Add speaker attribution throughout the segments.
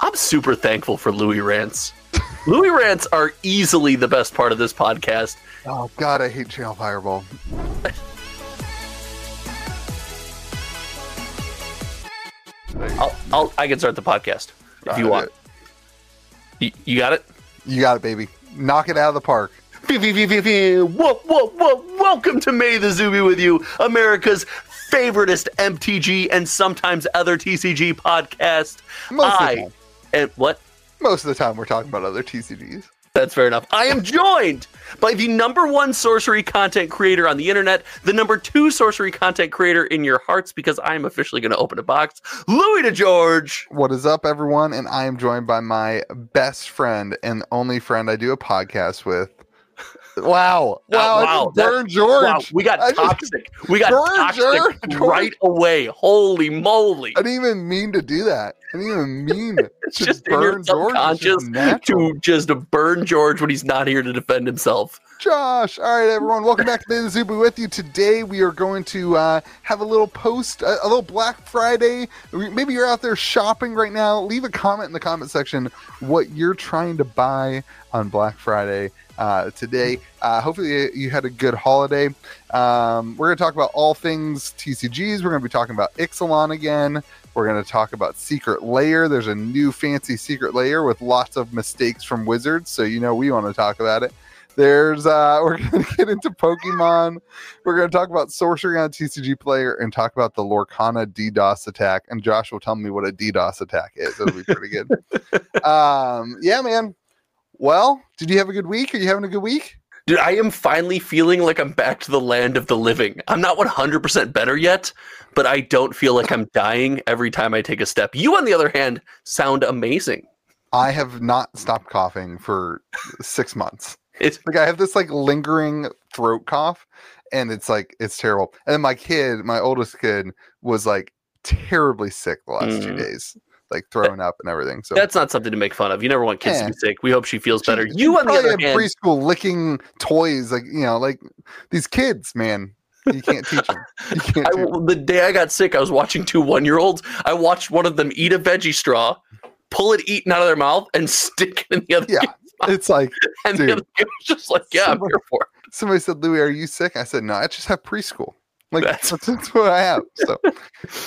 Speaker 1: I'm super thankful for Louis Rants. Louis Rants are easily the best part of this podcast.
Speaker 2: Oh God, I hate Channel Fireball.
Speaker 1: I'll, I'll, I can start the podcast if you want. You, you got it?
Speaker 2: You got it, baby. Knock it out of the park.
Speaker 1: Whoa, whoa, whoa. Welcome to May the be with you, America's favoriteest MTG and sometimes other TCG podcast.
Speaker 2: Most
Speaker 1: I. and what?
Speaker 2: Most of the time, we're talking about other TCGs.
Speaker 1: That's fair enough. I am joined by the number one sorcery content creator on the internet, the number two sorcery content creator in your hearts, because I am officially going to open a box, Louis to DeGeorge.
Speaker 2: What is up, everyone? And I am joined by my best friend and only friend I do a podcast with. Wow! Wow!
Speaker 1: Wow,
Speaker 2: just
Speaker 1: that-
Speaker 2: burned George.
Speaker 1: Wow, we got
Speaker 2: I just-
Speaker 1: toxic. We got
Speaker 2: George,
Speaker 1: toxic
Speaker 2: George,
Speaker 1: right away. Holy moly!
Speaker 2: I didn't even mean to do that. I didn't even mean
Speaker 1: It's
Speaker 2: to
Speaker 1: just
Speaker 2: burn George. Just
Speaker 1: to just burn George when he's not here to defend himself.
Speaker 2: Josh. All right, everyone. Welcome back to the Zoo with you. Today we are going to uh, have a little post, a, a little Black Friday. Maybe you're out there shopping right now. Leave a comment in the comment section what you're trying to buy on Black Friday uh, today. Uh, hopefully you had a good holiday. Um, we're going to talk about all things TCGs. We're going to be talking about Ixalan again. We're going to talk about Secret Lair. There's a new fancy Secret Lair with lots of mistakes from Wizards, so you know we want to talk about it. There's uh we're gonna get into Pokemon. We're gonna talk about sorcery on TCG player and talk about the Lorcana DDoS attack. And Josh will tell me what a DDoS attack is. It'll be pretty good. um yeah, man. Well, did you have a good week? Are you having a good week?
Speaker 1: Dude, I am finally feeling like I'm back to the land of the living. I'm not 100% better yet, but I don't feel like I'm dying every time I take a step. You, on the other hand, sound amazing.
Speaker 2: I have not stopped coughing for six months.
Speaker 1: It's
Speaker 2: Like I have this like lingering throat cough, and it's like it's terrible. And then my kid, my oldest kid, was like terribly sick the last two
Speaker 1: Mm.
Speaker 2: days, like throwing up and everything. So
Speaker 1: that's not something to make fun of. You never want kids
Speaker 2: Yeah.
Speaker 1: to be sick. We hope she feels
Speaker 2: She-
Speaker 1: better.
Speaker 2: she
Speaker 1: You, on the other hand,
Speaker 2: preschool licking toys, like you know, like these kids, man. You can't teach them. Can't
Speaker 1: I,
Speaker 2: teach
Speaker 1: the day I got sick, I was watching two one year olds. I watched one of them eat a veggie straw, pull it eaten out of their mouth, and stick it in the other.
Speaker 2: Yeah, it's like
Speaker 1: and
Speaker 2: dude.
Speaker 1: the other kid was just like, "Yeah, I'm here for." it."
Speaker 2: somebody said, "Louis, are you sick?" I said, "No, I just have preschool. Like
Speaker 1: That's-
Speaker 2: that's, that's what I have." So,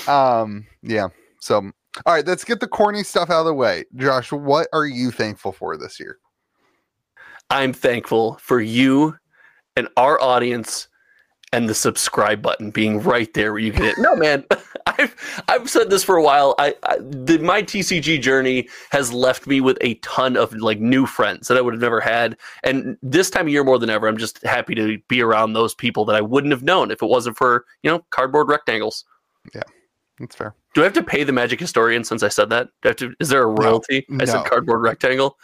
Speaker 2: um, yeah. So, all right, let's get the corny stuff out of the way. Josh, what are you thankful for this year?
Speaker 1: I'm thankful for you and our audience and the subscribe button being right there where you can hit. No, man, I've I've said this for a while. I, I the, my TCG journey has left me with a ton of like new friends that I would have never had, and this time of year more than ever, I'm just happy to be around those people that I wouldn't have known if it wasn't for you know cardboard rectangles.
Speaker 2: That's fair.
Speaker 1: Do I have to pay the magic historian since I said that? Do I have to, is there a royalty? I
Speaker 2: no.
Speaker 1: said cardboard rectangle.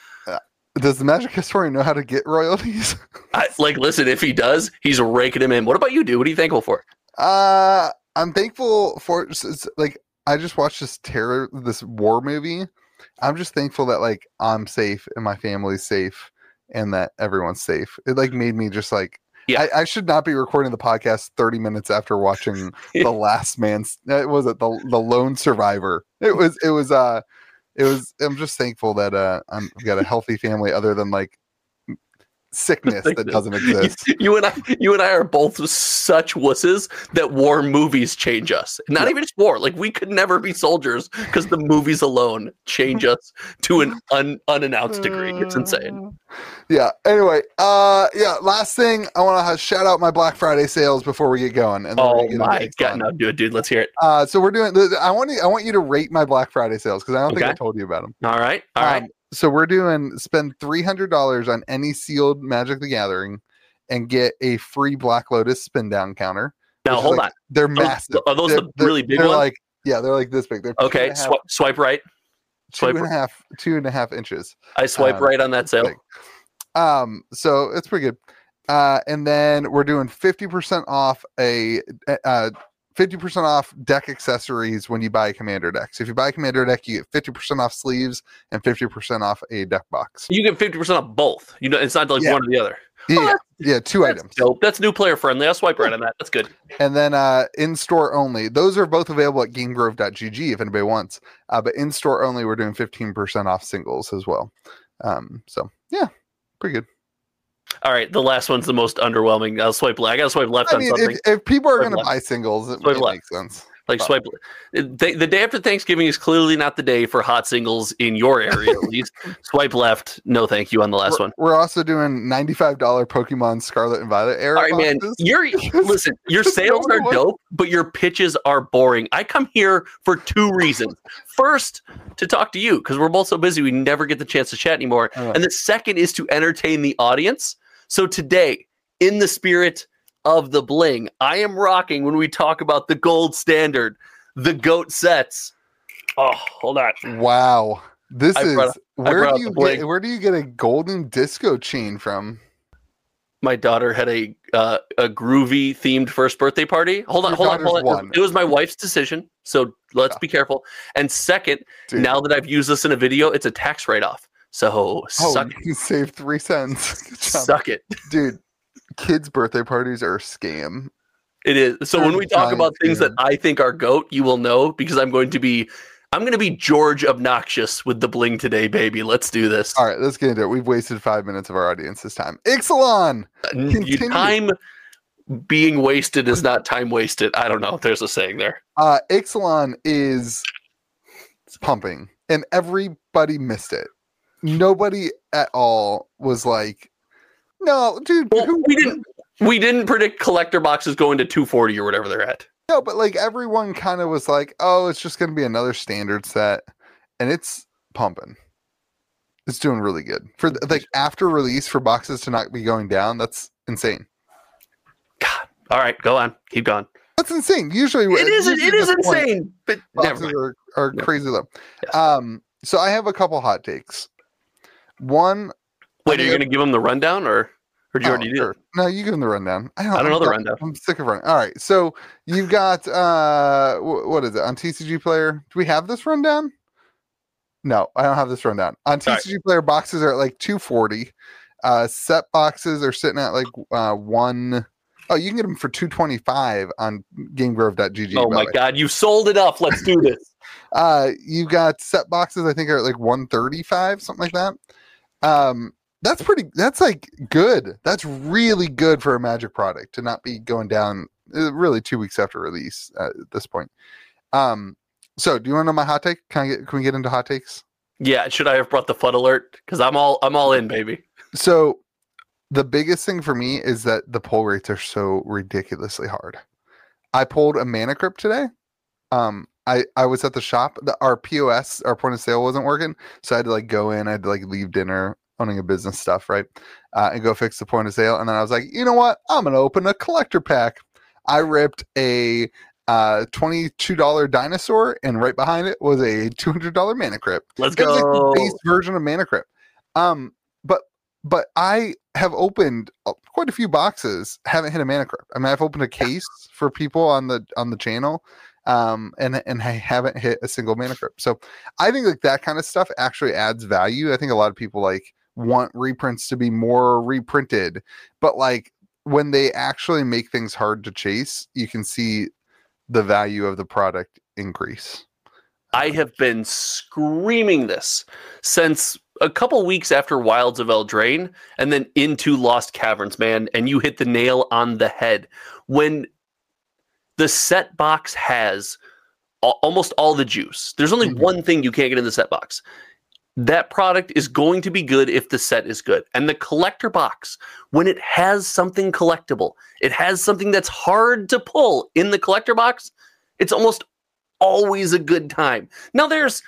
Speaker 2: Does the Magic Historian know how to get royalties?
Speaker 1: I, like, listen, if he does, he's raking him in. What about you, dude? What are you thankful for?
Speaker 2: Uh, I'm thankful for like I just watched this terror, this war movie. I'm just thankful that like I'm safe and my family's safe and that everyone's safe. It like made me just like
Speaker 1: Yeah.
Speaker 2: I, I should not be recording the podcast 30 minutes after watching the last man's uh, was it the the lone survivor it was it was uh it was i'm just thankful that uh i'm, i've got a healthy family other than like sickness that doesn't exist.
Speaker 1: You and I, you and I are both such wusses that war movies change us. Not
Speaker 2: Yeah.
Speaker 1: even just war. Like we could never be soldiers because the movies alone change us to an un, unannounced degree. It's insane.
Speaker 2: Yeah. Anyway, uh, yeah. Last thing, I want to shout out my Black Friday sales before we get going. And
Speaker 1: Oh
Speaker 2: get
Speaker 1: my god! No, do it, dude. Let's hear it.
Speaker 2: Uh, so we're doing. I want you. I want you to rate my Black Friday sales because I don't think I told you about them.
Speaker 1: All right, all right.
Speaker 2: So we're doing spend three hundred dollars on any sealed Magic the Gathering, and get a free Black Lotus spin down counter.
Speaker 1: now hold
Speaker 2: like-
Speaker 1: on.
Speaker 2: They're massive.
Speaker 1: are those
Speaker 2: They're-
Speaker 1: the really big
Speaker 2: they're
Speaker 1: ones?
Speaker 2: Like yeah, they're like this big. They're
Speaker 1: Okay,
Speaker 2: half-
Speaker 1: swi- swipe right.
Speaker 2: two
Speaker 1: swipe
Speaker 2: and a half, two and a half inches.
Speaker 1: I swipe
Speaker 2: Um,
Speaker 1: right on that sale.
Speaker 2: Um, so it's pretty good. Uh, and then we're doing 50% off a uh 50% off deck accessories when you buy a commander deck. So if you buy a commander deck, you get 50% off sleeves and 50% off a deck box.
Speaker 1: You get fifty percent off both. You know, it's not like
Speaker 2: Yeah.
Speaker 1: one or the other.
Speaker 2: Yeah,
Speaker 1: that's-
Speaker 2: yeah, two
Speaker 1: That's
Speaker 2: items.
Speaker 1: dope. That's new player friendly. I'll swipe right on that. That's good.
Speaker 2: And then uh in store only. Those are both available at gamegrove.gg if anybody wants. Uh, but in store only, we're doing 15% off singles as well. Um, so yeah, pretty good.
Speaker 1: All right, the last one's the most underwhelming. I'll swipe left. I gotta swipe left
Speaker 2: I
Speaker 1: on
Speaker 2: mean,
Speaker 1: something.
Speaker 2: if, if people are
Speaker 1: Swipe
Speaker 2: going to
Speaker 1: left.
Speaker 2: buy singles, it,
Speaker 1: Swipe
Speaker 2: it
Speaker 1: left.
Speaker 2: makes sense.
Speaker 1: Like swipe. The, the day after Thanksgiving is clearly not the day for hot singles in your area, at least. Swipe left. No, thank you on the last
Speaker 2: we're,
Speaker 1: one.
Speaker 2: we're also doing $95 Pokemon Scarlet and Violet era
Speaker 1: All right, man.
Speaker 2: boxes.
Speaker 1: You're listen. Your sales are dope, but your pitches are boring. I come here for two reasons. First, to talk to you because we're both so busy, we never get the chance to chat anymore.
Speaker 2: Uh.
Speaker 1: And the second is to entertain the audience. So today, in the spirit of the bling, I am rocking when we talk about the gold standard, the goat sets. Oh, hold on.
Speaker 2: Wow. This
Speaker 1: I
Speaker 2: is where do you get where do you get a golden disco chain from?
Speaker 1: My daughter had a uh, a groovy themed first birthday party. Hold on,
Speaker 2: Your
Speaker 1: hold on, hold on.
Speaker 2: one.
Speaker 1: It was my wife's decision, so let's
Speaker 2: Yeah.
Speaker 1: be careful. And second,
Speaker 2: Dude.
Speaker 1: now that I've used this in a video, it's a tax write off. So
Speaker 2: oh,
Speaker 1: suck,
Speaker 2: you can save three cents.
Speaker 1: Suck it.
Speaker 2: Dude, kids' birthday parties are a scam.
Speaker 1: It is. So
Speaker 2: They're
Speaker 1: when we talk about things that. I think are goat, you will know because I'm going to be, I'm going to be George obnoxious with the bling today, baby. Let's do this.
Speaker 2: All right, let's get into it. We've wasted five minutes of our audience's time. Ixalan!
Speaker 1: You-
Speaker 2: continue.
Speaker 1: time being wasted is not time wasted. I don't know. There's a saying there.
Speaker 2: Uh Ixalan is pumping, and everybody missed it. Nobody at all was like, no, dude,
Speaker 1: Well,
Speaker 2: who-
Speaker 1: we didn't. We didn't predict collector boxes going to 240 or whatever they're at.
Speaker 2: No, but like everyone kind of was like, oh, it's just going to be another standard set, and it's pumping. It's doing really good for the, like after release for boxes to not be going down. That's insane.
Speaker 1: God. All right, go on. Keep going.
Speaker 2: That's insane. Usually,
Speaker 1: It is.
Speaker 2: usually
Speaker 1: It is
Speaker 2: the point
Speaker 1: insane. But never
Speaker 2: Boxes
Speaker 1: mind.
Speaker 2: are, are
Speaker 1: Yeah.
Speaker 2: crazy low.
Speaker 1: Yes.
Speaker 2: Um, so I have a couple hot takes. One,
Speaker 1: Wait, are you
Speaker 2: think
Speaker 1: going to give them the rundown, or or did you
Speaker 2: Oh,
Speaker 1: already do?
Speaker 2: sure. No, you give them the rundown. I don't,
Speaker 1: I don't
Speaker 2: I'm
Speaker 1: know the rundown.
Speaker 2: I'm sick of running. All right, so you've got uh, what is it on TCG Player? Do we have this rundown? No, I don't have this rundown. On
Speaker 1: All right.
Speaker 2: TCG Player, boxes are at like 240. Uh, set boxes are sitting at like uh one oh you can get them for 225 on GameGrove.gg.
Speaker 1: Oh my. God, you sold it up. Let's do this.
Speaker 2: Uh, you got set boxes. I think are at like 135, something like that. Um, that's pretty. That's like good. That's really good for a Magic product to not be going down. uh, Really, two weeks after release at this point. Um, so do you want to know my hot take? Can I get? Can we get into hot takes?
Speaker 1: yeah, should I have brought the FUD alert? Because I'm all I'm all in, baby.
Speaker 2: So the biggest thing for me is that the pull rates are so ridiculously hard. I pulled a mana crypt today. Um, I I was at the shop. The, our POS, our point of sale, wasn't working, so I had to like go in. I had to like leave dinner, owning a business stuff, right, uh, and go fix the point of sale. And then I was like, you know what? I'm gonna open a collector pack. I ripped a uh $22 dinosaur and right behind it was a $200 mana crypt
Speaker 1: Let's
Speaker 2: it was like
Speaker 1: go.
Speaker 2: the base version of Mana Crypt. Um, but but I have opened uh, quite a few boxes. Haven't hit a Mana Crypt. I mean, I've opened a case for people on the on the channel, um, and and I haven't hit a single Mana Crypt. So I think like that kind of stuff actually adds value. I think a lot of people like want reprints to be more reprinted, but like when they actually make things hard to chase, you can see the value of the product increase.
Speaker 1: I have been screaming this since a couple weeks after Wilds of Eldraine and then into Lost Caverns, man, and you hit the nail on the head. When the set box has almost all the juice, there's only mm-hmm. one thing you can't get in the set box. That product is going to be good if the set is good. And the collector box, when it has something collectible, it has something that's hard to pull in the collector box, it's almost always a good time. Now, there's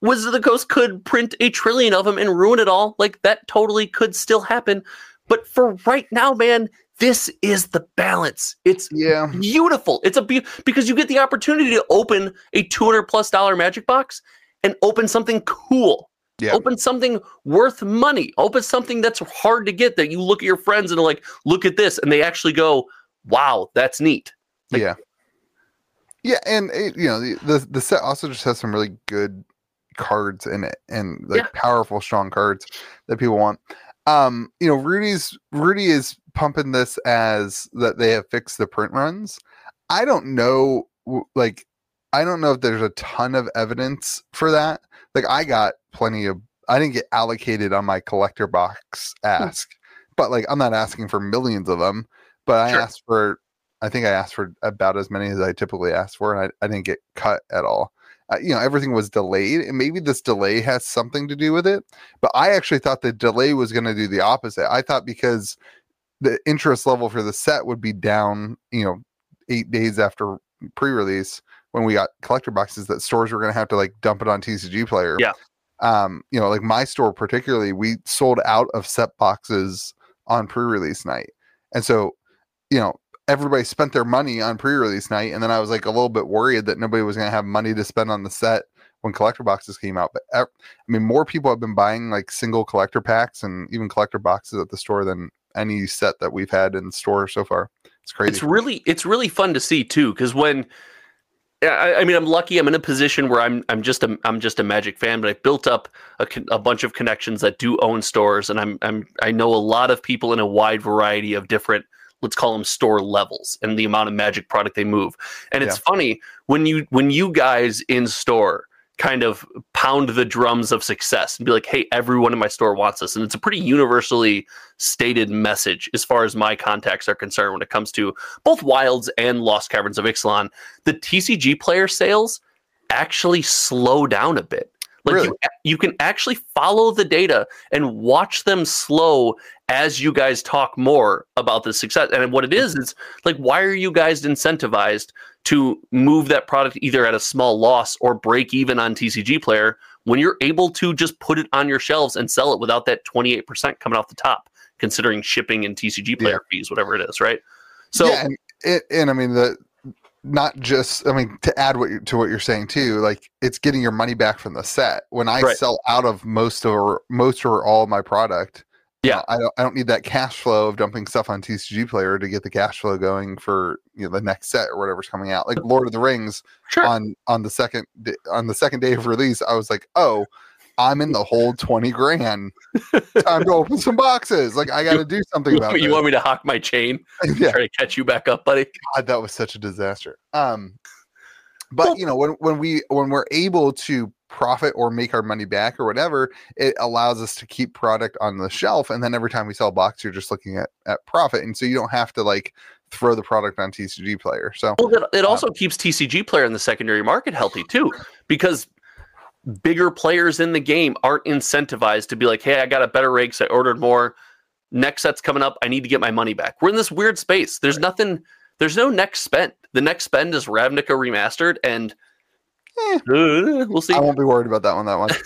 Speaker 1: Wizard of the Coast could print a trillion of them and ruin it all. Like that totally could still happen. But for right now, man, this is the balance. It's yeah. beautiful. It's a be- because you get the opportunity to open a 200 plus dollar magic box and open something cool. Yeah. Open something worth money. Open something that's hard to get that you look at your friends and like, look at this. And they actually go, wow, that's neat. Like,
Speaker 2: yeah. Yeah. And, it, you know, the, the, the set also just has some really good cards in it and like yeah. powerful, strong cards that people want. Um, you know, Rudy's Rudy is pumping this as that they have fixed the print runs. I don't know, like, I don't know if there's a ton of evidence for that. Like, I got plenty of, I didn't get allocated on my collector box hmm. ask, but like, I'm not asking for millions of them, but I sure. asked for, I think I asked for about as many as I typically ask for, and I, I didn't get cut at all uh, you know everything was delayed and maybe this delay has something to do with it but i actually thought the delay was going to do the opposite i thought because the interest level for the set would be down you know eight days after pre-release when we got collector boxes that stores were going to have to like dump it on tcg player.
Speaker 1: Yeah.
Speaker 2: Um you know like my store particularly we sold out of set boxes on pre-release night. And so you know everybody spent their money on pre-release night and then i was like a little bit worried that nobody was going to have money to spend on the set when collector boxes came out. But i mean more people have been buying like single collector packs and even collector boxes at the store than any set that we've had in store so far. It's crazy.
Speaker 1: it's really it's really fun to see too because when I, I, mean, I'm lucky. I'm in a position where I'm I'm just a I'm just a Magic fan, but I've built up a, a bunch of connections that do own stores, and I'm I'm I know a lot of people in a wide variety of different let's call them store levels and the amount of magic product they move. And it's yeah. funny when you when you guys in store kind of pound the drums of success and be like, hey, everyone in my store wants this. And it's a pretty universally stated message as far as my contacts are concerned when it comes to both Wilds and Lost Caverns of Ixalan. The TCG player sales actually slow down a bit. Like really? you, you can actually follow the data and watch them slow as you guys talk more about the success. And what it is is like, why are you guys incentivized to move that product either at a small loss or break even on TCG player when you're able to just put it on your shelves and sell it without that 28% coming off the top, considering shipping and TCG player yeah. fees, whatever it is, right?
Speaker 2: So, yeah, and, it, and I mean, the not just i mean to add what you, to what you're saying too like it's getting your money back from the set when i right. sell out of most or most or all of my product
Speaker 1: yeah
Speaker 2: i don't i don't need that cash flow of dumping stuff on tcg player to get the cash flow going for you know the next set or whatever's coming out like lord of the rings sure. on on the second on the second day of release i was like oh I'm in the whole 20 grand. Time to open some boxes. Like I got to do something about
Speaker 1: it. You
Speaker 2: this.
Speaker 1: want me to hawk my chain? yeah. Try to catch you back up, buddy.
Speaker 2: God, that was such a disaster. Um, but you know, when, when we, when we're able to profit or make our money back or whatever, it allows us to keep product on the shelf. And then every time we sell a box, you're just looking at, at profit. And so you don't have to like throw the product on TCG player. So
Speaker 1: well, it, also um, keeps TCG player in the secondary market healthy too, because bigger players in the game aren't incentivized to be like, hey, I got a better rate because I ordered more. Next set's coming up. I need to get my money back. We're in this weird space. There's nothing, there's no next spend. The next spend is Ravnica remastered, and eh, uh, we'll see.
Speaker 2: I won't be worried about that one. That one.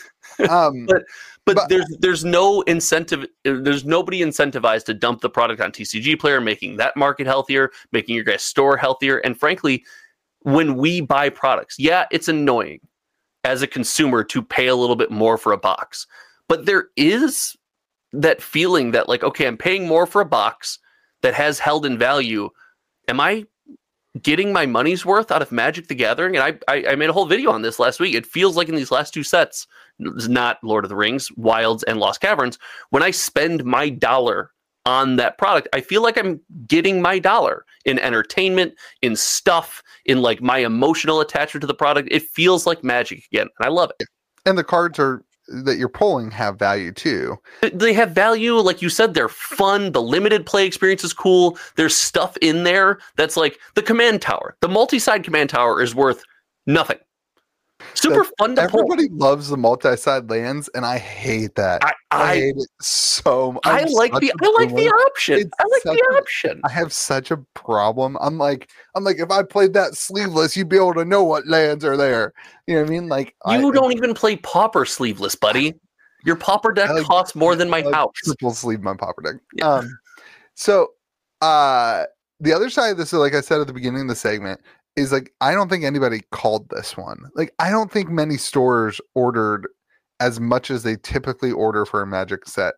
Speaker 2: Um,
Speaker 1: but, but, but there's there's no incentive. There's nobody incentivized to dump the product on TCG Player, making that market healthier, making your guys' store healthier. And frankly, when we buy products, yeah, it's annoying as a consumer to pay a little bit more for a box. But there is that feeling that, like, okay, I'm paying more for a box that has held in value. Am I getting my money's worth out of Magic the Gathering? And I, I, I made a whole video on this last week. It feels like in these last two sets, not Lord of the Rings, Wilds, and Lost Caverns, when I spend my dollar on that product, I feel like I'm getting my dollar in entertainment, in stuff, in like my emotional attachment to the product. It feels like magic again, and I love it.
Speaker 2: And the cards are that you're pulling have value too.
Speaker 1: They have value, like you said. They're fun. The limited play experience is cool. There's stuff in there that's like the command tower. The multi-side command tower is worth nothing. Super fun to
Speaker 2: Everybody pull. loves the multi-side lands, and I hate that.
Speaker 1: I, I,
Speaker 2: I hate it so much.
Speaker 1: I like the I like the option. It's I like the option.
Speaker 2: I have such a problem. I'm like, I'm like, if I played that sleeveless, you'd be able to know what lands are there. You know what I mean? Like,
Speaker 1: you
Speaker 2: I,
Speaker 1: don't even play pauper sleeveless, buddy. Your pauper deck like, costs more than my like house.
Speaker 2: Triple sleeve my pauper deck. Yeah. Um, so, uh, the other side of this, like I said at the beginning of the segment, is like I don't think anybody called this one. Like I don't think many stores ordered as much as they typically order for a magic set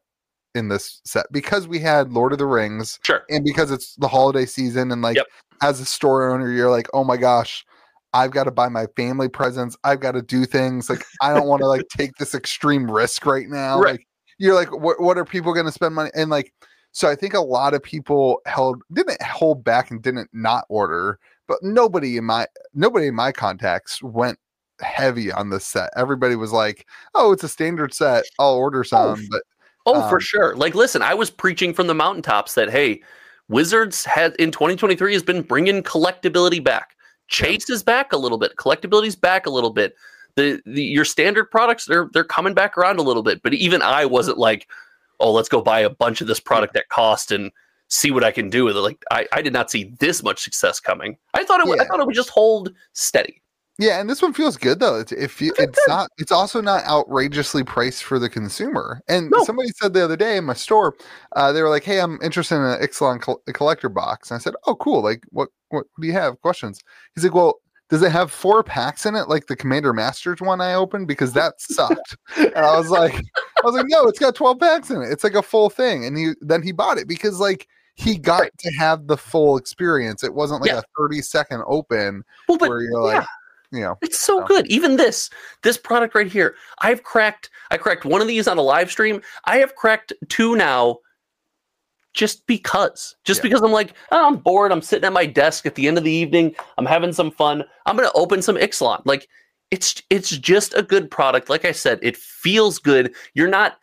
Speaker 2: in this set because we had Lord of the Rings.
Speaker 1: Sure.
Speaker 2: And because it's the holiday season and like yep. as a store owner, you're like, oh my gosh, I've got to buy my family presents. I've got to do things. Like I don't want to like take this extreme risk right now. Right. Like you're like, what what are people gonna spend money? And like so I think a lot of people held didn't hold back and didn't not order but nobody in my nobody in my contacts went heavy on this set. Everybody was like, "Oh, it's a standard set. I'll order oh, some." Oh, but
Speaker 1: oh, um, for sure. Like, listen, I was preaching from the mountaintops that hey, Wizards had in 2023 has been bringing collectability back. Chase is back a little bit. Collectability's back a little bit. The, the your standard products they're they're coming back around a little bit. But even I wasn't like, oh, let's go buy a bunch of this product at cost and see what I can do with it. Like I, I did not see this much success coming. I thought it would, I thought it would just hold steady.
Speaker 2: Yeah, and this one feels good though. It's it's good. not it's also not outrageously priced for the consumer. And no. somebody said the other day in my store, uh, they were like, "Hey, I'm interested in an Ixalan col- collector box." And I said, "Oh, cool. Like, what, what do you have? Questions?" He's like, "Well, does it have four packs in it like the Commander Masters one I opened because that sucked?" and I was like, "I was like, no, it's got twelve packs in it. It's like a full thing." And he then he bought it because like he got right. to have the full experience. It wasn't like yeah. a 30 second open well, but, where you're like, yeah. you know,
Speaker 1: it's so good. Even this, this product right here, I've cracked, I cracked one of these on a live stream. I have cracked two now just because, just yeah. because I'm like, oh, I'm bored. I'm sitting at my desk at the end of the evening. I'm having some fun. I'm going to open some Ixalan. Like it's, it's just a good product. Like I said, it feels good. You're not,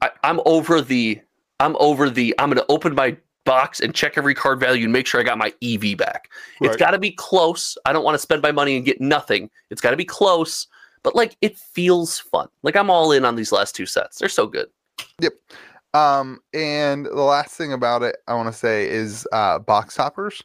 Speaker 1: I, I'm over the I'm over the I'm going to open my box and check every card value and make sure I got my EV back. Right. It's got to be close. I don't want to spend my money and get nothing. It's got to be close, but like it feels fun. Like I'm all in on these last two sets. They're so good.
Speaker 2: Yep. Um, and the last thing about it I want to say is uh, box toppers.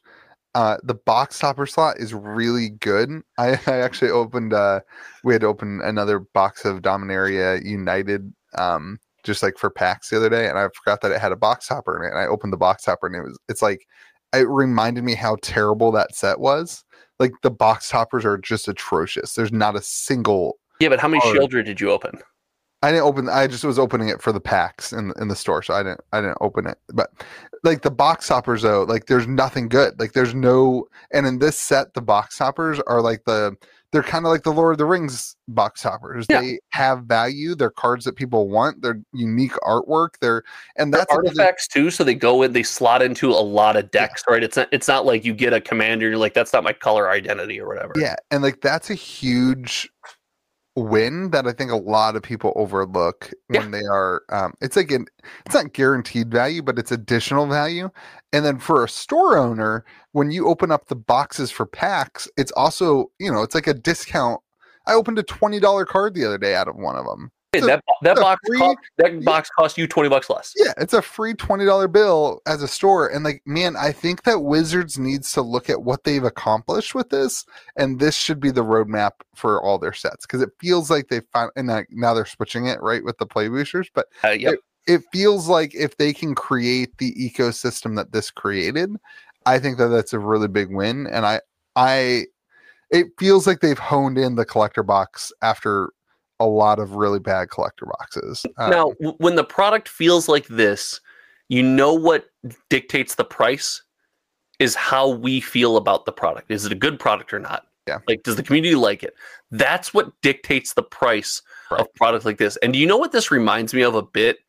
Speaker 2: Uh, the box topper slot is really good. I, I actually opened. Uh, we had to open another box of Dominaria United um, just like for packs the other day, and I forgot that it had a box topper in it. And I opened the box topper, and it was it's like it reminded me how terrible that set was. Like the box toppers are just atrocious. There's not a single.
Speaker 1: Yeah, but how many Sheoldred did you open?
Speaker 2: I didn't open. I just was opening it for the packs in in the store, so I didn't. I didn't open it. But like the box toppers, though, like there's nothing good. Like there's no. And in this set, the box toppers are like the they're kind of like the Lord of the Rings box toppers. Yeah. They have value. They're cards that people want. They're unique artwork. They're and that's
Speaker 1: they're artifacts too. So they go in, they slot into a lot of decks, yeah. right? It's not it's not like you get a commander, you're like, that's not my color identity or whatever.
Speaker 2: Yeah, and like that's a huge win that I think a lot of people overlook yeah. when they are. Um, it's like an, it's not guaranteed value, but it's additional value. And then for a store owner, when you open up the boxes for packs, it's also you know it's like a discount. I opened a twenty dollar card the other day out of one of them.
Speaker 1: That that box free, cost, that box costs you twenty bucks less.
Speaker 2: Yeah, it's a free twenty dollar bill as a store, and like man, I think that Wizards needs to look at what they've accomplished with this, and this should be the roadmap for all their sets because it feels like they find and now they're switching it right with the play boosters, but
Speaker 1: uh, yep.
Speaker 2: it, it feels like if they can create the ecosystem that this created, I think that that's a really big win, and I I it feels like they've honed in the collector box after a lot of really bad collector boxes.
Speaker 1: Um, now, when the product feels like this, you know what dictates the price is how we feel about the product. Is it a good product or not?
Speaker 2: Yeah.
Speaker 1: Like, does the community like it? That's what dictates the price right. of product like this. And do you know what this reminds me of a bit?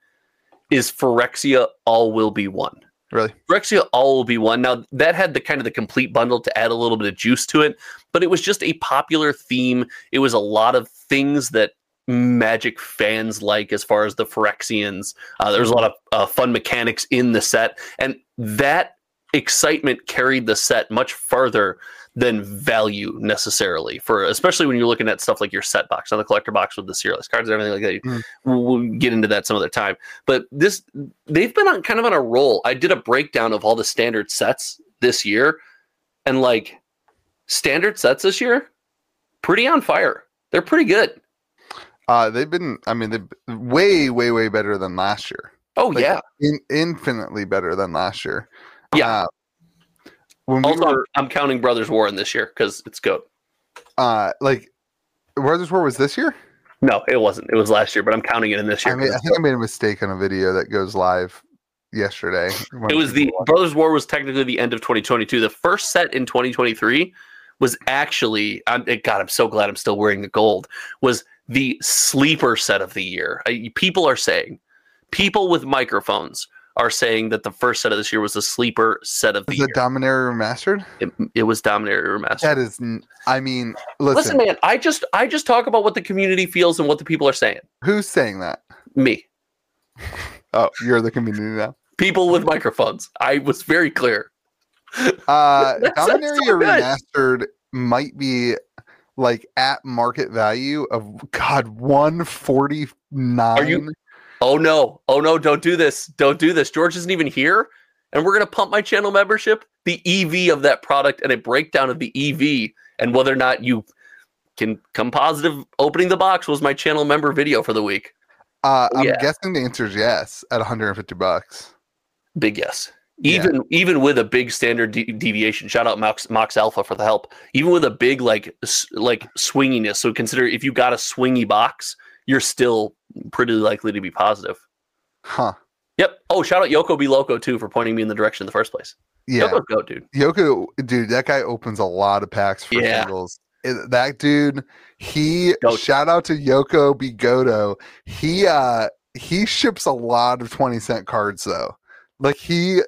Speaker 1: Is Phyrexia All Will Be One.
Speaker 2: Really?
Speaker 1: Phyrexia All Will Be One. Now, that had the kind of the complete bundle to add a little bit of juice to it, but it was just a popular theme. It was a lot of things that Magic fans like as far as the Phyrexians. Uh, there's a lot of uh, fun mechanics in the set, and that excitement carried the set much farther than value necessarily for especially when you're looking at stuff like your set box on the collector box with the serialized cards and everything like that.
Speaker 2: Mm.
Speaker 1: We'll, we'll get into that some other time. But this they've been on kind of on a roll. I did a breakdown of all the standard sets this year, and like standard sets this year, pretty on fire. They're pretty good.
Speaker 2: Uh, they've been, I mean, they've way, way, way better than last year.
Speaker 1: Oh
Speaker 2: Like,
Speaker 1: yeah.
Speaker 2: In, infinitely better than last year.
Speaker 1: Yeah.
Speaker 2: Uh, when we
Speaker 1: Also,
Speaker 2: were,
Speaker 1: I'm, counting Brothers War in this year because it's good.
Speaker 2: uh, like, Brothers War was this year?
Speaker 1: No, it wasn't. It was last year, but I'm counting it in this year.
Speaker 2: I mean, I think I made a mistake on a video that goes live yesterday.
Speaker 1: It was the
Speaker 2: watch-
Speaker 1: Brothers War was technically the end of 2022. The first set in 2023 was actually, I'm, God, I'm so glad I'm still wearing the gold. Was the sleeper set of the year? I, people are saying, people with microphones are saying that the first set of this year was the sleeper set of the
Speaker 2: Is
Speaker 1: year.
Speaker 2: Dominaria Remastered?
Speaker 1: it, it was Dominaria Remastered.
Speaker 2: That is, I mean, listen,
Speaker 1: Listen, man, I just I just talk about what the community feels and what the people are saying.
Speaker 2: who's saying that?
Speaker 1: Me,
Speaker 2: Oh, you're the community now.
Speaker 1: people with microphones. I was very clear.
Speaker 2: Uh, Dominaria
Speaker 1: so.
Speaker 2: Remastered might be like at market value of God 149.
Speaker 1: Are you- Oh no! Oh no! Don't do this! Don't do this! George isn't even here, and we're gonna pump my channel membership, the EV of that product, and a breakdown of the EV and whether or not you can come positive. Opening the box was my channel member video for the week.
Speaker 2: Uh, I'm
Speaker 1: Yeah.
Speaker 2: guessing the answer is yes at 150 bucks.
Speaker 1: Big yes.
Speaker 2: Yeah.
Speaker 1: Even even with a big standard de- deviation, shout out Mox, Mox Alpha for the help. Even with a big like s- like swinginess, so consider if you got a swingy box, you're still pretty likely to be positive.
Speaker 2: Huh.
Speaker 1: Yep. Oh, shout out Yoko Be Loco too for pointing me in the direction in the first place.
Speaker 2: Yeah.
Speaker 1: Yoko's go, dude.
Speaker 2: Yoko, dude, that guy opens a lot of packs for
Speaker 1: Yeah.
Speaker 2: singles. That dude, he
Speaker 1: Goat.
Speaker 2: shout out to Yoko Bigoto. He uh he ships a lot of 20 cent cards though. Like he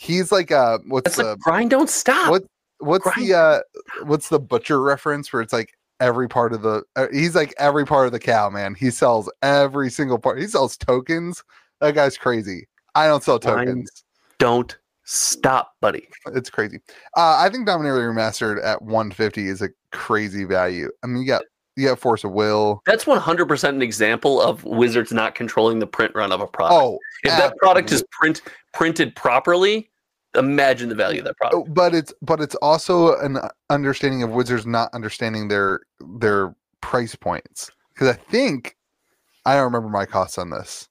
Speaker 2: he's like uh what's
Speaker 1: That's
Speaker 2: the
Speaker 1: like grind don't stop.
Speaker 2: what what's
Speaker 1: grind.
Speaker 2: the uh what's the butcher reference where it's like every part of the uh, he's like every part of the cow man he sells every single part he sells tokens that guy's crazy i don't sell
Speaker 1: Grind.
Speaker 2: tokens
Speaker 1: Don't stop, buddy.
Speaker 2: it's crazy uh i think dominaria remastered at 150 is a crazy value i mean you got you got force of will
Speaker 1: That's 100% an example of Wizards not controlling the print run of a product.
Speaker 2: oh
Speaker 1: if that product is print printed properly, imagine the value of that
Speaker 2: Oh,
Speaker 1: product.
Speaker 2: but it's but it's also an understanding of wizards not understanding their their price points because i think i don't remember my costs on this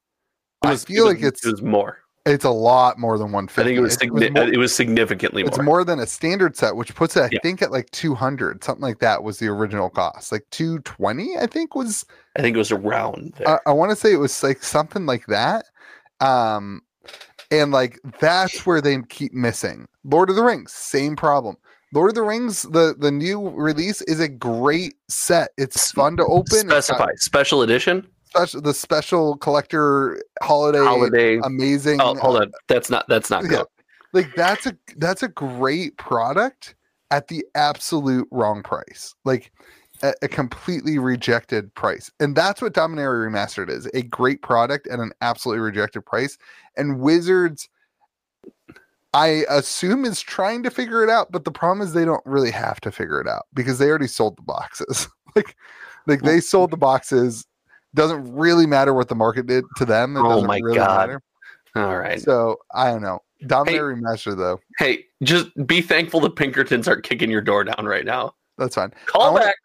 Speaker 1: It
Speaker 2: i feel
Speaker 1: it was-
Speaker 2: like it's
Speaker 1: it was more.
Speaker 2: It's a lot more than 150
Speaker 1: I think it was,
Speaker 2: It's-
Speaker 1: signi-
Speaker 2: more,
Speaker 1: it was significantly
Speaker 2: it's
Speaker 1: more.
Speaker 2: more than a standard set which puts it i
Speaker 1: Yeah.
Speaker 2: think at like 200 something like that was the original cost like 220 i think was
Speaker 1: I think it was around there.
Speaker 2: I, I want to say it was like something like that. Um, and like that's where they keep missing. Lord of the Rings, same problem. Lord of the Rings, the the new release is a great set. It's fun to open.
Speaker 1: Specify special edition
Speaker 2: special the special collector holiday,
Speaker 1: holiday.
Speaker 2: amazing.
Speaker 1: Oh, hold
Speaker 2: uh,
Speaker 1: on. That's not. That's not
Speaker 2: yeah.
Speaker 1: good.
Speaker 2: Like that's a that's a great product at the absolute wrong price. Like a, a completely rejected price. And that's what Dominaria Remastered is. A great product at an absolutely rejected price. And Wizards I assume is trying to figure it out, but the problem is they don't really have to figure it out because they already sold the boxes. like like they sold the boxes. Doesn't really matter what the market did to them. It
Speaker 1: Oh my
Speaker 2: really
Speaker 1: God.
Speaker 2: matter.
Speaker 1: All right.
Speaker 2: So I don't know. Dominaria Remastered though.
Speaker 1: Hey, just be thankful the Pinkertons aren't kicking your door down right now.
Speaker 2: That's fine.
Speaker 1: Call
Speaker 2: wanna-
Speaker 1: back.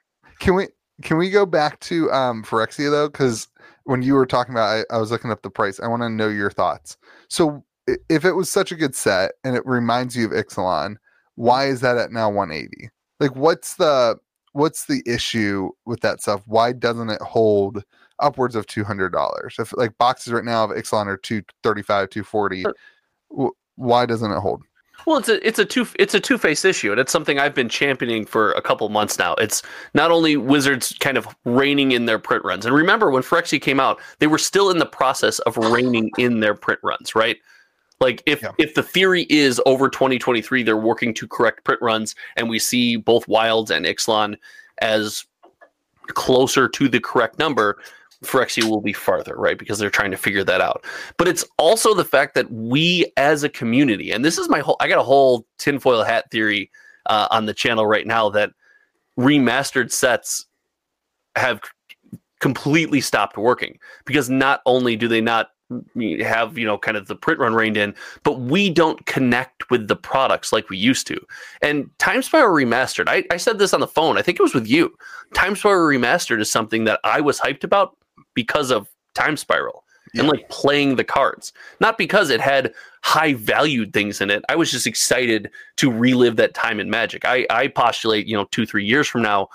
Speaker 2: Can we can we go back to um Phyrexia though? Because when you were talking about, I, I was looking up the price. I want to know your thoughts. So if it was such a good set and it reminds you of Ixalan, why is that at now 180? Like, what's the what's the issue with that stuff? Why doesn't it hold upwards of two hundred dollars? If like boxes right now of Ixalan are two thirty five, two forty, why doesn't it hold?
Speaker 1: Well, it's a it's a two it's a two faced issue, and it's something I've been championing for a couple months now. It's not only Wizards kind of reining in their print runs, and remember when Phyrexia came out, they were still in the process of reining in their print runs, right? Like if
Speaker 2: Yeah.
Speaker 1: if the theory is over 2023, they're working to correct print runs, and we see both Wilds and Ixalan as closer to the correct number. Phyrexia will be farther, right? Because they're trying to figure that out. But it's also the fact that we as a community, and this is my whole, I got a whole tinfoil hat theory uh, on the channel right now that remastered sets have completely stopped working because not only do they not have you know kind of the print run reined in but we don't connect with the products like we used to and time spiral remastered I, I said this on the phone i think it was with you time spiral remastered is something that i was hyped about because of time spiral and like playing the cards. Not because it had high valued things in it. I was just excited to relive that time in magic. I i postulate you know two three years from now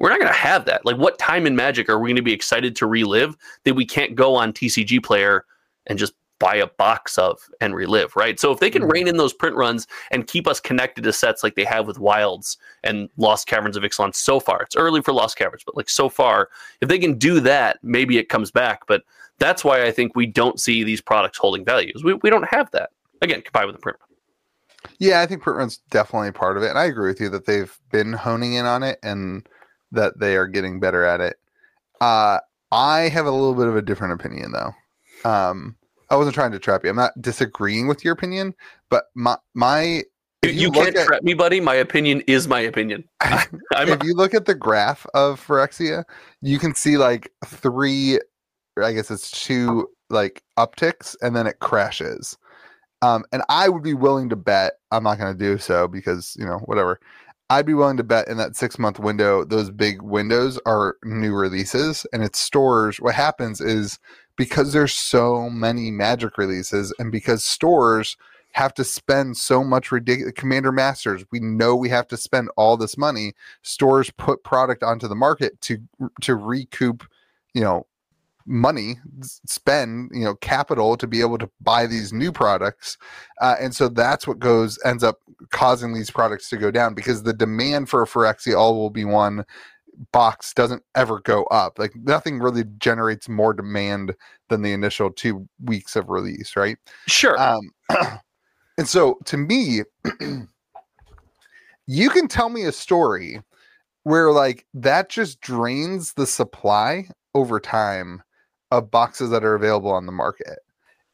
Speaker 1: we're not going to have that. Like, what time in Magic are we going to be excited to relive that we can't go on TCG Player and just buy a box of and relive, right? So if they can
Speaker 2: Mm-hmm.
Speaker 1: rein in those print runs and keep us connected to sets like they have with Wilds and Lost Caverns of Ixalan so far, it's early for Lost Caverns, but like so far, if they can do that, maybe it comes back. But that's why I think we don't see these products holding values. We, we don't have that. Again, combined with the print run.
Speaker 2: Yeah, I think print run's definitely part of it, and I agree with you that they've been honing in on it and that they are getting better at it. Uh, I have a little bit of a different opinion, though. Um, I wasn't trying to trap you. I'm not disagreeing with your opinion, but my my
Speaker 1: You, you, can't
Speaker 2: at-
Speaker 1: trap me, buddy. My opinion is my opinion.
Speaker 2: If you look at the graph of Phyrexia, you can see like three, I guess it's two like upticks, and then it crashes. Um, and I would be willing to bet. I'm not going to do so because you know whatever. I'd be willing to bet in that six month window, those big windows are new releases, and it stores. What happens is because there's so many Magic releases, and because stores have to spend so much ridiculous commander masters we know we have to spend all this money stores put product onto the market to to recoup you know money spend you know capital to be able to buy these new products uh, and so that's what goes ends up causing these products to go down because the demand for a Phyrexia all will be one box doesn't ever go up like nothing really generates more demand than the initial two weeks of release right
Speaker 1: sure.
Speaker 2: um, and so to me, you can tell me a story where like that just drains the supply over time of boxes that are available on the market.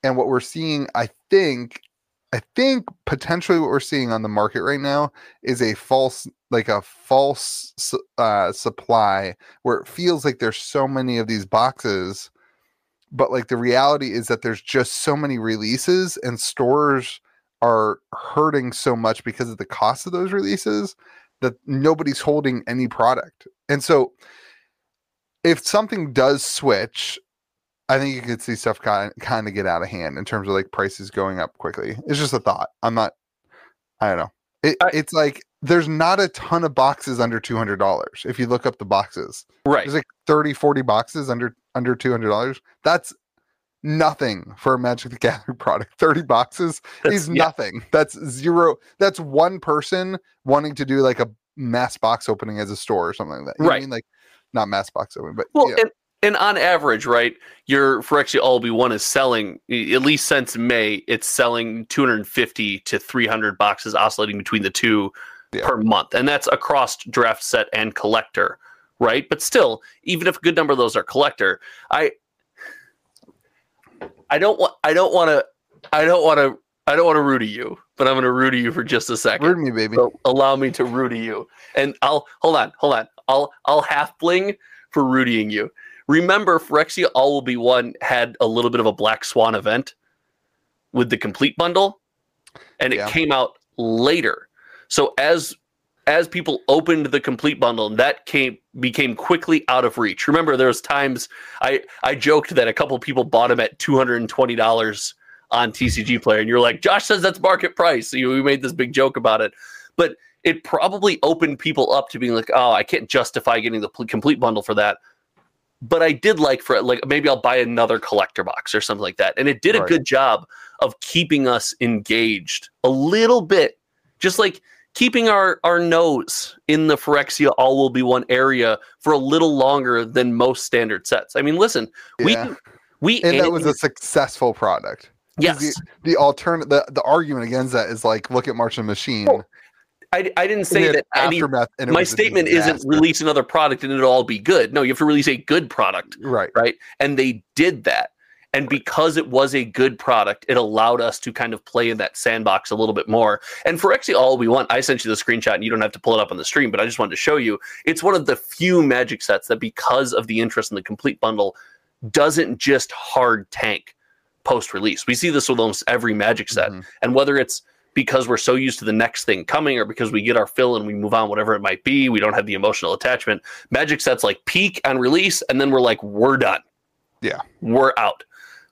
Speaker 2: And what we're seeing, I think, I think potentially what we're seeing on the market right now is a false, like a false uh, supply where it feels like there's so many of these boxes but like the reality is that there's just so many releases and stores are hurting so much because of the cost of those releases that nobody's holding any product. And so if something does switch, I think you could see stuff kind kind of get out of hand in terms of like prices going up quickly. It's just a thought. I'm not I don't know. It,
Speaker 1: I-
Speaker 2: it's like there's not a ton of boxes under $200 if you look up the boxes
Speaker 1: right.
Speaker 2: there's like 30 40 boxes under under $200 that's nothing for a magic the gathering product 30 boxes
Speaker 1: That's-
Speaker 2: is
Speaker 1: yeah.
Speaker 2: nothing that's zero that's one person wanting to do like a mass box opening as a store or something like that You know I
Speaker 1: Right.
Speaker 2: mean like not mass box opening but
Speaker 1: Well,
Speaker 2: yeah.
Speaker 1: and, and on average, right, your Phyrexia All Be One is selling, at least since May, it's selling 250 to 300 boxes, oscillating between the two
Speaker 2: Yeah.
Speaker 1: per month. And that's across draft set and collector, right? But still, even if a good number of those are collector, I. I don't want. I don't want to. I don't want to. I don't want to root at you, but I'm going to root at you for just a second.
Speaker 2: Rude me baby
Speaker 1: So allow me to Rudy you. And I'll hold on, hold on. I'll I'll half bling for Rudying you. Remember, Phyrexia All Will Be One had a little bit of a Black Swan event with the complete bundle, and it
Speaker 2: Yeah.
Speaker 1: came out later. So as as people opened the complete bundle, and that came became quickly out of reach. Remember, there was times I I joked that a couple people bought them at two hundred and twenty dollars on TCG Player, and you're like, Josh says that's market price. So you, we made this big joke about it, but it probably opened people up to being like, oh, I can't justify getting the pl- complete bundle for that. But I did like for like maybe I'll buy another collector box or something like that. And it did a good job of keeping us engaged a little bit, just like keeping our our nose in the Phyrexia all will be one area for a little longer than most standard sets. I mean, listen,
Speaker 2: yeah.
Speaker 1: we we
Speaker 2: and that was a successful product.
Speaker 1: yes.
Speaker 2: the, the alternate the, the argument against that is like look at march and machine
Speaker 1: Oh, I, I didn't say that any. My statement isn't release another product and it'll all be good. No, you have to release a good product,
Speaker 2: right.
Speaker 1: right? And they did that. And because it was a good product, it allowed us to kind of play in that sandbox a little bit more. And for actually all we want, I sent you the screenshot and you don't have to pull it up on the stream, but I just wanted to show you it's one of the few magic sets that because of the interest in the complete bundle doesn't just hard tank post release. We see this with almost every magic set.
Speaker 2: Mhm.
Speaker 1: And whether it's because we're so used to the next thing coming or because we get our fill and we move on, whatever it might be, we don't have the emotional attachment. Magic sets like peak on release, and then we're like, we're done.
Speaker 2: Yeah.
Speaker 1: We're out.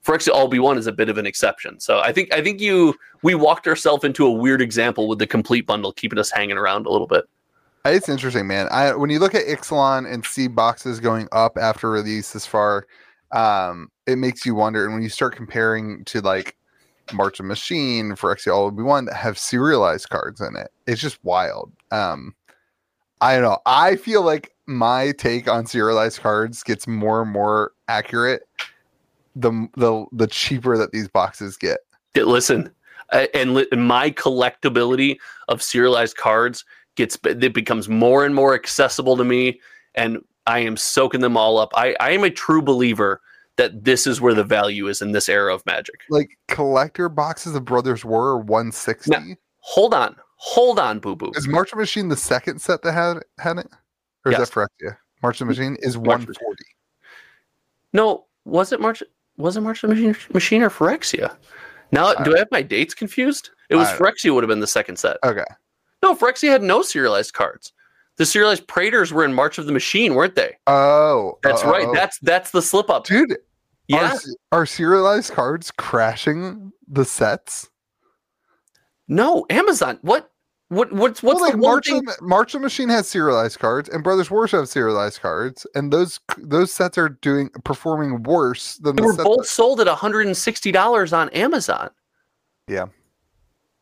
Speaker 1: Phyrexia All Be One is a bit of an exception. So I think I think you we walked ourselves into a weird example with the complete bundle, keeping us hanging around a little bit.
Speaker 2: It's interesting, man. I when you look at Ixalan and see boxes going up after release this far, um, it makes you wonder. And when you start comparing to like March of Machine Will Be One that have serialized cards in it, it's just wild. Um, I don't know. I feel like my take on serialized cards gets more and more accurate the the the cheaper that these boxes get.
Speaker 1: Listen, uh, and li- my collectability of serialized cards gets it becomes more and more accessible to me, and I am soaking them all up. I, I am a true believer that this is where the value is in this era of Magic.
Speaker 2: Like collector boxes of Brothers War 160.
Speaker 1: Hold on, hold on, Boo Boo.
Speaker 2: Is March of Machine the second set that had had it? Or is
Speaker 1: Yes.
Speaker 2: that Phyrexia? March of Machine is
Speaker 1: March of
Speaker 2: 140.
Speaker 1: No, was it March? Was it March the Machine, Machine or Phyrexia? Now, do I have my dates confused? It was
Speaker 2: I-
Speaker 1: Phyrexia would have been the second set.
Speaker 2: Okay.
Speaker 1: No, Phyrexia had no serialized cards. The serialized Praetors were in March of the Machine, weren't they?
Speaker 2: Oh,
Speaker 1: That's
Speaker 2: oh,
Speaker 1: right.
Speaker 2: oh.
Speaker 1: That's that's the slip up.
Speaker 2: dude. Are,
Speaker 1: Yeah.
Speaker 2: se- are serialized cards crashing the sets?
Speaker 1: No, Amazon. What? What? What's what's
Speaker 2: well,
Speaker 1: the
Speaker 2: like March
Speaker 1: thing?
Speaker 2: of, March of the Machine has serialized cards, and Brothers Wars have serialized cards, and those those sets are doing performing worse than
Speaker 1: They
Speaker 2: the
Speaker 1: were both
Speaker 2: that-
Speaker 1: sold at one hundred and sixty dollars on Amazon.
Speaker 2: Yeah.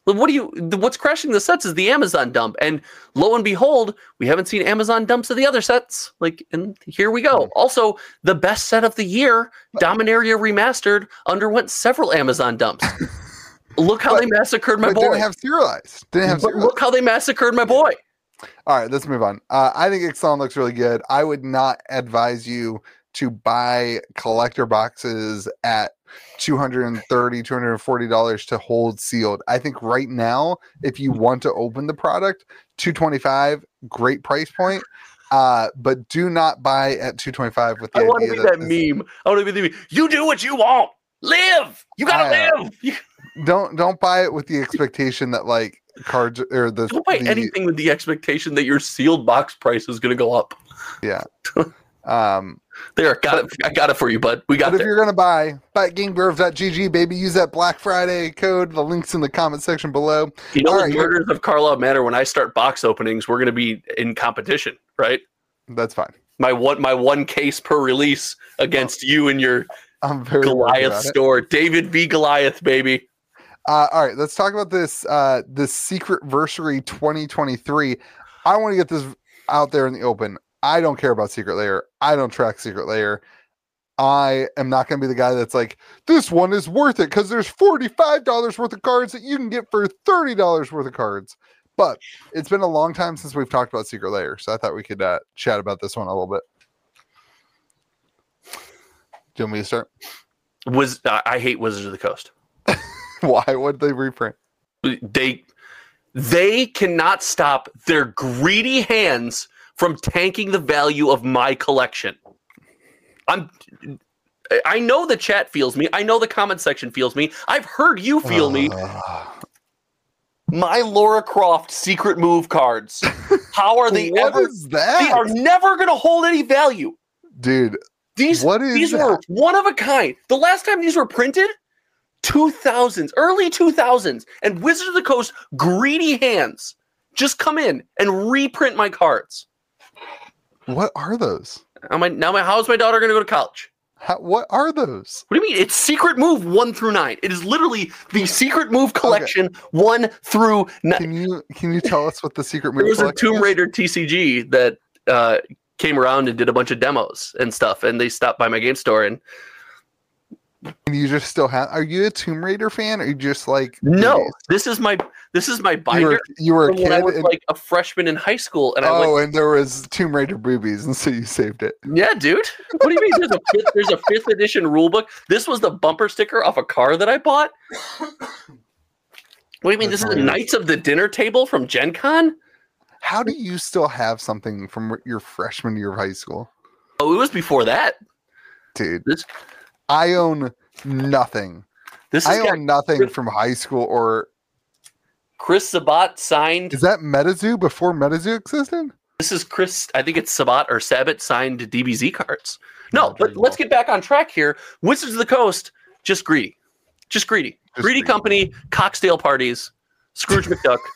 Speaker 1: What do you? What's crashing the sets is the Amazon dump, and lo and behold, we haven't seen Amazon dumps of the other sets. Like, and here we
Speaker 2: Hmm.
Speaker 1: go. Also, the best set of the year, Dominaria Remastered, underwent several Amazon dumps. Look how
Speaker 2: But-
Speaker 1: they massacred my boy.
Speaker 2: didn't have serialized. Didn't have serialized.
Speaker 1: look how they massacred my boy.
Speaker 2: All right, let's move on. Uh, I think Ixalan looks really good. I would not advise you to buy collector boxes at 230 $240 to hold sealed. I think right now, if you want to open the product, 225 great price point. Uh, but do not buy at 225 with the
Speaker 1: I want to be that
Speaker 2: this-
Speaker 1: meme. I want to be the meme. You do what you want. Live. You gotta
Speaker 2: I, uh,
Speaker 1: live. You
Speaker 2: Don't don't buy it with the expectation that like cards or the,
Speaker 1: don't buy
Speaker 2: the
Speaker 1: anything with the expectation that your sealed box price is gonna go up. Yeah.
Speaker 2: um
Speaker 1: There, got it. I got it for you, bud. We got
Speaker 2: But if
Speaker 1: there.
Speaker 2: you're gonna buy, buy at GameGrove.gg, baby. Use that Black Friday code. The links in the comment section below.
Speaker 1: You know,
Speaker 2: all
Speaker 1: the
Speaker 2: right,
Speaker 1: murders of Karlov Manor. When I start box openings, we're gonna be in competition, right?
Speaker 2: That's fine.
Speaker 1: My one, my one case per release against you and your
Speaker 2: I'm very
Speaker 1: Goliath
Speaker 2: about it.
Speaker 1: store. David v Goliath, baby.
Speaker 2: Uh, all right, let's talk about this. Uh, this Secretversary 2023. I want to get this out there in the open. I don't care about Secret Lair. I don't track Secret Lair. I am not going to be the guy that's like, this one is worth it because there's $45 worth of cards that you can get for $30 worth of cards. But it's been a long time since we've talked about Secret Lair. So I thought we could uh, chat about this one a little bit. Do you want me to start?
Speaker 1: Was I I hate Wizards of the Coast.
Speaker 2: Why would they reprint?
Speaker 1: they they cannot stop their greedy hands from tanking the value of my collection. I'm I know the chat feels me. I know the comment section feels me. I've heard you feel me. My Laura Croft secret move cards. How are they
Speaker 2: What
Speaker 1: ever
Speaker 2: is that?
Speaker 1: they are never going to hold any value.
Speaker 2: Dude,
Speaker 1: These
Speaker 2: What is
Speaker 1: these
Speaker 2: that?
Speaker 1: were one of a kind. The last time these were printed, 2000s, early 2000s, and Wizards of the Coast greedy hands just come in and reprint my cards.
Speaker 2: What are those?
Speaker 1: Now my, now my how's my daughter going to go to college?
Speaker 2: How, what are those?
Speaker 1: What do you mean? It's secret move one through nine. It is literally the secret move collection one through nine.
Speaker 2: Can you can you tell us what the secret move?
Speaker 1: There was a Tomb? Raider TCG that uh, came around and did a bunch of demos and stuff, and they stopped by my game store And
Speaker 2: you just still have? Are you a Tomb Raider fan, or you just like
Speaker 1: No,
Speaker 2: boobies?
Speaker 1: this is my this is my
Speaker 2: You
Speaker 1: binder
Speaker 2: were you were a
Speaker 1: from when I
Speaker 2: kid.
Speaker 1: was
Speaker 2: and-
Speaker 1: like a freshman in high school, and I
Speaker 2: oh,
Speaker 1: went,
Speaker 2: and there was Tomb Raider boobies, and so you saved it.
Speaker 1: "Yeah, dude, what do you mean? There's a fifth, there's a fifth edition rule book. This was the bumper sticker off a car that I bought. What do you mean?
Speaker 2: That's
Speaker 1: This is the. Knights of the Dinner Table from Gen Con?
Speaker 2: How do you still have something from your freshman year of high school,
Speaker 1: Oh, it was before that.
Speaker 2: dude?
Speaker 1: This
Speaker 2: I own nothing.
Speaker 1: this
Speaker 2: I own nothing from high school, or
Speaker 1: Chris Sabat signed.
Speaker 2: is that MetaZoo before MetaZoo existed?
Speaker 1: This is Chris. I think it's Sabat or Sabat signed DBZ cards. No,
Speaker 2: No,
Speaker 1: but let's get back on track here. Wizards of the Coast, just greedy, just greedy,
Speaker 2: Just
Speaker 1: greedy
Speaker 2: greedy.
Speaker 1: company, cocktail parties, Scrooge McDuck.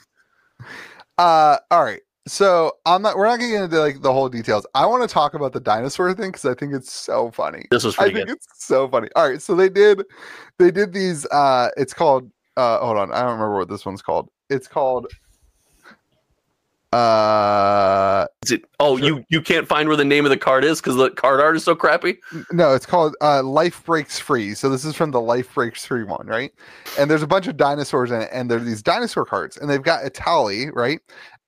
Speaker 2: Uh, all right. So I'm not. We're not getting into like the whole details. I want to talk about the dinosaur thing because I think it's so funny.
Speaker 1: This was
Speaker 2: I think
Speaker 1: good.
Speaker 2: it's so funny. All right, so they did, they did these. Uh, it's called. Uh, hold on, I don't remember what this one's called. It's called. Uh,
Speaker 1: Is it? Oh,
Speaker 2: Sure.
Speaker 1: you you can't find where the name of the card is because the card art is so crappy.
Speaker 2: no, it's called uh, Life Breaks Free. So this is from the Life Breaks Free one, right? And there's a bunch of dinosaurs in it, and there's these dinosaur cards, and they've got Etali, right?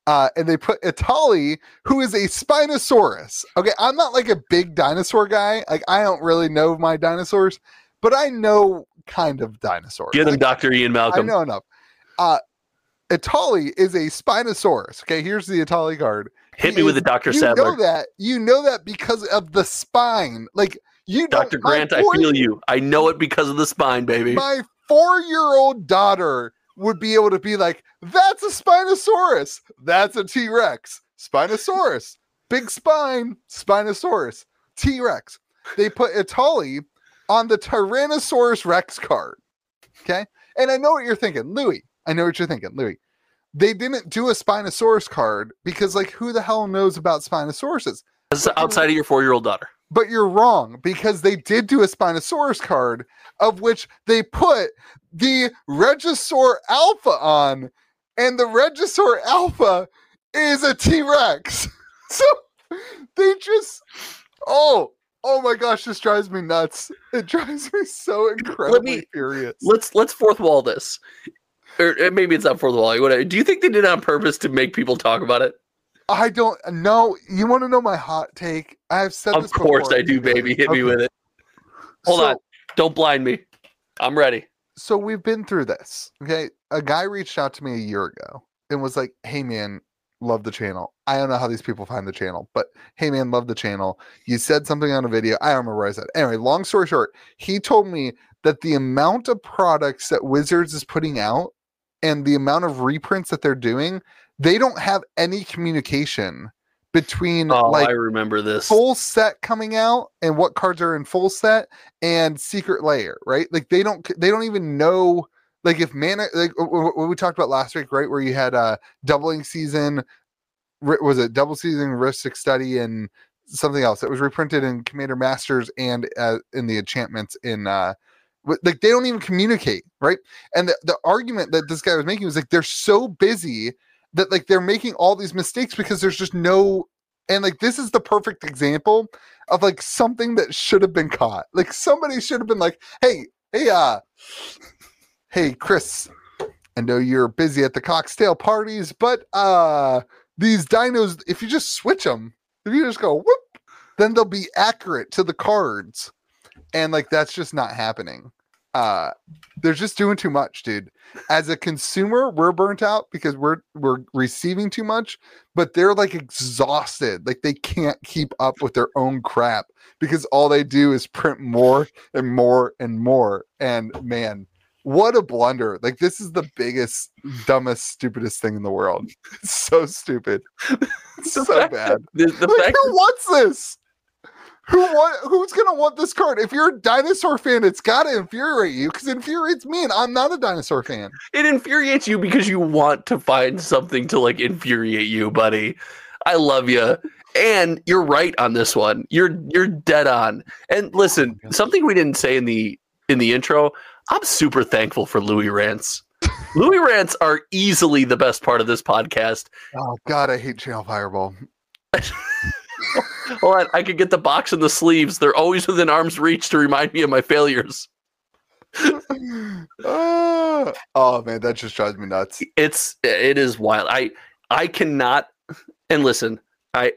Speaker 2: Uh, and they put Etali, who is a Spinosaurus. Okay, I'm not like a big dinosaur guy. Like I don't really know my dinosaurs, but I know kind of dinosaurs.
Speaker 1: Get him,
Speaker 2: Like,
Speaker 1: Doctor Ian Malcolm.
Speaker 2: I know enough. Uh, Etali is a Spinosaurus. Okay, here's the Etali card.
Speaker 1: Hit
Speaker 2: He
Speaker 1: me with
Speaker 2: is-
Speaker 1: the Doctor
Speaker 2: You know that. You know that because of the spine. Like you,
Speaker 1: Doctor Grant, I feel you. I know it because of the spine, baby.
Speaker 2: My four-year-old daughter would be able to be like, "That's a Spinosaurus. That's a T-Rex. Spinosaurus. Big spine. Spinosaurus. T-Rex." They put Etali on the Tyrannosaurus Rex card. Okay, and I know what you're thinking, Louis. I know what you're thinking, Louis. They didn't do a Spinosaurus card because, like, who the hell knows about Spinosauruses?
Speaker 1: That's outside of your four-year-old daughter.
Speaker 2: But you're wrong because they did do a Spinosaurus card of which they put the Regisaur Alpha on, and the Regisaur Alpha is a T Rex. So they just, oh, oh my gosh, this drives me nuts. It drives me so incredibly furious.
Speaker 1: Let's let's fourth wall this, or uh, maybe it's not fourth wall. Whatever. Do you think they did it on purpose to make people talk about it?
Speaker 2: I don't know. You want to know my hot take? I've said
Speaker 1: Of
Speaker 2: this
Speaker 1: course
Speaker 2: before.
Speaker 1: I do, baby. Hit me with it. Hold
Speaker 2: So-
Speaker 1: on. Don't blind me. I'm ready.
Speaker 2: So we've been through this. Okay. A guy reached out to me a year ago and was like, Hey man, love the channel. I don't know how these people find the channel, but hey man, love the channel. You said something on a video. I don't remember what I said. Anyway, long story short, he told me that the amount of products that Wizards is putting out and the amount of reprints that they're doing, they don't have any communication between
Speaker 1: Oh,
Speaker 2: like
Speaker 1: I remember this.
Speaker 2: full set coming out and what cards are in full set and secret lair right? Like they don't they don't even know like if mana like wh- wh- what we talked about last week right where you had uh doubling season was it double season Rhystic Study and something else. That was reprinted in commander masters and uh, in the enchantments in uh like they don't even communicate right? And the, the argument that this guy was making was like they're so busy that like they're making all these mistakes because there's just no and like this is the perfect example of like something that should have been caught. Like somebody should have been like hey hey uh hey chris i know you're busy at the cocktail parties but uh these dinos if you just switch them if you just go whoop then they'll be accurate to the cards. And like that's just not happening uh they're just doing too much dude. As a consumer we're burnt out because we're we're receiving too much but they're like exhausted. Like they can't keep up with their own crap because all they do is print more and more and more. And man what a blunder. Like this is the biggest dumbest stupidest thing in the world. It's so stupid. So bad.
Speaker 1: The, the
Speaker 2: like,
Speaker 1: fact
Speaker 2: who wants this who want, who's gonna want this card if you're a dinosaur fan it's gotta infuriate you because it infuriates me and i'm not a dinosaur fan
Speaker 1: it infuriates you because you want to find something to like infuriate you, buddy. I love you. And you're right on this one. You're you're dead on. And listen, oh something we didn't say in the in the intro, I'm super thankful for Louis Rants. Louis Rants are easily the best part of this podcast.
Speaker 2: oh god i hate channel fireball
Speaker 1: Hold on, I could get the box and the sleeves. They're always within arm's reach to remind me of my failures.
Speaker 2: Ah, oh man, that just drives me nuts.
Speaker 1: it's it is wild. I I cannot and listen, I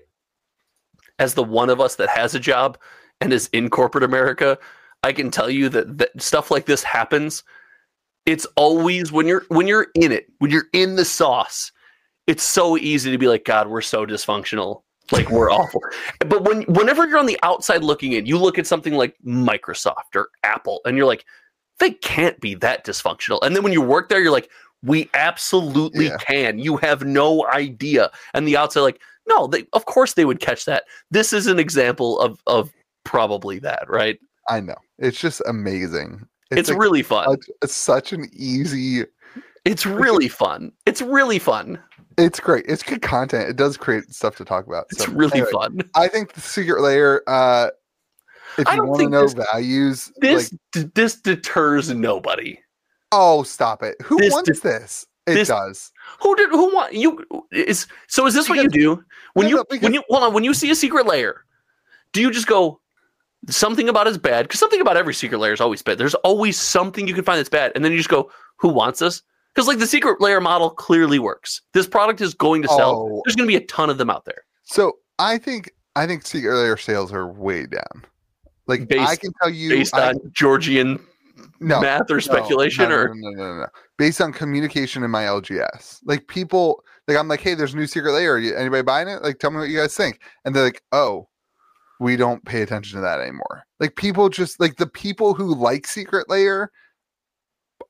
Speaker 1: as the one of us that has a job and is in corporate America, I can tell you that, that stuff like this happens. It's always when you're when you're in it, when you're in the sauce, it's so easy to be like, God, we're so dysfunctional. Like we're awful. But when whenever you're on the outside looking in, you look at something like Microsoft or Apple, and you're like, they can't be that dysfunctional. And then when you work there, you're like, we absolutely
Speaker 2: Yeah.
Speaker 1: can. You have no idea. And the outside, like, no, they of course they would catch that. This is an example of of probably that, right?
Speaker 2: I know. It's just amazing.
Speaker 1: It's,
Speaker 2: like
Speaker 1: really fun.
Speaker 2: such, it's such an easy.
Speaker 1: It's really fun. It's really fun.
Speaker 2: It's great. It's good content. It does create stuff to talk about.
Speaker 1: It's
Speaker 2: So,
Speaker 1: really
Speaker 2: anyway,
Speaker 1: fun.
Speaker 2: I think the secret lair. Uh, if
Speaker 1: I
Speaker 2: you want to know
Speaker 1: this-
Speaker 2: values,
Speaker 1: This
Speaker 2: like,
Speaker 1: d- this deters nobody.
Speaker 2: oh, stop it. Who
Speaker 1: this
Speaker 2: wants this? It
Speaker 1: this-
Speaker 2: does.
Speaker 1: Who did who want you is so is this what you do when
Speaker 2: No,
Speaker 1: you
Speaker 2: no, because-
Speaker 1: when you hold on when you see a secret lair do you just go something about is bad because something about every secret lair is always bad there's always something you can find that's bad and then you just go who wants this because like the secret lair model clearly works this product is going to sell
Speaker 2: Oh.
Speaker 1: there's going to be a ton of them out there
Speaker 2: So I think I think secret lair sales are way down. Like
Speaker 1: based, I
Speaker 2: can tell you,
Speaker 1: based
Speaker 2: I,
Speaker 1: on georgian
Speaker 2: no,
Speaker 1: math or
Speaker 2: no,
Speaker 1: speculation
Speaker 2: no,
Speaker 1: or
Speaker 2: no, no, no, no, no. based on communication in my LGS. Like people, like I'm like, hey, there's a new secret lair. Anybody buying it? Like, tell me what you guys think. And they're like, oh, we don't pay attention to that anymore. Like people just like the people who like secret lair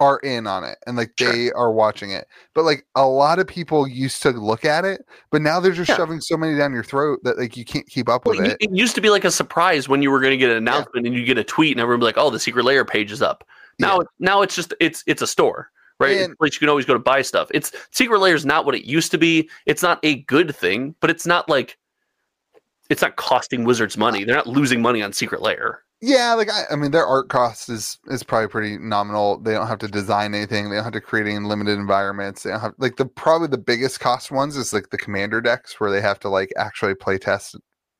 Speaker 2: are in on it and like
Speaker 1: Sure.
Speaker 2: they are watching it. But like a lot of people used to look at it, but now they're just
Speaker 1: Yeah.
Speaker 2: shoving so many down your throat that like you can't keep up with it.
Speaker 1: it used to be like a surprise when you were going to get an announcement and you get a tweet and everyone be like, "Oh, the secret lair page is up." Now, now it's just it's it's a store, right? It's a place you can always go to buy stuff. It's secret lair is not what it used to be. It's not a good thing, but it's not like it's not costing wizards money. They're not losing money on secret lair.
Speaker 2: Yeah, like I, I mean, their art cost is is probably pretty nominal. They don't have to design anything. They don't have to create any limited environments. They don't have like the probably the biggest cost ones is like the commander decks where they have to like actually play test,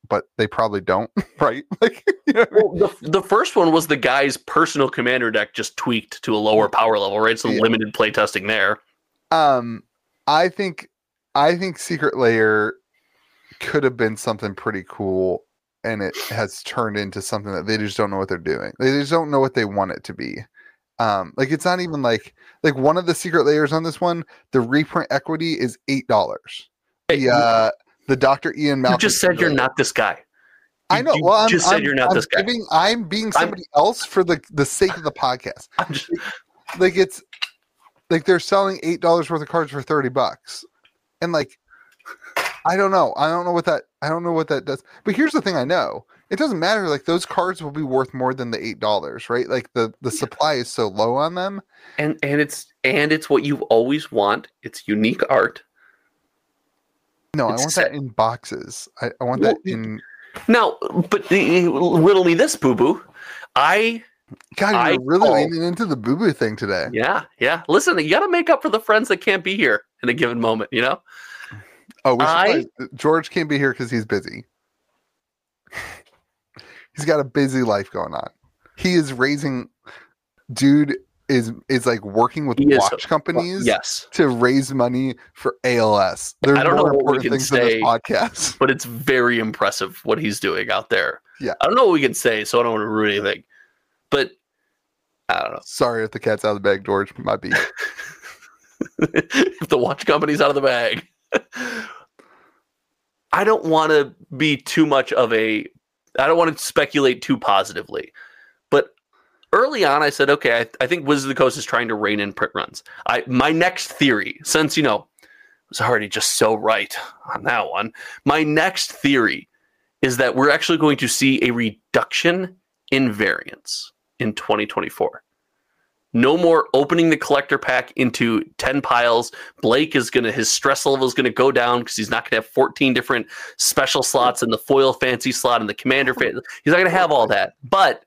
Speaker 2: but they probably don't, right? Like, you know what I mean?
Speaker 1: The, the first one was the guy's personal commander deck just tweaked to a lower power level, right? So
Speaker 2: Yeah.
Speaker 1: limited play testing there.
Speaker 2: um, I think I think Secret Lair could have been something pretty cool, and it has turned into something that they just don't know what they're doing. They just don't know what they want it to be. Um, like it's not even like like one of the secret lairs on this one. The reprint equity is eight dollars. The uh, the Doctor Ian
Speaker 1: you
Speaker 2: Malcolm.
Speaker 1: just said you're not this guy.
Speaker 2: I know.
Speaker 1: you
Speaker 2: Well, I'm
Speaker 1: just said
Speaker 2: I'm-
Speaker 1: you're not
Speaker 2: I'm
Speaker 1: this guy.
Speaker 2: I'm being
Speaker 1: I'm-
Speaker 2: somebody else for the the sake of the podcast.
Speaker 1: I'm just,
Speaker 2: like it's like they're selling eight dollars worth of cards for 30 bucks and like i don't know i don't know what that i don't know what that does but here's the thing i know it doesn't matter like those cards will be worth more than the eight dollars right like the the supply is so low on them
Speaker 1: and and it's and it's what you always want. It's unique art.
Speaker 2: no i want
Speaker 1: set-
Speaker 2: that in boxes i, I want
Speaker 1: Well,
Speaker 2: that in
Speaker 1: Now, but uh, riddle me this, boo boo. I
Speaker 2: god
Speaker 1: I
Speaker 2: you're really
Speaker 1: call-
Speaker 2: leaning into the boo-boo thing today
Speaker 1: yeah yeah. Listen, you got to make up for the friends that can't be here in a given moment. You know.
Speaker 2: Oh
Speaker 1: I-
Speaker 2: uh, george can't be here because he's busy he's got a busy life going on he is raising dude is is like working with
Speaker 1: He is-
Speaker 2: watch uh, companies
Speaker 1: Yes,
Speaker 2: to raise money for ALS. There's
Speaker 1: I don't know
Speaker 2: more
Speaker 1: what we
Speaker 2: important
Speaker 1: can
Speaker 2: things than this
Speaker 1: say.
Speaker 2: podcast.
Speaker 1: but it's very impressive what he's doing out there.
Speaker 2: Yeah.
Speaker 1: I don't know what we can say, so I don't want to ruin anything. But I don't know
Speaker 2: Sorry if the cat's out of the bag, George. Might be.
Speaker 1: if the watch company's out of the bag. I don't want to be too much of a. I don't want to speculate too positively, but early on, I said, okay, I, I think Wizards of the Coast is trying to rein in print runs. I my next theory, since you know, I was already just so right on that one. My next theory is that we're actually going to see a reduction in variance in 2024. No more opening the collector pack into 10 piles. Blake is going to, his stress level is going to go down because he's not going to have 14 different special slots and the foil fancy slot and the commander. Fan- he's not going to have all that. But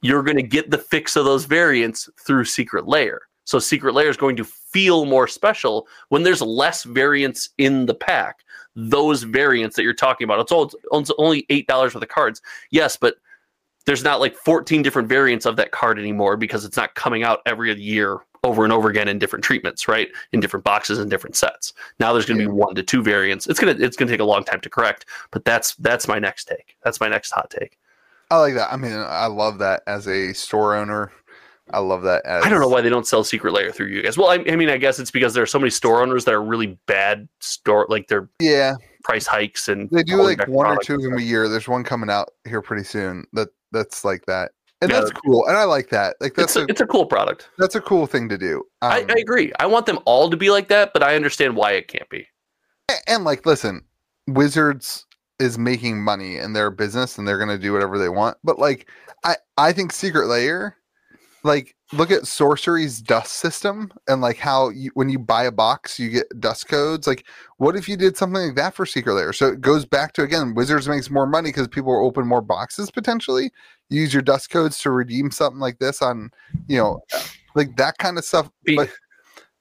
Speaker 1: you're going to get the fix of those variants through Secret Lair. So Secret Lair is going to feel more special when there's less variants in the pack. Those variants that you're talking about, it's, all, it's only eight dollars for the cards. Yes, but there's not like 14 different variants of that card anymore because it's not coming out every year over and over again in different treatments, right? In different boxes and different sets. Now there's going to
Speaker 2: Yeah.
Speaker 1: be one to two variants. It's gonna it's gonna take a long time to correct, but that's that's my next take. That's my next hot take.
Speaker 2: I like that. I mean, I love that as a store owner. I love that as
Speaker 1: I don't know why they don't sell Secret Lair through you guys. Well, I, I mean, I guess it's because there are so many store owners that are really bad store, like they're
Speaker 2: Yeah,
Speaker 1: price hikes and
Speaker 2: they do like one or two of them a year. There's one coming out here pretty soon that that's like that, and
Speaker 1: Yeah.
Speaker 2: that's cool. And I like that. Like that's
Speaker 1: It's a,
Speaker 2: a,
Speaker 1: it's a cool product.
Speaker 2: that's a cool thing to do.
Speaker 1: I,
Speaker 2: Um,
Speaker 1: I agree. I want them all to be like that, but I understand why it can't be.
Speaker 2: A- and like listen wizards is making money in their business and they're going to do whatever they want but like i i think secret lair like look at sorcery's dust system and like how you, when you buy a box you get dust codes like what if you did something like that for secret lair so it goes back to again wizards makes more money because people open more boxes potentially. Use your dust codes to redeem something like this on you know uh, like that kind of stuff but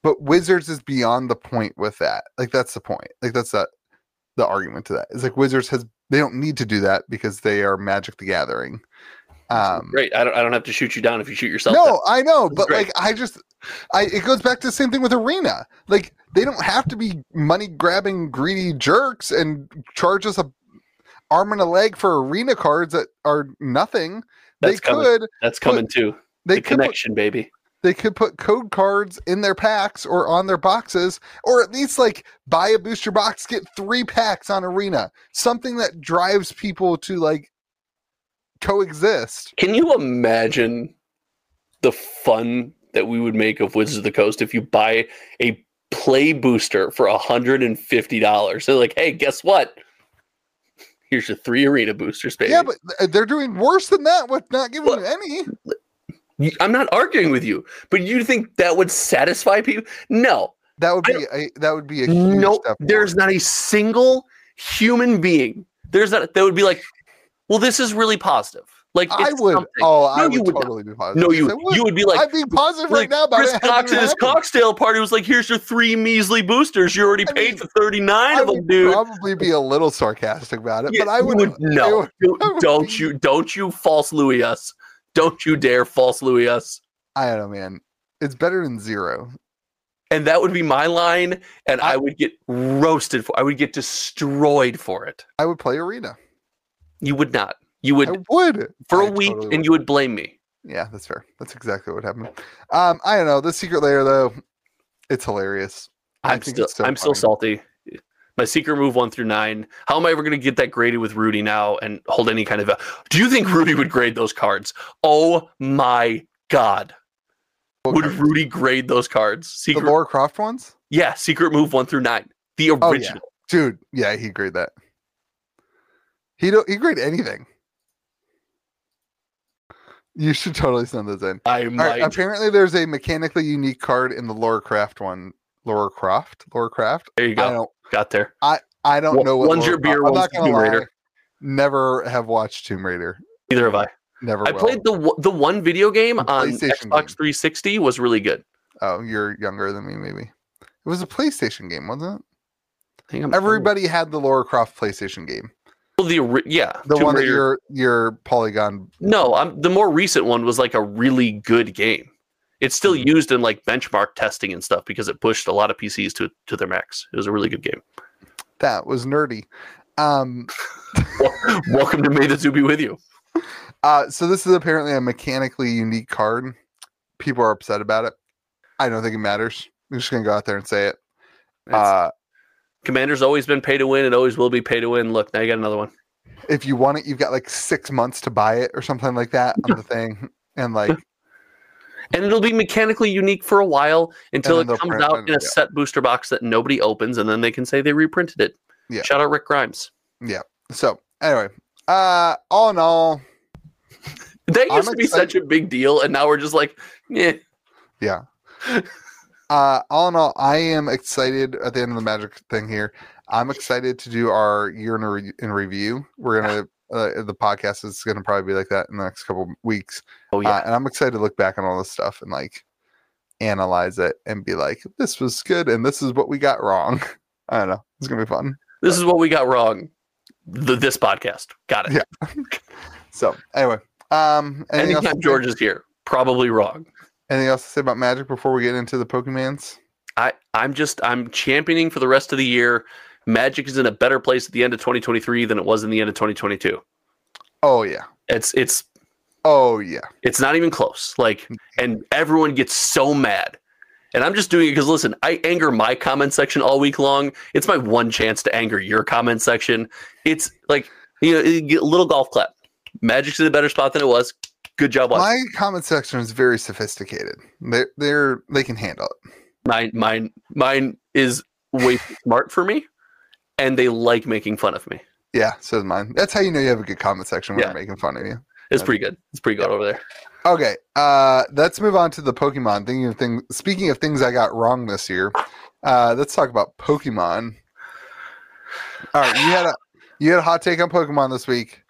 Speaker 2: but wizards is beyond the point with that. Like that's the point. Like that's the the argument to that. Is like wizards has they don't need to do that because they are magic the gathering um
Speaker 1: Great. I don't. I don't have to shoot you down if you shoot yourself. down.
Speaker 2: no i know but
Speaker 1: great.
Speaker 2: like i just i it goes back to the same thing with arena like they don't have to be money grabbing greedy jerks and charge us a arm and a leg for arena cards that are nothing
Speaker 1: That's
Speaker 2: they
Speaker 1: coming.
Speaker 2: could
Speaker 1: That's coming too.
Speaker 2: they
Speaker 1: the
Speaker 2: could put
Speaker 1: connection, baby.
Speaker 2: they could put code cards in their packs or on their boxes or at least like buy a booster box get three packs on arena something that drives people to like coexist
Speaker 1: Can you imagine the fun that we would make of Wizards of the Coast if you buy a play booster for hundred and fifty dollars? They're like, hey, guess what? Here's your three arena boosters, baby.
Speaker 2: yeah but they're doing worse than that with not giving
Speaker 1: Well,
Speaker 2: you any
Speaker 1: I'm not arguing with you, but you think that would satisfy people? No,
Speaker 2: that would be a that would be a huge
Speaker 1: no. There's
Speaker 2: forward.
Speaker 1: not a single human being. There's not that would be like, well, this is really positive. Like
Speaker 2: i would
Speaker 1: something.
Speaker 2: oh i
Speaker 1: No,
Speaker 2: would,
Speaker 1: you would not.
Speaker 2: totally be positive
Speaker 1: no, you
Speaker 2: I would.
Speaker 1: you would be like,
Speaker 2: i'd be positive
Speaker 1: like
Speaker 2: right now But
Speaker 1: Chris
Speaker 2: Cocks
Speaker 1: at his
Speaker 2: happened.
Speaker 1: cocktail party was like, "Here's your three measly boosters. You already
Speaker 2: I
Speaker 1: paid
Speaker 2: mean,
Speaker 1: for 39 of them,
Speaker 2: would
Speaker 1: dude."
Speaker 2: probably be a little sarcastic about it
Speaker 1: Yeah,
Speaker 2: but i would, I
Speaker 1: no.
Speaker 2: would- I would
Speaker 1: don't
Speaker 2: be-
Speaker 1: you don't you false Louis us. Don't you dare false Louis us.
Speaker 2: i don't know man it's better than zero
Speaker 1: And that would be my line, and I,
Speaker 2: I-
Speaker 1: would get roasted for. I would get destroyed for it.
Speaker 2: i would play arena
Speaker 1: You would not. You would
Speaker 2: I would
Speaker 1: for
Speaker 2: a
Speaker 1: a week, and you would blame me.
Speaker 2: Yeah, that's fair. That's exactly what happened. Um, I don't know. The secret lair though, it's hilarious. I
Speaker 1: I'm still
Speaker 2: so
Speaker 1: I'm still salty. My secret move one through nine. How am I ever going to get that graded with Rudy now and hold any kind of? A, do you think Rudy would grade those cards? Oh my god!
Speaker 2: What
Speaker 1: Would
Speaker 2: cards?
Speaker 1: Rudy grade those cards?
Speaker 2: the
Speaker 1: Secret,
Speaker 2: Laura Croft ones?
Speaker 1: yeah, secret move one through nine, the original.
Speaker 2: Oh, yeah. Dude, yeah, he grade that. He don't he grade anything. You should totally send those in.
Speaker 1: I might.
Speaker 2: right, apparently there's a mechanically unique card in the Laura Craft one. Laura Croft? Laura Craft?
Speaker 1: there you go. Got there.
Speaker 2: I I don't
Speaker 1: One-
Speaker 2: know what
Speaker 1: one's
Speaker 2: Laura
Speaker 1: your beer,
Speaker 2: Croft-
Speaker 1: one's Tomb Raider.
Speaker 2: lie. Never have watched Tomb Raider.
Speaker 1: Neither have I.
Speaker 2: Never
Speaker 1: I
Speaker 2: will.
Speaker 1: played the one- the one video game
Speaker 2: The
Speaker 1: on Xbox
Speaker 2: game.
Speaker 1: 360 was really good.
Speaker 2: Oh, you're younger than me, maybe. It was a PlayStation game, wasn't it?
Speaker 1: I think I'm,
Speaker 2: Everybody had the Laura Croft PlayStation game.
Speaker 1: The yeah,
Speaker 2: The
Speaker 1: Tomb
Speaker 2: one that your your polygon.
Speaker 1: No, I'm the more recent one was like a really good game. It's still
Speaker 2: Mhm.
Speaker 1: used in like benchmark testing and stuff because it pushed a lot of PCs to to their max. It was a really good game.
Speaker 2: That was nerdy. Um,
Speaker 1: Wel- Welcome to May the Zoo be with you.
Speaker 2: uh, so this is apparently a mechanically unique card. People are upset about it. I don't think it matters. I'm just gonna go out there and say it. Uh,
Speaker 1: Commander's always been pay to win and always will be pay to win. Look, now you got another one.
Speaker 2: if you want it, you've got like six months to buy it or something like that on the thing, and like
Speaker 1: And it'll be mechanically unique for a while until it comes out
Speaker 2: it,
Speaker 1: in a
Speaker 2: yeah.
Speaker 1: set booster box that nobody opens, and then they can say they reprinted it.
Speaker 2: Yeah.
Speaker 1: Shout out Rick Grimes. Yeah.
Speaker 2: So. Anyway, uh, all in all,
Speaker 1: That
Speaker 2: I'm
Speaker 1: used to be such a big deal, and now we're just like, yeah.
Speaker 2: Yeah. uh, all in all, I am excited at the end of the magic thing here. I'm excited to do our year in, re- in review. We're gonna uh, the podcast is gonna probably be like that in the next couple weeks,
Speaker 1: Oh
Speaker 2: uh,
Speaker 1: yeah.
Speaker 2: and I'm excited to look back on all this stuff and like analyze it and be like, this was good and this is what we got wrong. I don't know. It's gonna be fun.
Speaker 1: this is what we got wrong. The, this podcast got it.
Speaker 2: Yeah. So anyway, Um,
Speaker 1: Anytime George is here, probably wrong.
Speaker 2: Anything else to say about Magic before we get into the Pokemans?
Speaker 1: I, I'm just I'm championing for the rest of the year. Magic is in a better place at the end of 2023 than it was in the end of 2022.
Speaker 2: Oh yeah.
Speaker 1: It's it's
Speaker 2: Oh yeah.
Speaker 1: it's not even close. Like, and everyone gets so mad. And I'm just doing it because listen, I anger my comment section all week long. It's my one chance to anger your comment section. It's like you know, you get a little golf clap. Magic's in a better spot than it was. Good job.
Speaker 2: My comment section is very sophisticated. They they're they can handle it.
Speaker 1: Mine, mine, mine is way smart for me, and they like making fun of me.
Speaker 2: Yeah, so is mine. That's how you know you have a good comment section when
Speaker 1: Yeah.
Speaker 2: they're making fun of you.
Speaker 1: It's pretty good. It's pretty good over there.
Speaker 2: Okay, uh, let's move on to the Pokemon. Thinking of things. Speaking of things I got wrong this year, uh, let's talk about Pokemon. All right, you had a you had a hot take on Pokemon this week.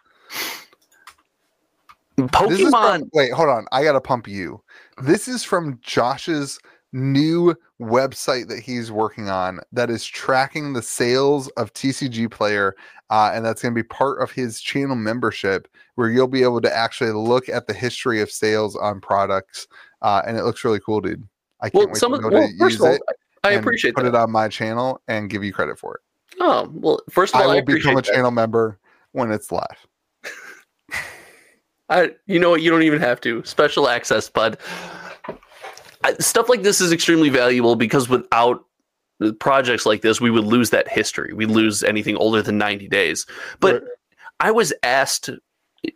Speaker 1: Pokemon.
Speaker 2: from, wait, hold on. I gotta pump you. This is from Josh's new website that he's working on that is tracking the sales of TCG Player, uh, and that's going to be part of his channel membership, where you'll be able to actually look at the history of sales on products, uh, and it looks really cool, dude. I can't
Speaker 1: well,
Speaker 2: wait
Speaker 1: some
Speaker 2: to
Speaker 1: of well,
Speaker 2: to use
Speaker 1: all,
Speaker 2: it.
Speaker 1: I appreciate
Speaker 2: put
Speaker 1: that.
Speaker 2: it on my channel and give you credit for it.
Speaker 1: Oh well, first of
Speaker 2: I
Speaker 1: all, I,
Speaker 2: will
Speaker 1: appreciate
Speaker 2: become a
Speaker 1: that.
Speaker 2: channel member when it's live.
Speaker 1: I, you know what? You don't even have to. Special access, bud. I, stuff like this is extremely valuable because without projects like this, we would lose that history. We lose anything older than 90 days. But
Speaker 2: Right.
Speaker 1: I was asked,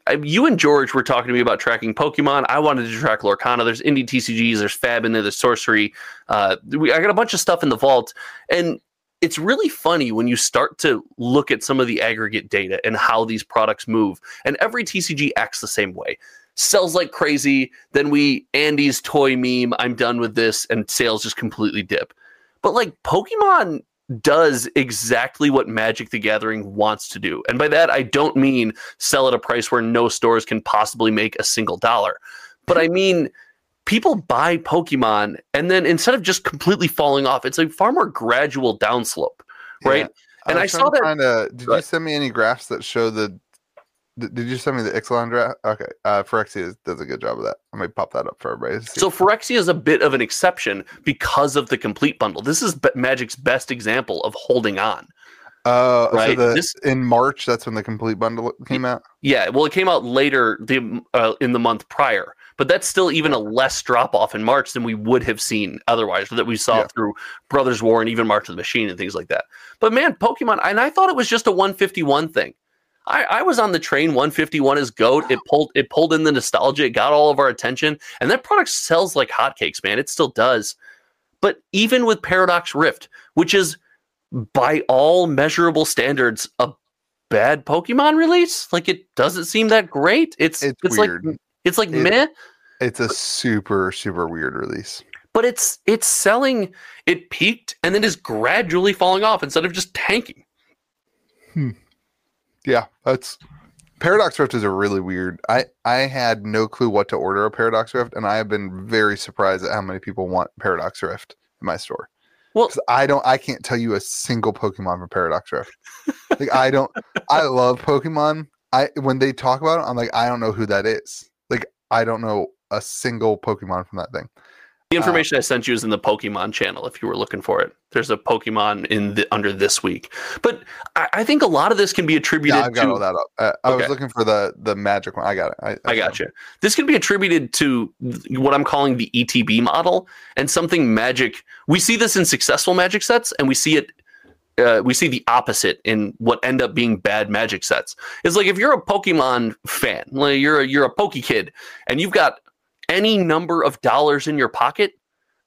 Speaker 1: I, you and George were talking to me about tracking Pokemon. I wanted to track Lorcana. There's indie TCGs, there's Fab in there, there's Sorcery. Uh, we, I got a bunch of stuff in the vault. And it's really funny when you start to look at some of the aggregate data and how these products move. And every TCG acts the same way. Sells like crazy. Then we Andy's toy meme. I'm done with this, and sales just completely dip. But like Pokemon does exactly what Magic the Gathering wants to do. And by that, I don't mean sell at a price where no stores can possibly make a single dollar. But I mean, people buy Pokemon and then instead of just completely falling off, it's a far more gradual downslope, right?
Speaker 2: Yeah.
Speaker 1: And I saw that-
Speaker 2: Find a, did
Speaker 1: Go
Speaker 2: you send me any graphs that show the? Did you send me the Ixalan graph? Okay, uh, Phyrexia does a good job of that. I might pop that up for everybody.
Speaker 1: So Phyrexia is a bit of an exception because of the complete bundle. This is Magic's best example of holding on.
Speaker 2: uh, so
Speaker 1: right,
Speaker 2: the,
Speaker 1: this-
Speaker 2: in March, that's when the complete bundle came out.
Speaker 1: Yeah, well, it came out later the uh, in the month prior, but that's still even a less drop off in March than we would have seen otherwise. That we saw
Speaker 2: Yeah.
Speaker 1: through Brothers War and even March of the Machine and things like that. But man, Pokemon, and I thought it was just a 151 thing. I, I was on the train 151 is goat. It pulled it pulled in the nostalgia. It got all of our attention, and that product sells like hotcakes, man. It still does. But even with Paradox Rift, which is by all measurable standards a bad Pokemon release, like it doesn't seem that great. It's
Speaker 2: It's
Speaker 1: it's,
Speaker 2: weird.
Speaker 1: like it's like
Speaker 2: It-
Speaker 1: meh,
Speaker 2: It's a super super weird release.
Speaker 1: but it's it's selling. It peaked and then is gradually falling off instead of just tanking. Hmm.
Speaker 2: Yeah, that's Paradox Rift is a really weird. I I had no clue what to order a Paradox Rift, and I have been very surprised at how many people want Paradox Rift in my store.
Speaker 1: Well,
Speaker 2: I don't. I can't tell you a single Pokemon from Paradox Rift. like I don't. I love Pokemon. I when they talk about it, I'm like, I don't know who that is. I don't know a single Pokemon from that thing.
Speaker 1: the
Speaker 2: uh,
Speaker 1: information I sent you is in the Pokemon channel if you were looking for it. There's a Pokemon in the under this week, but I, I think a lot of this can be attributed
Speaker 2: Yeah, I've got
Speaker 1: to
Speaker 2: all that up. Uh, I was looking for the the magic one. I got it. I,
Speaker 1: I got you. This can be attributed to what I'm calling the ETB model and something magic. We see this in successful magic sets, and we see it. Uh, we see the opposite in what end up being bad magic sets. It's like if you're a Pokemon fan, like you're a, you're a Poke kid, and you've got any number of dollars in your pocket.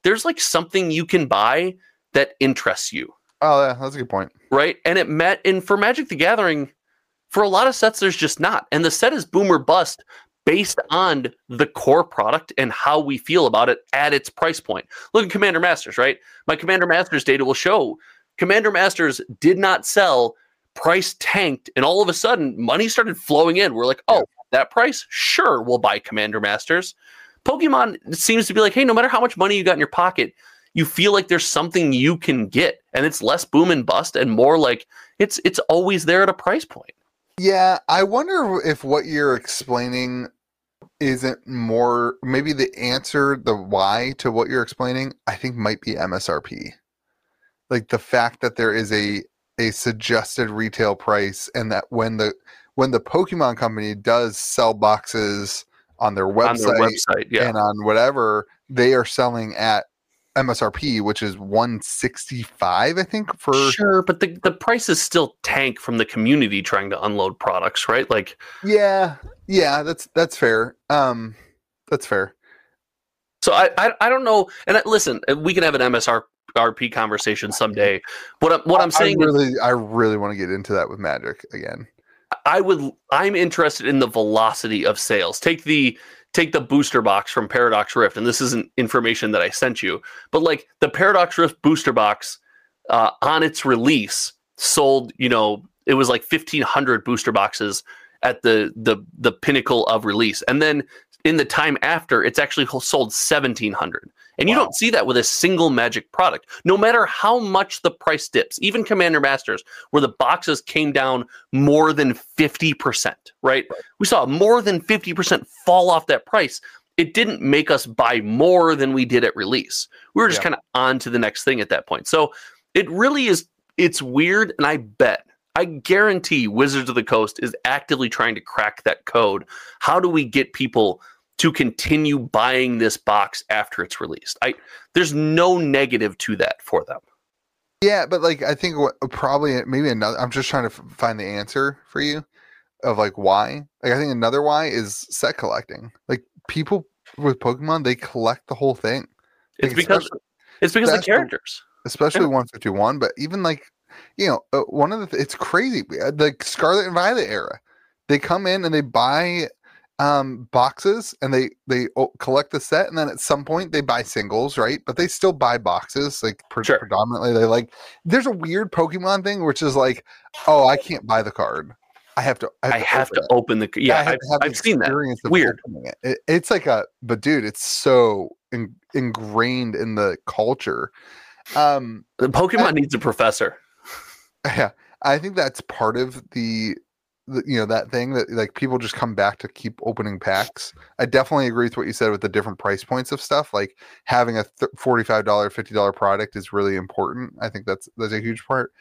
Speaker 1: There's like something you can buy that interests you
Speaker 2: Oh, yeah, that's a good point.
Speaker 1: right? And it met and for Magic the Gathering, for a lot of sets, there's just not. And the set is boom or bust based on the core product and how we feel about it at its price point. Look at Commander Masters, right? My Commander Masters data will show Commander Masters did not sell, price tanked, and all of a sudden money started flowing in. We're like, oh, that price? Sure, we'll buy Commander Masters. Pokemon seems to be like, hey, no matter how much money you got in your pocket, you feel like there's something you can get and it's less boom and bust and more like it's it's always there at a price point
Speaker 2: Yeah, I wonder if what you're explaining isn't more maybe the answer the why to what you're explaining i think might be msrp like the fact that there is a a suggested retail price and that when the when the pokemon company does sell boxes on their website,
Speaker 1: on their website. Yeah.
Speaker 2: and on whatever they are selling at msrp which is 165 i think for
Speaker 1: Sure, but the, the prices still tank from the community trying to unload products, right? Like,
Speaker 2: yeah yeah that's that's fair um that's fair
Speaker 1: so I I, I don't know. And I, listen, uh, we can have an MSRP conversation someday. What I'm what I'm saying
Speaker 2: I
Speaker 1: is,
Speaker 2: really, I really want to get into that with Magic again.
Speaker 1: I would I'm interested in the velocity of sales. Take the take the booster box from Paradox Rift, and this isn't information that I sent you, but like the Paradox Rift booster box uh, on its release sold, you know, it was like 1500 booster boxes at the the the pinnacle of release, and then in the time after, it's actually sold 1700. And you
Speaker 2: Wow.
Speaker 1: don't see that with a single Magic product, no matter how much the price dips. Even Commander Masters, where the boxes came down more than 50%, right? We saw more than 50% fall off that price. It didn't make us buy more than we did at release. We were just
Speaker 2: Yeah.
Speaker 1: kind of on to the next thing at that point. So it really is, it's weird. And I bet, I guarantee Wizards of the Coast is actively trying to crack that code. How do we get people to continue buying this box after it's released? I there's no negative to that for them.
Speaker 2: Yeah, but like I think what probably maybe another. I'm just trying to f- find the answer for you of like why. Like I think another why is set collecting. Like people with Pokemon, they collect the whole thing.
Speaker 1: It's
Speaker 2: Like,
Speaker 1: because it's because the
Speaker 2: especially-
Speaker 1: characters.
Speaker 2: especially 151 but even like you know uh, one of the it's crazy uh, the scarlet and violet era they come in and they buy um boxes and they they collect the set and then at some point they buy singles right but they still buy boxes like pre-
Speaker 1: Sure.
Speaker 2: predominantly they like there's a weird pokemon thing which is like oh i can't buy the card i have to
Speaker 1: I have
Speaker 2: open
Speaker 1: to
Speaker 2: it.
Speaker 1: open the yeah.
Speaker 2: I have
Speaker 1: I've,
Speaker 2: have
Speaker 1: I've seen that. Weird.
Speaker 2: It. It- It's like a, but dude, it's so in, ingrained in the culture. Um,
Speaker 1: The Pokemon needs a professor.
Speaker 2: yeah, I think that's part of the, you know, that thing that like people just come back to keep opening packs. I definitely agree with what you said with the different price points of stuff. Like having a th- forty-five dollar, fifty dollar product is really important. I think that's that's a huge part.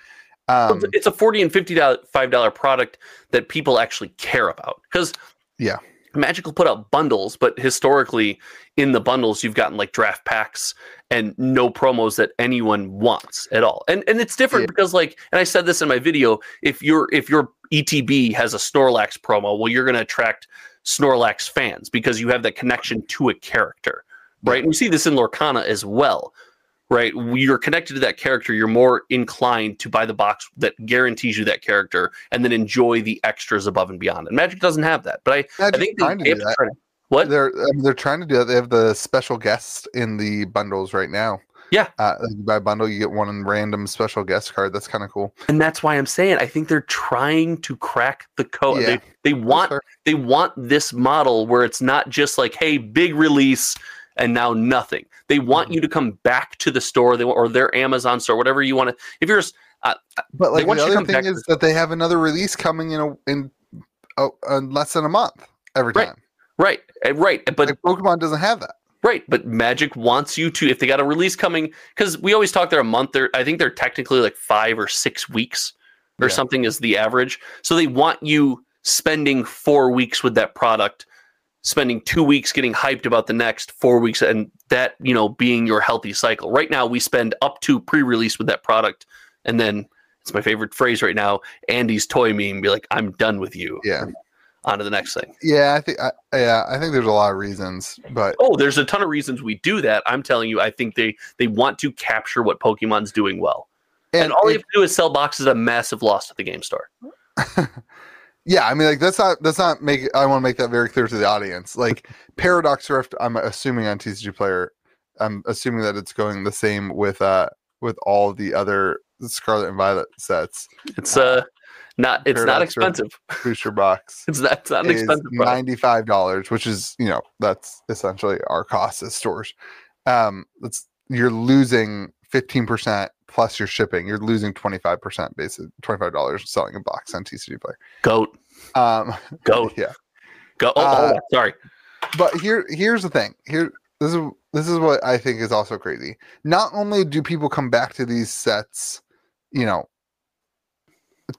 Speaker 2: Um,
Speaker 1: it's- a forty and fifty dollar five dollar product that people actually care about because
Speaker 2: Yeah.
Speaker 1: Magic will put out bundles, but historically in the bundles you've gotten like draft packs and no promos that anyone wants at all. And and it's different
Speaker 2: Yeah.
Speaker 1: because like and I said this in my video, if your if your ETB has a Snorlax promo, well you're going to attract Snorlax fans because you have that connection to a character. Right? And you see this in Lorcana as well. Right? You're connected to that character, you're more inclined to buy the box that guarantees you that character and then enjoy the extras above and beyond. And Magic doesn't have that. But I, I think they,
Speaker 2: trying to
Speaker 1: they
Speaker 2: do
Speaker 1: to
Speaker 2: that.
Speaker 1: try to- what?
Speaker 2: They're I mean, they're trying to do that. They have the special guests in the bundles right now.
Speaker 1: Yeah.
Speaker 2: uh, like you buy a bundle, you get one random special guest card. That's kind of cool.
Speaker 1: and that's why I'm saying I think they're trying to crack the code.
Speaker 2: Yeah.
Speaker 1: They they want
Speaker 2: fair.
Speaker 1: they want this model where it's not just like, hey, big release and now nothing. They want
Speaker 2: Mm-hmm.
Speaker 1: you to come back to the store, they or their Amazon store, whatever you want to. If you're, s- uh,
Speaker 2: But like the other thing is that they have another release coming in a, in oh, in less than a month every
Speaker 1: Right.
Speaker 2: time.
Speaker 1: right, uh, right, but
Speaker 2: Like Pokemon doesn't have that.
Speaker 1: Right, but Magic wants you to if they got a release coming because we always talk they're a month. They're I think they're technically like five or six weeks or
Speaker 2: Yeah.
Speaker 1: something is the average. So they want you spending four weeks with that product, spending two weeks getting hyped about the next four weeks, and that you know being your healthy cycle. Right now we spend up to pre-release with that product, and then it's my favorite phrase right now. Andy's toy meme be like, "I'm done with you."
Speaker 2: Yeah.
Speaker 1: On to the next thing.
Speaker 2: Yeah, I think I, yeah, I think there's a lot of reasons, but
Speaker 1: Oh, there's a ton of reasons we do that. I'm telling you, I think they they want to capture what Pokemon's doing well, and, all you have to do is sell boxes at a massive loss to the game store.
Speaker 2: yeah, I mean, like that's not that's not make. I want to make that very clear to the audience. Like Paradox Rift, I'm assuming on TCG Player, I'm assuming that it's going the same with uh with all the other Scarlet and Violet sets.
Speaker 1: It's uh not it's not
Speaker 2: Paradox Rift.
Speaker 1: expensive.
Speaker 2: Booster box
Speaker 1: It's not, it's not an expensive product.
Speaker 2: ninety five dollars, which is you know that's essentially our cost as stores. Um, that's you're losing fifteen percent plus your shipping. You're losing twenty five percent, basically twenty five dollars selling a box on TCG Player.
Speaker 1: Goat,
Speaker 2: Um,
Speaker 1: goat,
Speaker 2: yeah.
Speaker 1: go. Oh,
Speaker 2: Uh,
Speaker 1: hold on, sorry.
Speaker 2: but here here's the thing. Here this is this is what I think is also crazy. Not only do people come back to these sets, you know,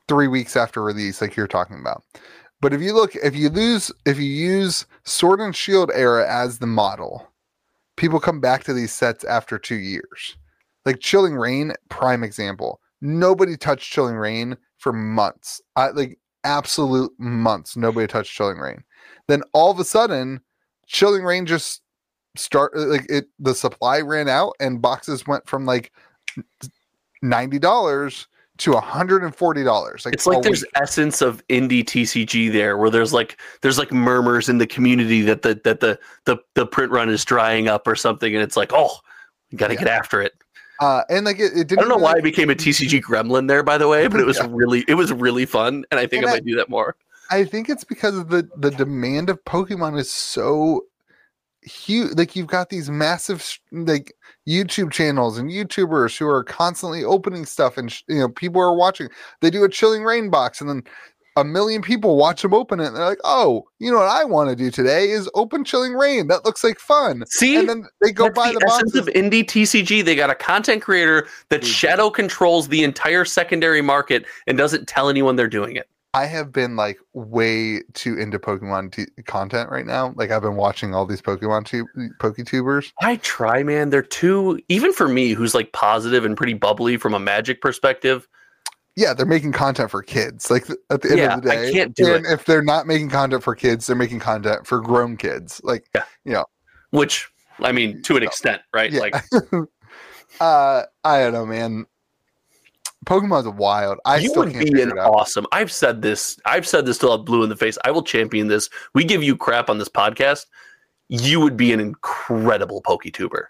Speaker 2: three weeks after release, like you're talking about, but if you look, if you lose, if you use Sword and Shield era as the model, people come back to these sets after two years. Like Chilling Reign, prime example. Nobody touched Chilling Reign for months. I like absolute months. Nobody touched Chilling Reign. Then all of a sudden, Chilling Reign just start uh, like it. The supply ran out, and boxes went from like ninety dollars to hundred and forty dollars. Like
Speaker 1: it's like there's
Speaker 2: week.
Speaker 1: essence of indie TCG there, where there's like there's like murmurs in the community that the that the the the print run is drying up or something, and it's like, oh, we got to
Speaker 2: Yeah.
Speaker 1: get after it.
Speaker 2: Uh, and like it, it didn't.
Speaker 1: I don't know
Speaker 2: even,
Speaker 1: why I became a TCG gremlin there, by the way, but it was
Speaker 2: Yeah.
Speaker 1: really it was really fun, and I think
Speaker 2: And
Speaker 1: I
Speaker 2: I-
Speaker 1: might do that more.
Speaker 2: I think it's because of the the demand of Pokemon is so huge. Like you've got these massive like YouTube channels and YouTubers who are constantly opening stuff, and sh- you know people are watching. They do a Chilling Reign box, and then a million people watch them open it. And they're like, "Oh, you know what I want to do today is open Chilling Reign. That looks like fun."
Speaker 1: See,
Speaker 2: And then they go
Speaker 1: That's
Speaker 2: buy
Speaker 1: the,
Speaker 2: the,
Speaker 1: essence
Speaker 2: boxes.
Speaker 1: of indie TCG. They got a content creator that
Speaker 2: Mhm.
Speaker 1: shadow controls the entire secondary market and doesn't tell anyone they're doing it.
Speaker 2: I have been like way too into Pokemon t- content right now. Like I've been watching all these Pokemon tu- Poketubers.
Speaker 1: I try, man. They're too even for me, who's like positive and pretty bubbly from a magic perspective.
Speaker 2: Yeah, they're making content for kids. Like at the end
Speaker 1: Yeah,
Speaker 2: of the day, I
Speaker 1: can't do
Speaker 2: and if they're not making content for kids, they're making content for grown kids. Like, yeah.
Speaker 1: you know, Which I mean, to an extent, right?
Speaker 2: Yeah.
Speaker 1: Like
Speaker 2: uh, I don't know, man. Pokemon's wild. I
Speaker 1: you
Speaker 2: still
Speaker 1: would
Speaker 2: can't
Speaker 1: be an awesome. I've said this. I've said this till I'm blue in the face. I will champion this. We give you crap on this podcast. You would be an incredible Poketuber.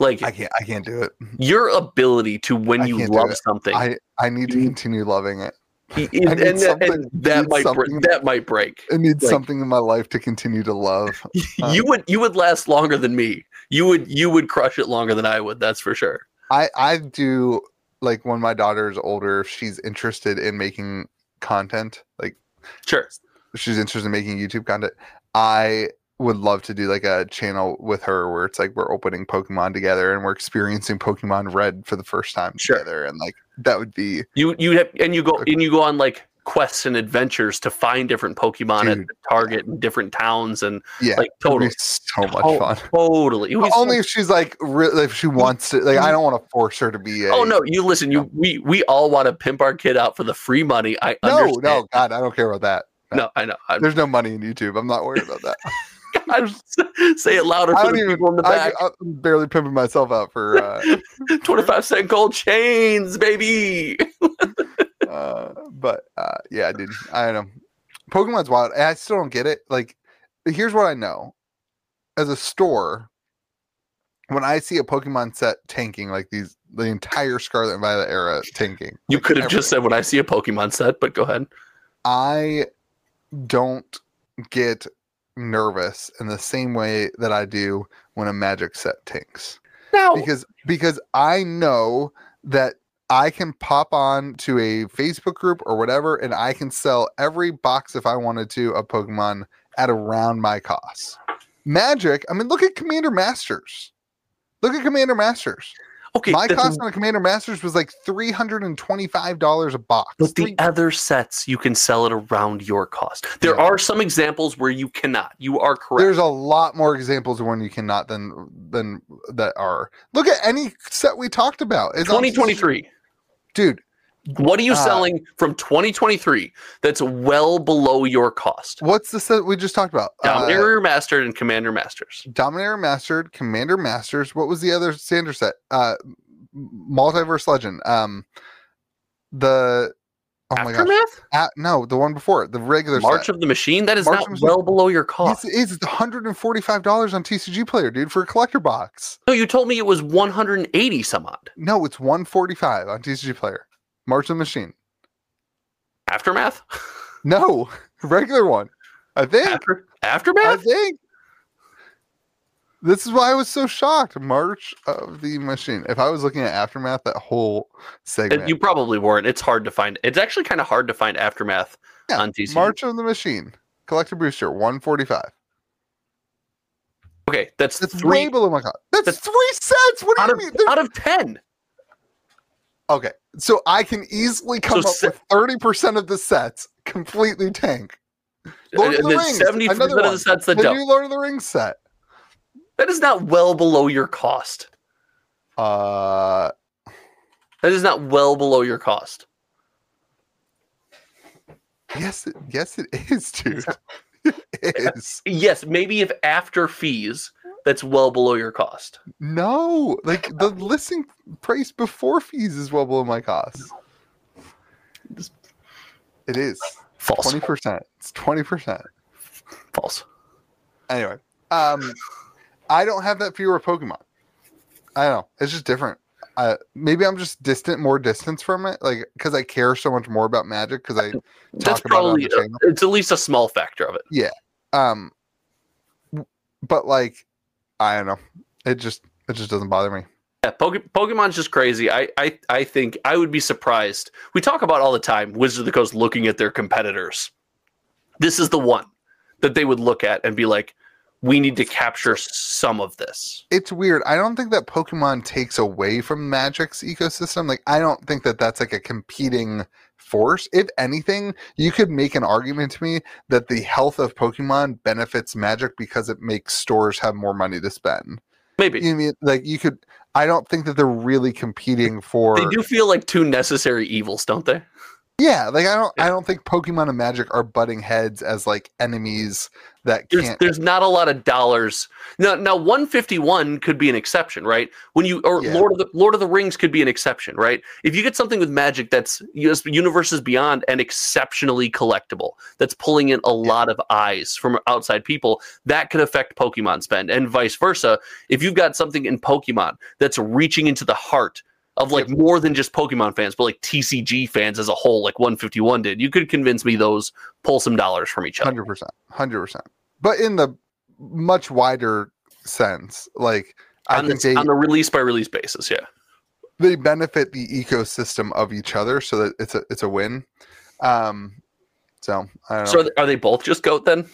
Speaker 1: Like
Speaker 2: I can't. I can't do it.
Speaker 1: your ability to when
Speaker 2: I
Speaker 1: you love something,
Speaker 2: I I need to continue loving it.
Speaker 1: and,
Speaker 2: I need
Speaker 1: and-
Speaker 2: something-
Speaker 1: and that might break, that might break.
Speaker 2: I need
Speaker 1: Like-
Speaker 2: something in my life to continue to love. Uh,
Speaker 1: you would you would last longer than me. You would you would crush it longer than I would. That's for sure.
Speaker 2: I I do like when my daughter is older. If she's interested in making content, like
Speaker 1: Sure.
Speaker 2: she's interested in making YouTube content, I would love to do like a channel with her where it's like we're opening Pokemon together and we're experiencing Pokemon Red for the first time
Speaker 1: Sure.
Speaker 2: together, and like that would be
Speaker 1: You you have, and you go and you go on like quests and adventures to find different Pokemon at
Speaker 2: Dude.
Speaker 1: the Target in different towns and
Speaker 2: yeah,
Speaker 1: like totally
Speaker 2: so much
Speaker 1: Oh,
Speaker 2: fun.
Speaker 1: totally. Be so-
Speaker 2: only if she's like really if she wants to. Like I don't want to force her to be. A,
Speaker 1: oh no, you listen. You we we all want to pimp our kid out for the free money. I
Speaker 2: no,
Speaker 1: understand.
Speaker 2: no, God, I don't care about that.
Speaker 1: no. I know. I'm,
Speaker 2: There's no money in YouTube. I'm not worried about that.
Speaker 1: God, say it louder
Speaker 2: I
Speaker 1: for
Speaker 2: don't
Speaker 1: the
Speaker 2: even.
Speaker 1: people in the
Speaker 2: I,
Speaker 1: back.
Speaker 2: I'm barely pimping myself out for. Uh,
Speaker 1: Twenty five cent gold chains, baby.
Speaker 2: uh, but uh, yeah, dude, I don't know. Pokemon's wild. and I still don't get it. Like, here's what I know: as a store, when I see a Pokemon set tanking, like these, the entire Scarlet and Violet era tanking,
Speaker 1: You
Speaker 2: like,
Speaker 1: could have just
Speaker 2: everything,
Speaker 1: said when I see a Pokemon set, but go ahead.
Speaker 2: I don't get nervous in the same way that I do when a Magic set tanks.
Speaker 1: No.
Speaker 2: because because I know that I can pop on to a Facebook group or whatever, and I can sell every box if I wanted to of Pokemon at around my cost. Magic, I mean, look at Commander Masters. Look at Commander Masters.
Speaker 1: Okay,
Speaker 2: my cost on a Commander Masters was like three hundred and twenty-five dollars a box.
Speaker 1: But the other sets, you can sell it around your cost. There
Speaker 2: Yeah.
Speaker 1: are some examples where you cannot. You are correct.
Speaker 2: There's a lot more examples of when you cannot than than that are. Look at any set we talked about. It's on-
Speaker 1: 2023.
Speaker 2: dude.
Speaker 1: What are you
Speaker 2: Uh,
Speaker 1: selling from 2023 that's well below your cost?
Speaker 2: What's the set we just talked about? Uh,
Speaker 1: Dominaria Remastered and Commander Masters.
Speaker 2: Dominaria Remastered, Commander Masters. What was the other standard set? Uh, Multiverse Legend. Um, the oh my gosh,
Speaker 1: Aftermath?
Speaker 2: uh, no, the one before it, the regular
Speaker 1: March
Speaker 2: set.
Speaker 1: of the Machine? That is
Speaker 2: March
Speaker 1: not
Speaker 2: of the Machine.
Speaker 1: well below your
Speaker 2: It's,
Speaker 1: cost.
Speaker 2: it's and forty-five dollars on TCG Player, dude, for a collector box.
Speaker 1: no, you told me it was 180 some odd.
Speaker 2: No, it's one forty-five on TCG Player. March of the Machine.
Speaker 1: Aftermath?
Speaker 2: No, regular one. I think.
Speaker 1: After,
Speaker 2: I think. This is why I was so shocked. March of the Machine. If I was looking at Aftermath, that whole segment.
Speaker 1: You probably weren't. It's hard to find. It's actually kind of hard to find Aftermath
Speaker 2: Yeah,
Speaker 1: on TCG.
Speaker 2: March of the Machine. Collector Booster, 145.
Speaker 1: Okay, that's,
Speaker 2: That's
Speaker 1: three
Speaker 2: way below my cost. That's,
Speaker 1: that's-
Speaker 2: three cents. What do you
Speaker 1: of
Speaker 2: mean? There's-
Speaker 1: out of ten.
Speaker 2: Okay, so I can easily come
Speaker 1: So
Speaker 2: up
Speaker 1: se-
Speaker 2: with thirty percent of the sets completely tank. Lord
Speaker 1: and
Speaker 2: of the Rings, another
Speaker 1: of the sets that
Speaker 2: The
Speaker 1: don't.
Speaker 2: new Lord of the Rings set.
Speaker 1: That is not well below your cost.
Speaker 2: Uh,
Speaker 1: That is not well below your cost.
Speaker 2: yes, it, yes, it is, dude. it is.
Speaker 1: Yes, maybe if after fees, that's well below your cost.
Speaker 2: No, like the listing price before fees is well below my cost. It is
Speaker 1: False.
Speaker 2: twenty percent. It's twenty percent.
Speaker 1: False.
Speaker 2: Anyway, um, I don't have that fear of Pokemon. I don't know. It's just different. Uh, maybe I'm just distant, more distance from it, like because I care so much more about Magic because I
Speaker 1: That's
Speaker 2: talk about
Speaker 1: probably
Speaker 2: it on the channel.
Speaker 1: it's at least a small factor of it.
Speaker 2: Yeah. Um, but like, I don't know. It just it just doesn't bother me.
Speaker 1: Yeah, Poke- Pokemon's just crazy. I, I I think I would be surprised. We talk about all the time Wizards of the Coast looking at their competitors. This is the one that they would look at and be like, we need to capture some of this.
Speaker 2: It's weird. I don't think that Pokemon takes away from Magic's ecosystem. Like, I don't think that that's like a competing force. If anything, you could make an argument to me that the health of Pokemon benefits Magic because it makes stores have more money to spend.
Speaker 1: Maybe.
Speaker 2: You mean like you could? I don't think that they're really competing for.
Speaker 1: They do feel like two necessary evils, don't they?
Speaker 2: Yeah, like I don't. I don't think Pokemon and Magic are butting heads as like enemies that
Speaker 1: There's
Speaker 2: can't.
Speaker 1: there's not a lot of dollars. Now now 151 could be an exception, right? When you or
Speaker 2: Yeah.
Speaker 1: Lord of the Lord of the Rings could be an exception, right? If you get something with Magic that's US universes beyond and exceptionally collectible, that's pulling in a lot of eyes from outside people, that could affect Pokemon spend and vice versa. If you've got something in Pokemon that's reaching into the heart of like more than just Pokemon fans, but like TCG fans as a whole, like 151 did, you could convince me those pull some dollars from each other.
Speaker 2: Hundred percent, hundred percent. But in the much wider sense, like I
Speaker 1: on,
Speaker 2: think
Speaker 1: the,
Speaker 2: they
Speaker 1: on the release by release basis, yeah.
Speaker 2: they benefit the ecosystem of each other, so that it's a it's a win. Um, so I don't know.
Speaker 1: So are are they both just goat then?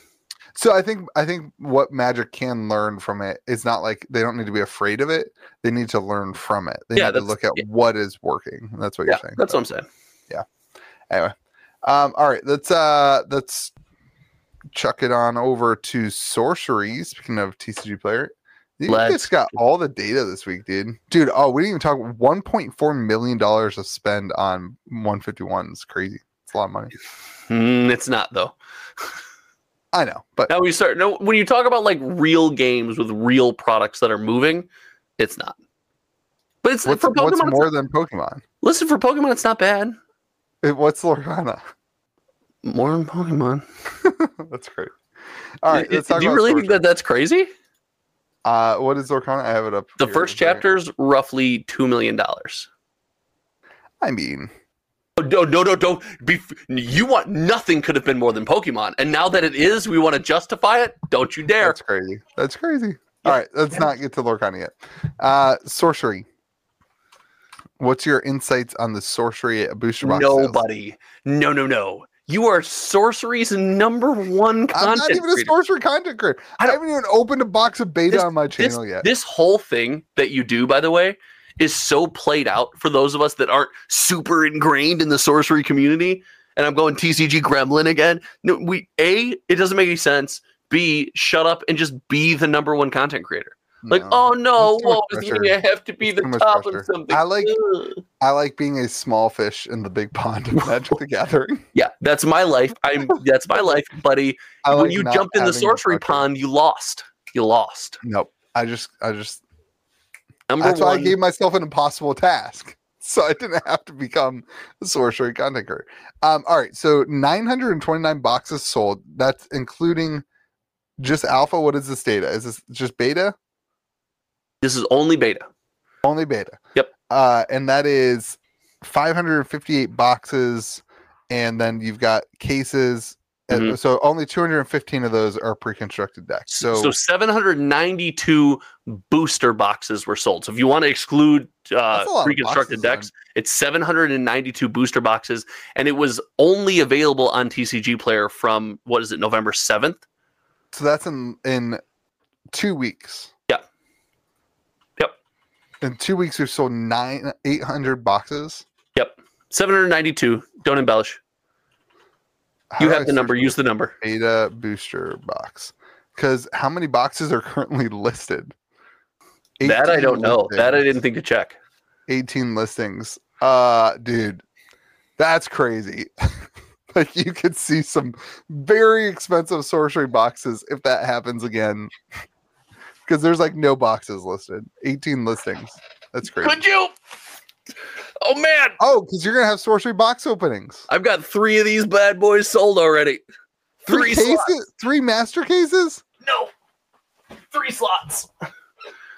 Speaker 2: So I think I think what Magic can learn from it is not like they don't need to be afraid of it. They need to learn from it. They
Speaker 1: Yeah,
Speaker 2: need to look at
Speaker 1: yeah.
Speaker 2: what is working. That's what
Speaker 1: Yeah,
Speaker 2: you're saying.
Speaker 1: that's what I'm saying. Yeah.
Speaker 2: Anyway um all right let's uh let's chuck it on over to sorcery speaking of tcg player you guys got all the data this week dude dude oh we didn't even talk 1.4 million dollars of spend on 151 it's crazy it's a lot of money
Speaker 1: Mm, it's not though.
Speaker 2: i know but
Speaker 1: Now we start. No, when you talk about like real games with real products that are moving, it's not. But it's
Speaker 2: what's,
Speaker 1: for Pokemon.
Speaker 2: what's more than pokemon
Speaker 1: listen, for Pokemon, it's not bad.
Speaker 2: It- what's lorcana
Speaker 1: More than Pokemon.
Speaker 2: that's great all right
Speaker 1: Do-
Speaker 2: let's talk
Speaker 1: do you really think that that's crazy?
Speaker 2: uh what is lorcana i have it up
Speaker 1: The
Speaker 2: here
Speaker 1: first
Speaker 2: in a second.
Speaker 1: chapter's roughly two million dollars.
Speaker 2: i mean
Speaker 1: no, no, no, don't be. You want nothing could have been more than Pokemon, and now that it is, we want to justify it. Don't you dare!
Speaker 2: That's crazy. That's crazy. All right, let's not get to Lorcana yet. Uh, sorcery. What's your insights on the sorcery booster box? sales?
Speaker 1: Nobody. No, no, no. You are sorcery's number one content.
Speaker 2: I'm not even a
Speaker 1: creator.
Speaker 2: sorcery content creator. I,
Speaker 1: I
Speaker 2: haven't even opened a box of beta
Speaker 1: This-
Speaker 2: on my
Speaker 1: this,
Speaker 2: channel yet.
Speaker 1: this whole thing that you do, by the way, is so played out for those of us that aren't super ingrained in the sorcery community. And I'm going TCG Gremlin again. No, we a it doesn't make any sense. B shut up and just be the number one content creator. Like,
Speaker 2: No.
Speaker 1: oh no, whoa, me. I have to be
Speaker 2: It's
Speaker 1: the top
Speaker 2: pressure.
Speaker 1: of something.
Speaker 2: I like-
Speaker 1: Ugh.
Speaker 2: I like being a small fish in the big pond of Magic the Gathering.
Speaker 1: Yeah, that's my life. I'm that's my life, buddy. When you jumped in the sorcery pond, you lost. You lost.
Speaker 2: Nope. I just, I just.
Speaker 1: Number
Speaker 2: That's why I gave myself an impossible task, so I didn't have to become a sorcery content creator. Um, all right, so 929 boxes sold. That's including just alpha. What is this data? Is this just beta?
Speaker 1: this is only beta.
Speaker 2: Only beta.
Speaker 1: Yep.
Speaker 2: Uh, and that is 558 boxes, and then you've got cases. And
Speaker 1: Mhm.
Speaker 2: So only 215 of those are pre-constructed decks. So,
Speaker 1: So, 792 booster boxes were sold. So if you want to exclude uh,
Speaker 2: That's a lot of
Speaker 1: reconstructed
Speaker 2: boxes,
Speaker 1: decks, it's 792 booster boxes, and it was only available on TCG Player from what is it, November 7th?
Speaker 2: so that's in in two weeks.
Speaker 1: Yeah. Yep.
Speaker 2: In two weeks, we've sold nine, eight hundred boxes.
Speaker 1: Yep. 792. Don't embellish.
Speaker 2: How
Speaker 1: You have
Speaker 2: I
Speaker 1: the number. Use the number.
Speaker 2: beta booster box. Because how many boxes are currently listed?
Speaker 1: That I don't know. That I didn't think to check.
Speaker 2: 18 listings. Uh, dude, that's crazy. like you could see some very expensive sorcery boxes if that happens again. Because there's like no boxes listed. 18 listings. That's crazy.
Speaker 1: Could you? Oh man,
Speaker 2: Oh, because you're gonna have sorcery box openings.
Speaker 1: I've got three of these bad boys sold already.
Speaker 2: Three,
Speaker 1: Three
Speaker 2: cases,
Speaker 1: slots.
Speaker 2: three master cases
Speaker 1: No, three slots
Speaker 2: That's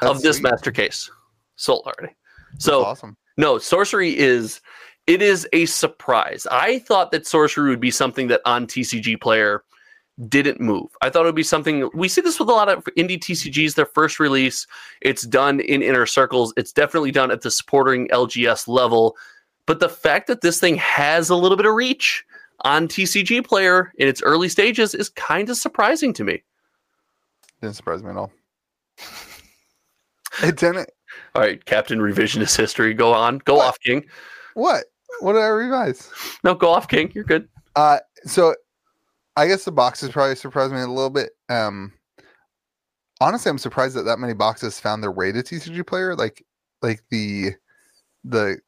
Speaker 1: of this
Speaker 2: sweet.
Speaker 1: master case sold already.
Speaker 2: That's
Speaker 1: So
Speaker 2: awesome.
Speaker 1: no, sorcery is it is a surprise. I thought that sorcery would be something that on TCG player didn't move. I thought it would be something we see this with a lot of indie TCGs. Their first release, it's done in inner circles. It's definitely done at the supporting LGS level. But the fact that this thing has a little bit of reach on TCG player in its early stages is kind of surprising to me.
Speaker 2: Didn't surprise me at all. It didn't.
Speaker 1: All right, Captain Revisionist History, go on, go
Speaker 2: What?
Speaker 1: off, King.
Speaker 2: What? What did I revise?
Speaker 1: No, go off, King. You're good.
Speaker 2: Uh, so I guess the boxes probably surprised me a little bit. Um, honestly, I'm surprised that that many boxes found their way to TCG Player. Like, like the the,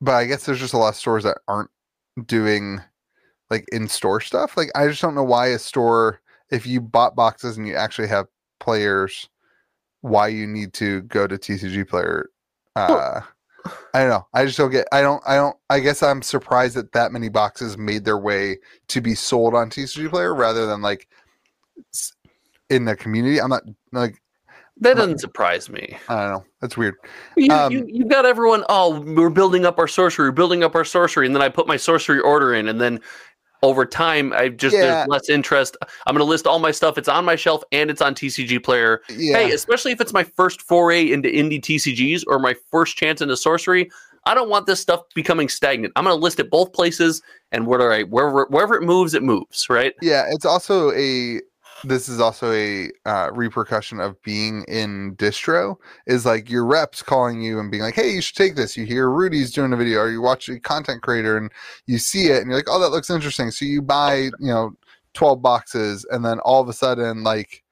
Speaker 2: but I guess there's just a lot of stores that aren't doing like in store stuff. Like, I just don't know why a store, if you bought boxes and you actually have players, why you need to go to TCG Player. Uh, I don't know. I just don't get. I don't. I don't. I guess I'm surprised that that many boxes made their way to be sold on TCG Player rather than like in the community. I'm not like
Speaker 1: That doesn't surprise me.
Speaker 2: I don't know. That's weird.
Speaker 1: You,
Speaker 2: Um,
Speaker 1: you, you've got everyone. Oh, we're building up our sorcery, we're building up our sorcery, and then I put my sorcery order in, and then over time, I just
Speaker 2: Yeah.
Speaker 1: there's less interest. I'm going to list all my stuff. It's on my shelf and it's on TCG Player.
Speaker 2: Yeah.
Speaker 1: Hey, especially if it's my first foray into indie TCGs or my first chance into sorcery, I don't want this stuff becoming stagnant. I'm going to list it both places, and where I wherever wherever it moves, it moves. Right?
Speaker 2: yeah. It's also a. This is also a uh, repercussion of being in distro. Is like your reps calling you and being like, "Hey, you should take this." You hear Rudy's doing a video, or you watch a content creator and you see it, and you're like, "Oh, that looks interesting." So you buy, you know, twelve boxes, and then all of a sudden, like,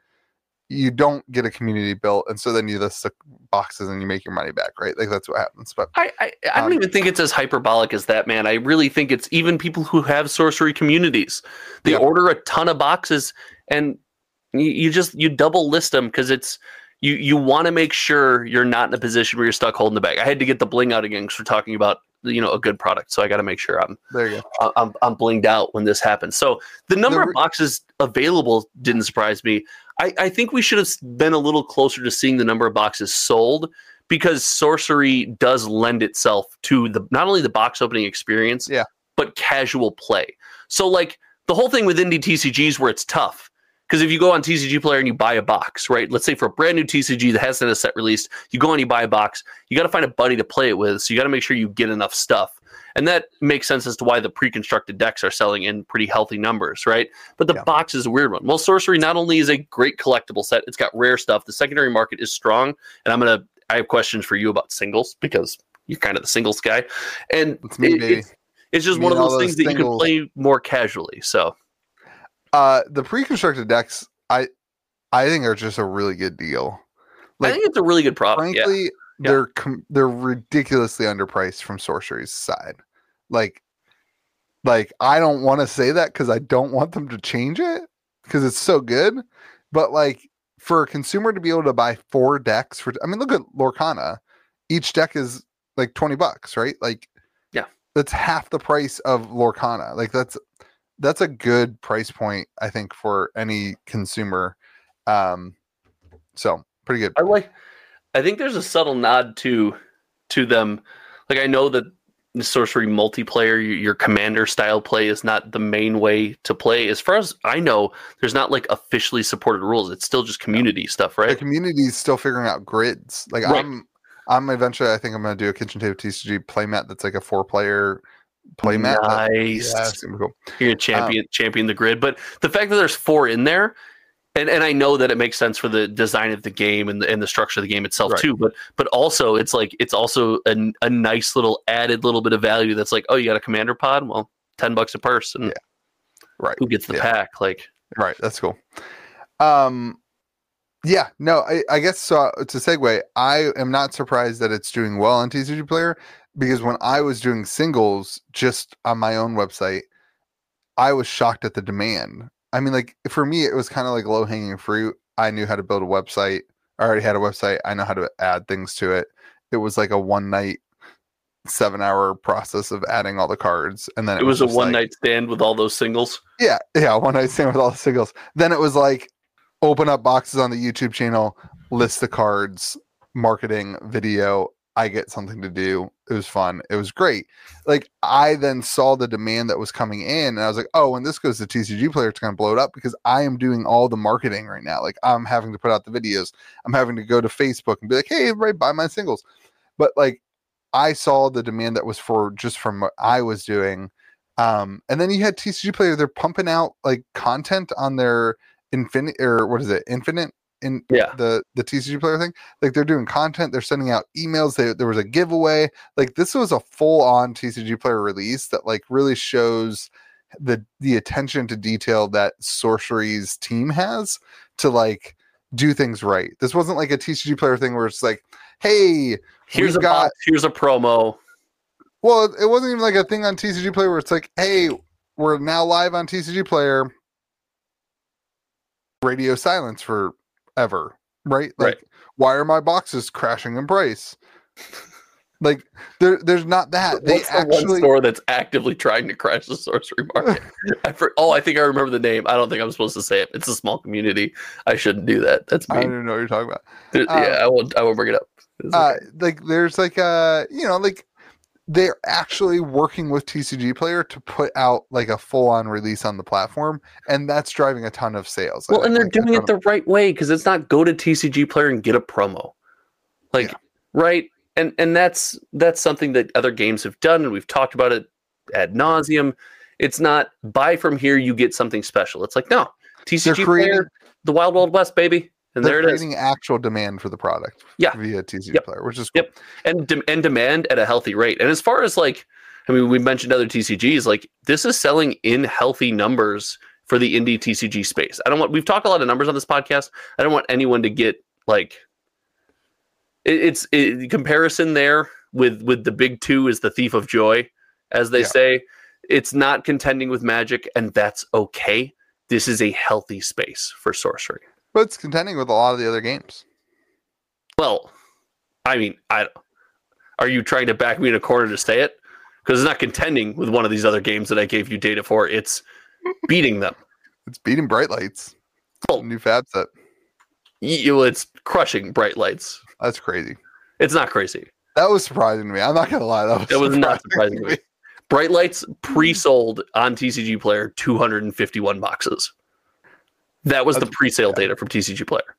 Speaker 2: you don't get a community built, and so then you list the boxes and you make your money back, right? Like that's what happens. But
Speaker 1: I, I, I don't
Speaker 2: Um,
Speaker 1: even think it's as hyperbolic as that, man. I really think it's even people who have sorcery communities. They
Speaker 2: Yeah.
Speaker 1: order a ton of boxes and you, you just you double list them because it's you you want to make sure you're not in a position where you're stuck holding the bag. I had to get the bling out again because we're talking about you know a good product, so I got to make sure I'm
Speaker 2: there you go.
Speaker 1: I- I'm, I'm blinged out when this happens. So the number
Speaker 2: re-
Speaker 1: of boxes available didn't surprise me. I, I think we should have been a little closer to seeing the number of boxes sold because sorcery does lend itself to the not only the box opening experience,
Speaker 2: Yeah.
Speaker 1: but casual play. So like the whole thing with indie TCGs where it's tough. Because if you go on TCG Player and you buy a box, right? Let's say for a brand new TCG that hasn't had a set released, you go and you buy a box. You got to find a buddy to play it with, so you got to make sure you get enough stuff, and that makes sense as to why the pre-constructed decks are selling in pretty healthy numbers, right? But the
Speaker 2: Yeah.
Speaker 1: box is a weird one. Well, Sorcery not only is a great collectible set, it's got rare stuff. The secondary market is strong, and I'm gonna I have questions for you about singles because you're kind of the singles guy, and
Speaker 2: It's me,
Speaker 1: it- it's, just
Speaker 2: Me
Speaker 1: one of those
Speaker 2: those
Speaker 1: things that you can play more casually. So
Speaker 2: Uh, the pre-constructed decks, I, I think are just a really good deal. Like, I
Speaker 1: think it's a really good product. yeah.
Speaker 2: frankly,
Speaker 1: Yeah.
Speaker 2: they're com- they're ridiculously underpriced from sorcery's side. Like, like I don't want to say that because I don't want them to change it because it's so good. But like for a consumer to be able to buy four decks for, I mean, look at Lorcana. Each deck is like twenty bucks, right? Like,
Speaker 1: Yeah.
Speaker 2: that's half the price of Lorcana. Like that's that's a good price point, I think, for any consumer. Um, so pretty good.
Speaker 1: I like. I think there's a subtle nod to to them. Like I know that sorcery multiplayer, your, commander style play is not the main way to play. As far as I know, there's not like officially supported rules. It's still just community stuff, right?
Speaker 2: the community is still figuring out grids. Like
Speaker 1: Right.
Speaker 2: I'm, I'm eventually. I think I'm going to do a kitchen table TCG playmat that's like a four player that-
Speaker 1: Nice.
Speaker 2: Yeah, cool.
Speaker 1: You're gonna champion champion the grid, but the fact that there's four in there and and I know that it makes sense for the design of the game and the, and the structure of the game itself
Speaker 2: Right.
Speaker 1: too. But but also it's like it's also a, a nice little added little bit of value. That's like, oh, you got a commander pod? Well, ten bucks a person.
Speaker 2: Yeah. Right.
Speaker 1: Who gets the
Speaker 2: Yeah.
Speaker 1: pack? Like,
Speaker 2: Right. That's cool. Um, yeah. No, I, I guess so. To segue, I am not surprised that it's doing well on TCG Player because when I was doing singles just on my own website, I was shocked at the demand. I mean, like for me, it was kind of like low hanging fruit. I knew how to build a website. I already had a website. I know how to add things to it. It was like a one night, seven hour process of adding all the cards, and then
Speaker 1: it was a one
Speaker 2: like-
Speaker 1: night stand with all those singles.
Speaker 2: yeah, yeah, one night stand with all the singles. Then it was like open up boxes on the YouTube channel, list the cards, marketing, video. I get something to do. It was fun. It was great. Like I then saw the demand that was coming in, and I was like, oh, when this goes to TCG player, it's going to blow it up because I am doing all the marketing right now. Like I'm having to put out the videos. I'm having to go to Facebook and be like, hey, everybody, buy my singles. But like I saw the demand that was for just from what I was doing. Um, and then you had TCG player, they're pumping out like content on their infinite or what is it, infinite in
Speaker 1: Yeah.
Speaker 2: the the TCG player thing. Like they're doing content, they're sending out emails. They, there was a giveaway. Like this was a full on TCG player release that like really shows the the attention to detail that Sorcery's team has to like do things right. This wasn't like a TCG player thing where it's like, hey,
Speaker 1: Here's a
Speaker 2: got-
Speaker 1: box, here's a promo.
Speaker 2: well, it wasn't even like a thing on TCG Player where it's like, hey, we're now live on TCG Player. Radio silence forever, right? Like,
Speaker 1: Right.
Speaker 2: why are my boxes crashing in price? like, there, there's not that. They
Speaker 1: What's the one
Speaker 2: actually,
Speaker 1: store that's actively trying to crash the sorcery market? I for, oh, I think I remember the name. I don't think I'm supposed to say it. It's a small community. I shouldn't do that. That's
Speaker 2: I don't even know what you're talking about.
Speaker 1: There-
Speaker 2: uh,
Speaker 1: yeah, I won't. I won't bring it up.
Speaker 2: Uh,
Speaker 1: okay.
Speaker 2: like there's like uh you know like they're actually working with TCG Player to put out like a full on release on the platform, and that's driving a ton of sales. I
Speaker 1: well, and they're doing it the right way because it's not go to TCG player and get a promo, like
Speaker 2: Yeah.
Speaker 1: right. And and that's that's something that other games have done, and we've talked about it ad nauseum. It's not buy from here, you get something special. It's like no TCG
Speaker 2: creating-
Speaker 1: player, the Wild Wild West, baby, and
Speaker 2: they're
Speaker 1: there it is.
Speaker 2: creating actual demand for the product
Speaker 1: Yeah.
Speaker 2: via TCG
Speaker 1: Yep.
Speaker 2: Player, which is cool.
Speaker 1: Yep. and de- and demand at a healthy rate. And as far as like, I mean, we mentioned other TCGs. Like this is selling in healthy numbers for the indie TCG space. I don't want. We've talked a lot of numbers on this podcast. I don't want anyone to get like. It, it's it, comparison there with with the big two is the thief of joy, as they
Speaker 2: Yeah.
Speaker 1: say. It's not contending with magic, and that's okay. This is a healthy space for sorcery.
Speaker 2: But it's contending with a lot of the other games.
Speaker 1: Well, I mean, I are you trying to back me in a corner to say it? Because it's not contending with one of these other games that I gave you data for. It's beating them.
Speaker 2: It's beating Bright Lights.
Speaker 1: Oh.
Speaker 2: New Fab set.
Speaker 1: You, it's crushing bright lights.
Speaker 2: That's crazy.
Speaker 1: It's not crazy.
Speaker 2: That was surprising to me. I'm not gonna lie. That was,
Speaker 1: It was not surprising to me. Bright lights pre-sold on TCG Player 251 boxes. That was the pre-sale data from TCG Player.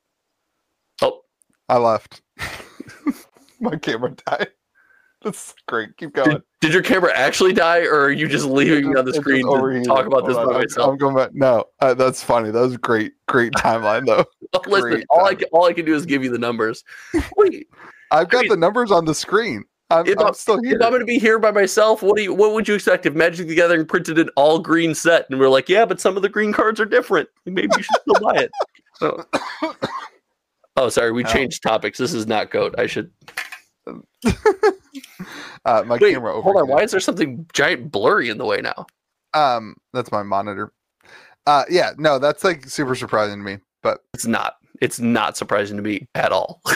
Speaker 1: Oh,
Speaker 2: I left. My camera died. That's great. Keep going.
Speaker 1: did, did your camera actually die, or are you just leaving me on the
Speaker 2: just
Speaker 1: screen to talk about this by
Speaker 2: I'm-
Speaker 1: myself?
Speaker 2: I'm going back. No, uh, that's funny. That was great. Great timeline though.
Speaker 1: Listen,
Speaker 2: Great
Speaker 1: all I can, all I can do is give you the numbers. Wait,
Speaker 2: I've got
Speaker 1: mean-
Speaker 2: the numbers on the screen. I'm,
Speaker 1: If
Speaker 2: I'm
Speaker 1: I'm- if I'm going to be here by myself, what do you? What would you expect if Magic the Gathering printed an all green set and we're like, yeah, but some of the green cards are different. Maybe you should still buy it. Oh. Oh, sorry, we
Speaker 2: No.
Speaker 1: changed topics. This is not goat. I should
Speaker 2: uh, my
Speaker 1: wait.
Speaker 2: camera.
Speaker 1: Hold on. Why is there something giant blurry in the way now?
Speaker 2: Um, that's my monitor. Uh, yeah, no, that's like super surprising to me, but
Speaker 1: It's not. It's not surprising to me at all.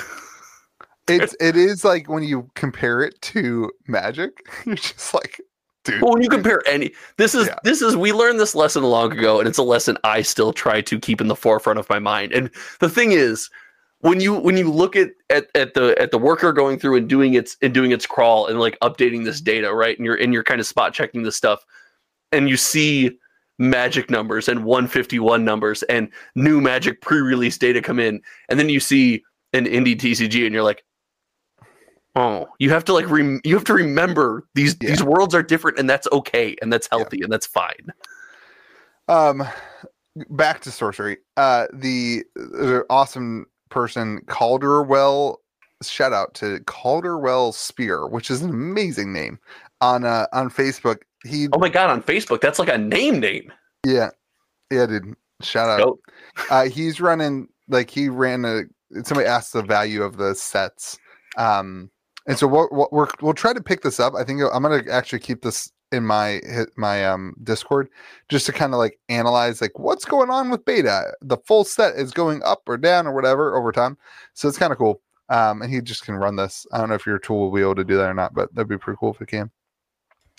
Speaker 2: it's it is like when you compare it to Magic, you're just like, dude.
Speaker 1: Well, when you compare any, this is
Speaker 2: Yeah.
Speaker 1: this is we learned this lesson long ago, and it's a lesson I still try to keep in the forefront of my mind. And the thing is, when you when you look at at, at the at the worker going through and doing its and doing its crawl and like updating this data, right? And you're and you're kind of spot checking this stuff, and you see magic numbers and 151 numbers and new magic pre-release data come in, and then you see an indie TCG, and you're like. Oh, you have to like rem- you have to remember these
Speaker 2: Yeah.
Speaker 1: these worlds are different and that's okay and that's healthy and that's fine.
Speaker 2: Um, back to sorcery. Uh, the, the awesome person Calderwell. Shout out to Calderwell Spear, which is an amazing name on uh, on Facebook. He
Speaker 1: Oh my god, on Facebook, that's like a name name.
Speaker 2: yeah yeah dude. Shout out.
Speaker 1: Dope.
Speaker 2: Uh, he's running like he ran a. Somebody asked the value of the sets, um, and so what what we're, we'll try to pick this up. I think I'm gonna actually keep this in my my um Discord just to kind of like analyze like what's going on with beta. The full set is going up or down or whatever over time, so it's kind of cool. Um, and he just can run this. I don't know if your tool will be able to do that or not, but that'd be pretty cool if it can.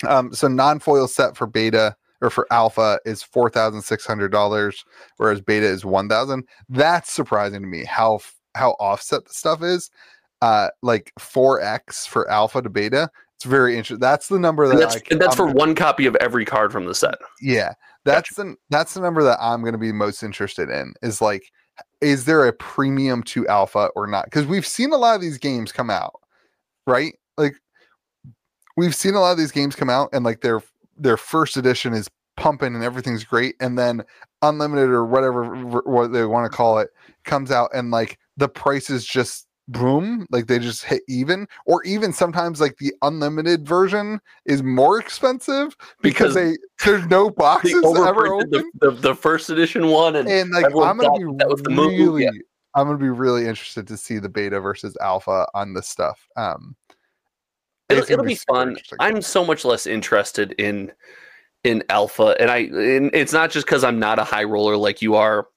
Speaker 2: Um, so non-foil set for beta or for alpha is four thousand six hundred dollars, whereas beta is one thousand. That's surprising to me how how offset the stuff is. Uh, like four x for alpha to beta. It's very interesting. That's the number that
Speaker 1: And that's
Speaker 2: I can,
Speaker 1: and that's for one copy of every card from the set.
Speaker 2: yeah, that's the that's the number that I'm going to be most interested in. Is like, is there a premium to alpha or not? Because we've seen a lot of these games come out, right? Like, we've seen a lot of these games come out, and like their their first edition is pumping and everything's great, and then unlimited or whatever what they want to call it comes out, and like the prices just boom like they just hit even or even sometimes like the unlimited version is more expensive because,
Speaker 1: Because
Speaker 2: they there's no boxes ever open
Speaker 1: the, the, the first edition one, and,
Speaker 2: and like i'm gonna be
Speaker 1: that the move,
Speaker 2: really
Speaker 1: yeah.
Speaker 2: i'm gonna be really interested to see the beta versus alpha on this stuff um
Speaker 1: it'll, it'll be
Speaker 2: super
Speaker 1: fun. I'm so much less interested in in alpha, and I and it's not just because I'm not a high roller like you are.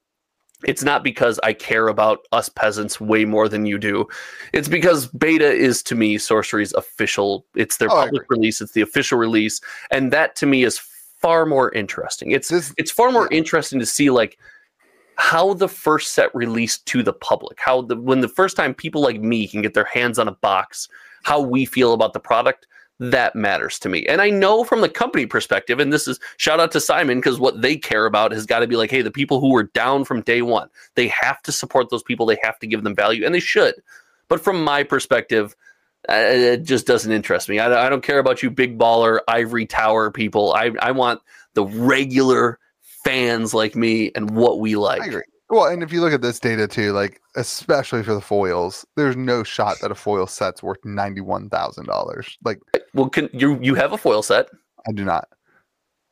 Speaker 1: It's not because I care about us peasants way more than you do. It's because beta is to me sorcery's official. It's their
Speaker 2: Oh,
Speaker 1: public release. It's the official release, and that to me is far more interesting. It's
Speaker 2: this
Speaker 1: it's far more interesting to see like how the first set released to the public how the when the first time people like me can get their hands on a box how we feel about the product that matters to me. And i know from the company perspective and this is shout out to simon because what they care about has got to be like hey the people who were down from day one they have to support those people they have to give them value and they should. But from my perspective uh, it just doesn't interest me. I, I don't care about you big baller ivory tower people. I, I want the regular fans like me and what we like.
Speaker 2: Well, and if you look at this data too, like especially for the foils, there's no shot that a foil set's worth ninety one thousand dollars. Like
Speaker 1: Well, can you you have a foil set?
Speaker 2: I do not.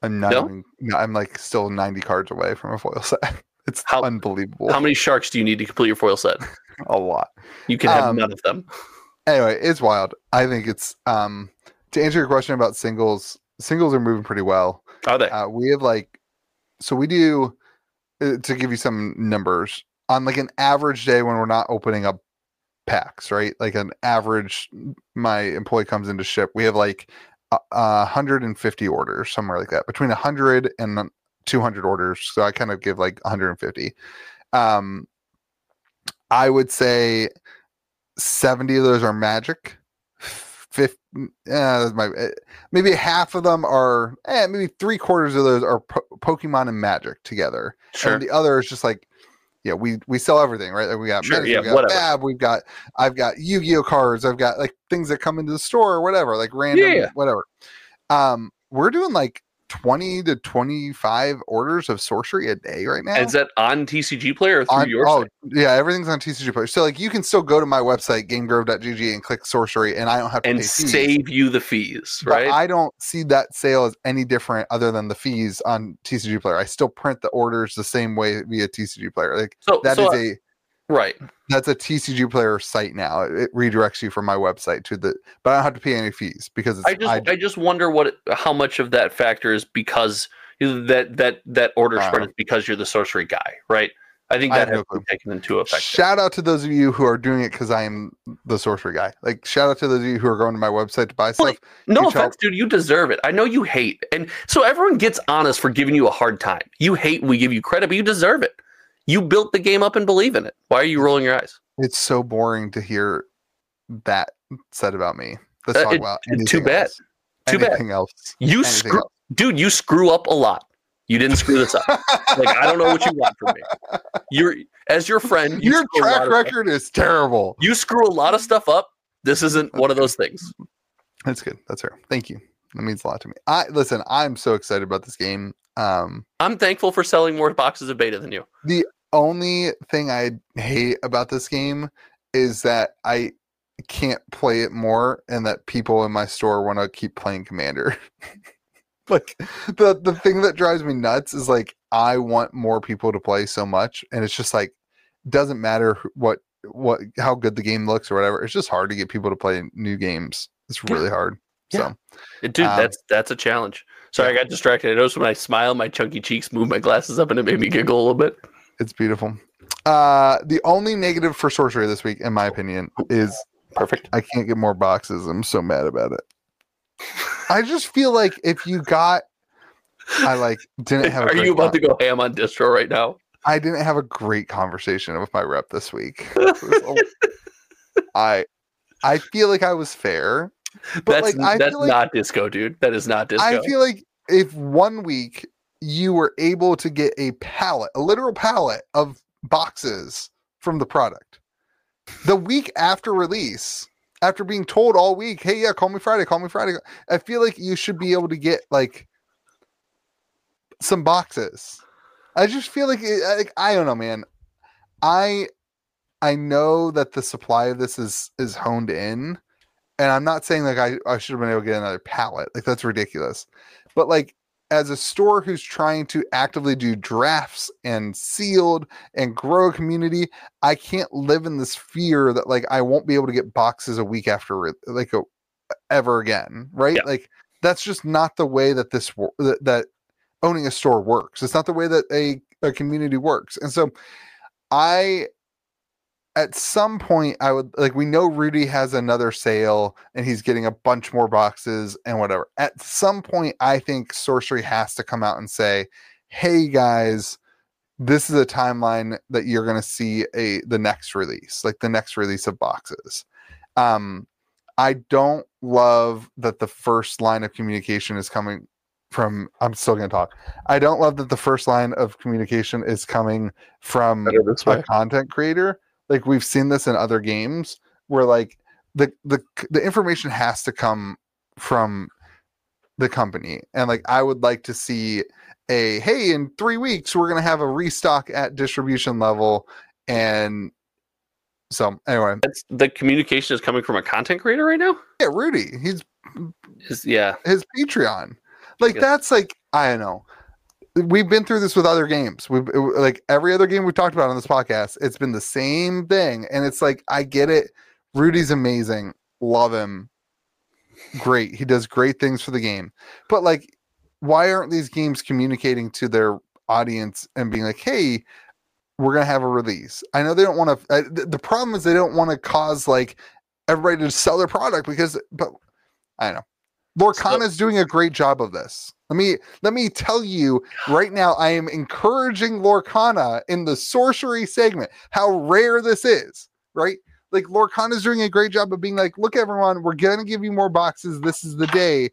Speaker 2: I'm not
Speaker 1: No?
Speaker 2: even. I'm like still ninety cards away from a foil set. It's
Speaker 1: How-
Speaker 2: unbelievable.
Speaker 1: How many sharks do you need to complete your foil set?
Speaker 2: a lot.
Speaker 1: You can have
Speaker 2: Um,
Speaker 1: none of them.
Speaker 2: Anyway, it's wild. I think it's um to answer your question about singles. Singles are moving pretty well.
Speaker 1: Are they?
Speaker 2: Uh, we have like, so we do to give you some numbers on like an average day when we're not opening up packs, right? Like an average, my employee comes in to ship. We have like a 150 orders, somewhere like that, between 100 and 200 orders. So I kind of give like 150. Um, I would say 70 of those are magic. 50, uh, my, eh, maybe half of them are, eh, maybe three quarters of those are po- Pokemon and Magic together.
Speaker 1: Sure.
Speaker 2: And the other is just like, yeah, we we sell everything, right? Like we got
Speaker 1: Sure,
Speaker 2: Magic,
Speaker 1: yeah,
Speaker 2: we got
Speaker 1: whatever.
Speaker 2: Bab, we've got I've got Yu-Gi-Oh cards, I've got like things that come into the store or whatever, like random
Speaker 1: Yeah.
Speaker 2: whatever. Um, we're doing like 20 to 25 orders of sorcery a day right now.
Speaker 1: Is that on TCG Player or through
Speaker 2: On-
Speaker 1: your
Speaker 2: oh
Speaker 1: site?
Speaker 2: yeah, everything's on TCG Player. So like you can still go to my website gamegrove.gg and click sorcery, and I don't have to
Speaker 1: and
Speaker 2: pay fees.
Speaker 1: save you the fees,
Speaker 2: But
Speaker 1: right?
Speaker 2: I don't see that sale as any different other than the fees on TCG Player. I still print the orders the same way via TCG Player. Like
Speaker 1: so
Speaker 2: that is
Speaker 1: so,
Speaker 2: a
Speaker 1: right.
Speaker 2: that's a TCG Player site now. It, it redirects you from my website to the, but I don't have to pay any fees because it's
Speaker 1: I just I, just wonder what how much of that factor is because that that that order spread
Speaker 2: Uh,
Speaker 1: is because you're the sorcery guy, right? I think that
Speaker 2: have
Speaker 1: has
Speaker 2: no
Speaker 1: taken into effect.
Speaker 2: Shout out to those of you who are doing it because I am the sorcery guy. Like shout out to those of you who are going to my website to buy stuff.
Speaker 1: No
Speaker 2: help.
Speaker 1: offense, dude. You deserve it. I know you hate, and so everyone gets honest for giving you a hard time. You hate, we give you credit, but you deserve it. You built the game up and believe in it. Why are you rolling your eyes?
Speaker 2: It's so boring to hear that said about me. Let's
Speaker 1: Uh,
Speaker 2: talk
Speaker 1: it-
Speaker 2: about
Speaker 1: too bad.
Speaker 2: else.
Speaker 1: Too bad.
Speaker 2: anything else.
Speaker 1: You
Speaker 2: Anything
Speaker 1: screw,
Speaker 2: else.
Speaker 1: dude. You screw up a lot. You didn't screw this up. like I don't know what you want from me. You're as your friend. You
Speaker 2: Your track
Speaker 1: of-
Speaker 2: record is terrible.
Speaker 1: You screw a lot of stuff up. This isn't one of those things.
Speaker 2: That's good. That's fair. Thank you. That means a lot to me. I listen. I'm so excited about this game. Um,
Speaker 1: I'm thankful for selling more boxes of beta than you.
Speaker 2: the only thing I hate about this game is that I can't play it more, and that people in my store want to keep playing Commander. like the the thing that drives me nuts is like I want more people to play so much, and it's just like doesn't matter what what how good the game looks or whatever. It's just hard to get people to play new games. It's
Speaker 1: Yeah.
Speaker 2: really hard.
Speaker 1: Yeah.
Speaker 2: So
Speaker 1: Dude,
Speaker 2: Um,
Speaker 1: that's that's a challenge. Sorry, I got distracted. I noticed when I smile, my chunky cheeks move my glasses up, and it made me giggle a little bit.
Speaker 2: It's beautiful. Uh, the only negative for sorcery this week, in my opinion, is
Speaker 1: Perfect.
Speaker 2: I can't get more boxes. I'm so mad about it. I just feel like if you got, I like didn't have. A
Speaker 1: Are you about to go ham on distro right now?
Speaker 2: I didn't have a great conversation with my rep this week. It was a- I, I feel like I was fair, but
Speaker 1: that's
Speaker 2: like I
Speaker 1: that's
Speaker 2: like
Speaker 1: not disco, dude. That is not disco.
Speaker 2: I feel like if one week you were able to get a pallet, a literal pallet of boxes from the product, the week after release, after being told all week, hey, yeah, call me Friday, call me Friday, I feel like you should be able to get like some boxes. I just feel like, it, like I don't know, man. I I know that the supply of this is is honed in, and I'm not saying like I, I should have been able to get another pallet. Like that's ridiculous. But like as a store who's trying to actively do drafts and sealed and grow a community, I can't live in this fear that like I won't be able to get boxes a week after like a, ever again, right?
Speaker 1: Yeah.
Speaker 2: Like that's just not the way that this that, that owning a store works. It's not the way that a, a community works. And so I at some point I would like we know Rudy has another sale and he's getting a bunch more boxes and whatever. At some point I think sorcery has to come out and say, "Hey guys, this is a timeline that you're going to see a the next release, like the next release of boxes." Um I don't love that the first line of communication is coming from I'm still going to talk. I don't love that the first line of communication is coming from a content creator. Like we've seen this in other games where like the the the information has to come from the company. And like I would like to see a hey, in 3 weeks we're going to have a restock at distribution level and so anyway,
Speaker 1: That's, the communication is coming from a content creator right now.
Speaker 2: yeah, Rudy, he's
Speaker 1: his, yeah.
Speaker 2: his Patreon. Like that's like I don't know. We've been through this with other games. We've like every other game we've talked about on this podcast. It's been the same thing, and it's like I get it. Rudy's amazing. Love him. Great. He does great things for the game. But like, why aren't these games communicating to their audience and being like, "Hey, we're gonna have a release"? I know they don't want to. Uh, th- the problem is they don't want to cause like everybody to sell their product because, but I don't know. Lorcana is doing a great job of this. Let me let me tell you right now. I am encouraging Lorcana in the sorcery segment. How rare this is, right? Like Lorcana is doing a great job of being like, look, everyone, we're gonna give you more boxes. This is the day.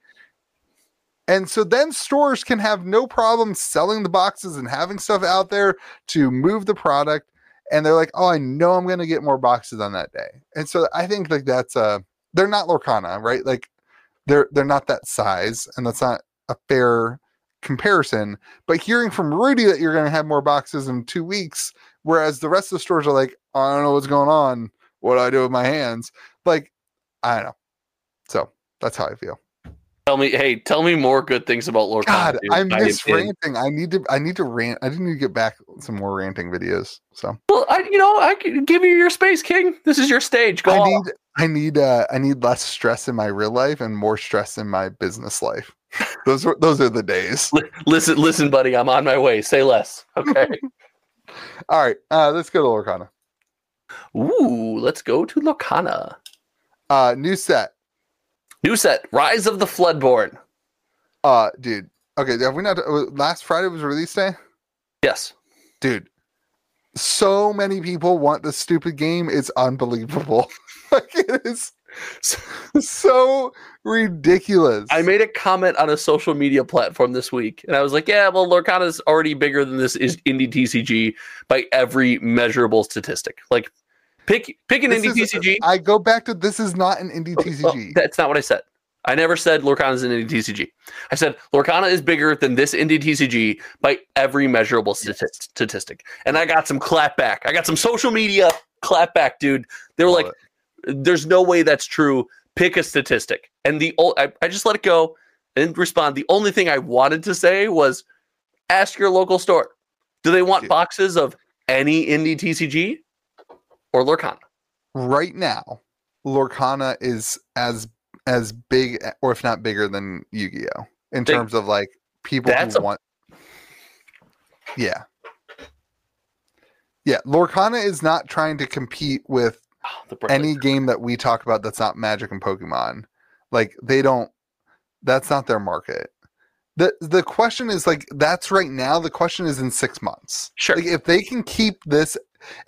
Speaker 2: And so then stores can have no problem selling the boxes and having stuff out there to move the product. And they're like, oh, I know I'm gonna get more boxes on that day. And so I think like that's uh they're not Lorcana, right? Like they're they're not that size, and that's not a fair comparison. But hearing from Rudy that you're going to have more boxes in two weeks, whereas the rest of the stores are like, I don't know what's going on. What do I do with my hands? Like, I don't know. So that's how I feel.
Speaker 1: Tell me, hey, tell me more good things about Lord.
Speaker 2: God,
Speaker 1: dude.
Speaker 2: I
Speaker 1: am
Speaker 2: miss
Speaker 1: in.
Speaker 2: ranting. I need to. I need to rant. I didn't need to get back some more ranting videos. So
Speaker 1: Well, I, you know, I can give you your space, King. This is your stage. Go
Speaker 2: I
Speaker 1: on.
Speaker 2: need. I need. Uh, I need less stress in my real life and more stress in my business life. those are those are the days.
Speaker 1: Listen, listen, buddy. I'm on my way. Say less. Okay.
Speaker 2: All right. Uh, let's go to Lorcana.
Speaker 1: Ooh, let's go to Lorcana.
Speaker 2: Uh, new set.
Speaker 1: New set: Rise of the Floodborn.
Speaker 2: Uh, dude. Okay, have we not? uh, Last Friday was release day,
Speaker 1: Yes.
Speaker 2: dude. So many people want this stupid game. It's unbelievable. like it is so ridiculous.
Speaker 1: I made a comment on a social media platform this week, and I was like, "Yeah, well, Lorcana is already bigger than this is indie TCG by every measurable statistic. Like, pick pick an
Speaker 2: This
Speaker 1: indie
Speaker 2: is-
Speaker 1: TCG.
Speaker 2: I go back to this is not an indie
Speaker 1: Oh, oh
Speaker 2: TCG.
Speaker 1: that's not what I said. I never said Lorcana is an indie TCG. I said Lorcana is bigger than this indie TCG by every measurable stati- statistic. And I got some clapback. I got some social media clapback, dude. They were
Speaker 2: Love
Speaker 1: like, "There's no way that's true. Pick a statistic." And the ol- I, I just let it go and respond. The only thing I wanted to say was, ask your local store. Do they want
Speaker 2: Dude.
Speaker 1: boxes of any indie TCG or Lorcana?
Speaker 2: right now, Lorcana is as as big, or if not bigger than Yu-Gi-Oh, in
Speaker 1: Big.
Speaker 2: terms of like people
Speaker 1: That's
Speaker 2: who
Speaker 1: a-
Speaker 2: want. Yeah. Yeah, Lorcana is not trying to compete with
Speaker 1: Oh, the
Speaker 2: any game that we talk about that's not Magic and Pokemon. Like they don't that's not their market. The the question is like that's right now. The question is in six months.
Speaker 1: Sure.
Speaker 2: Like if they can keep this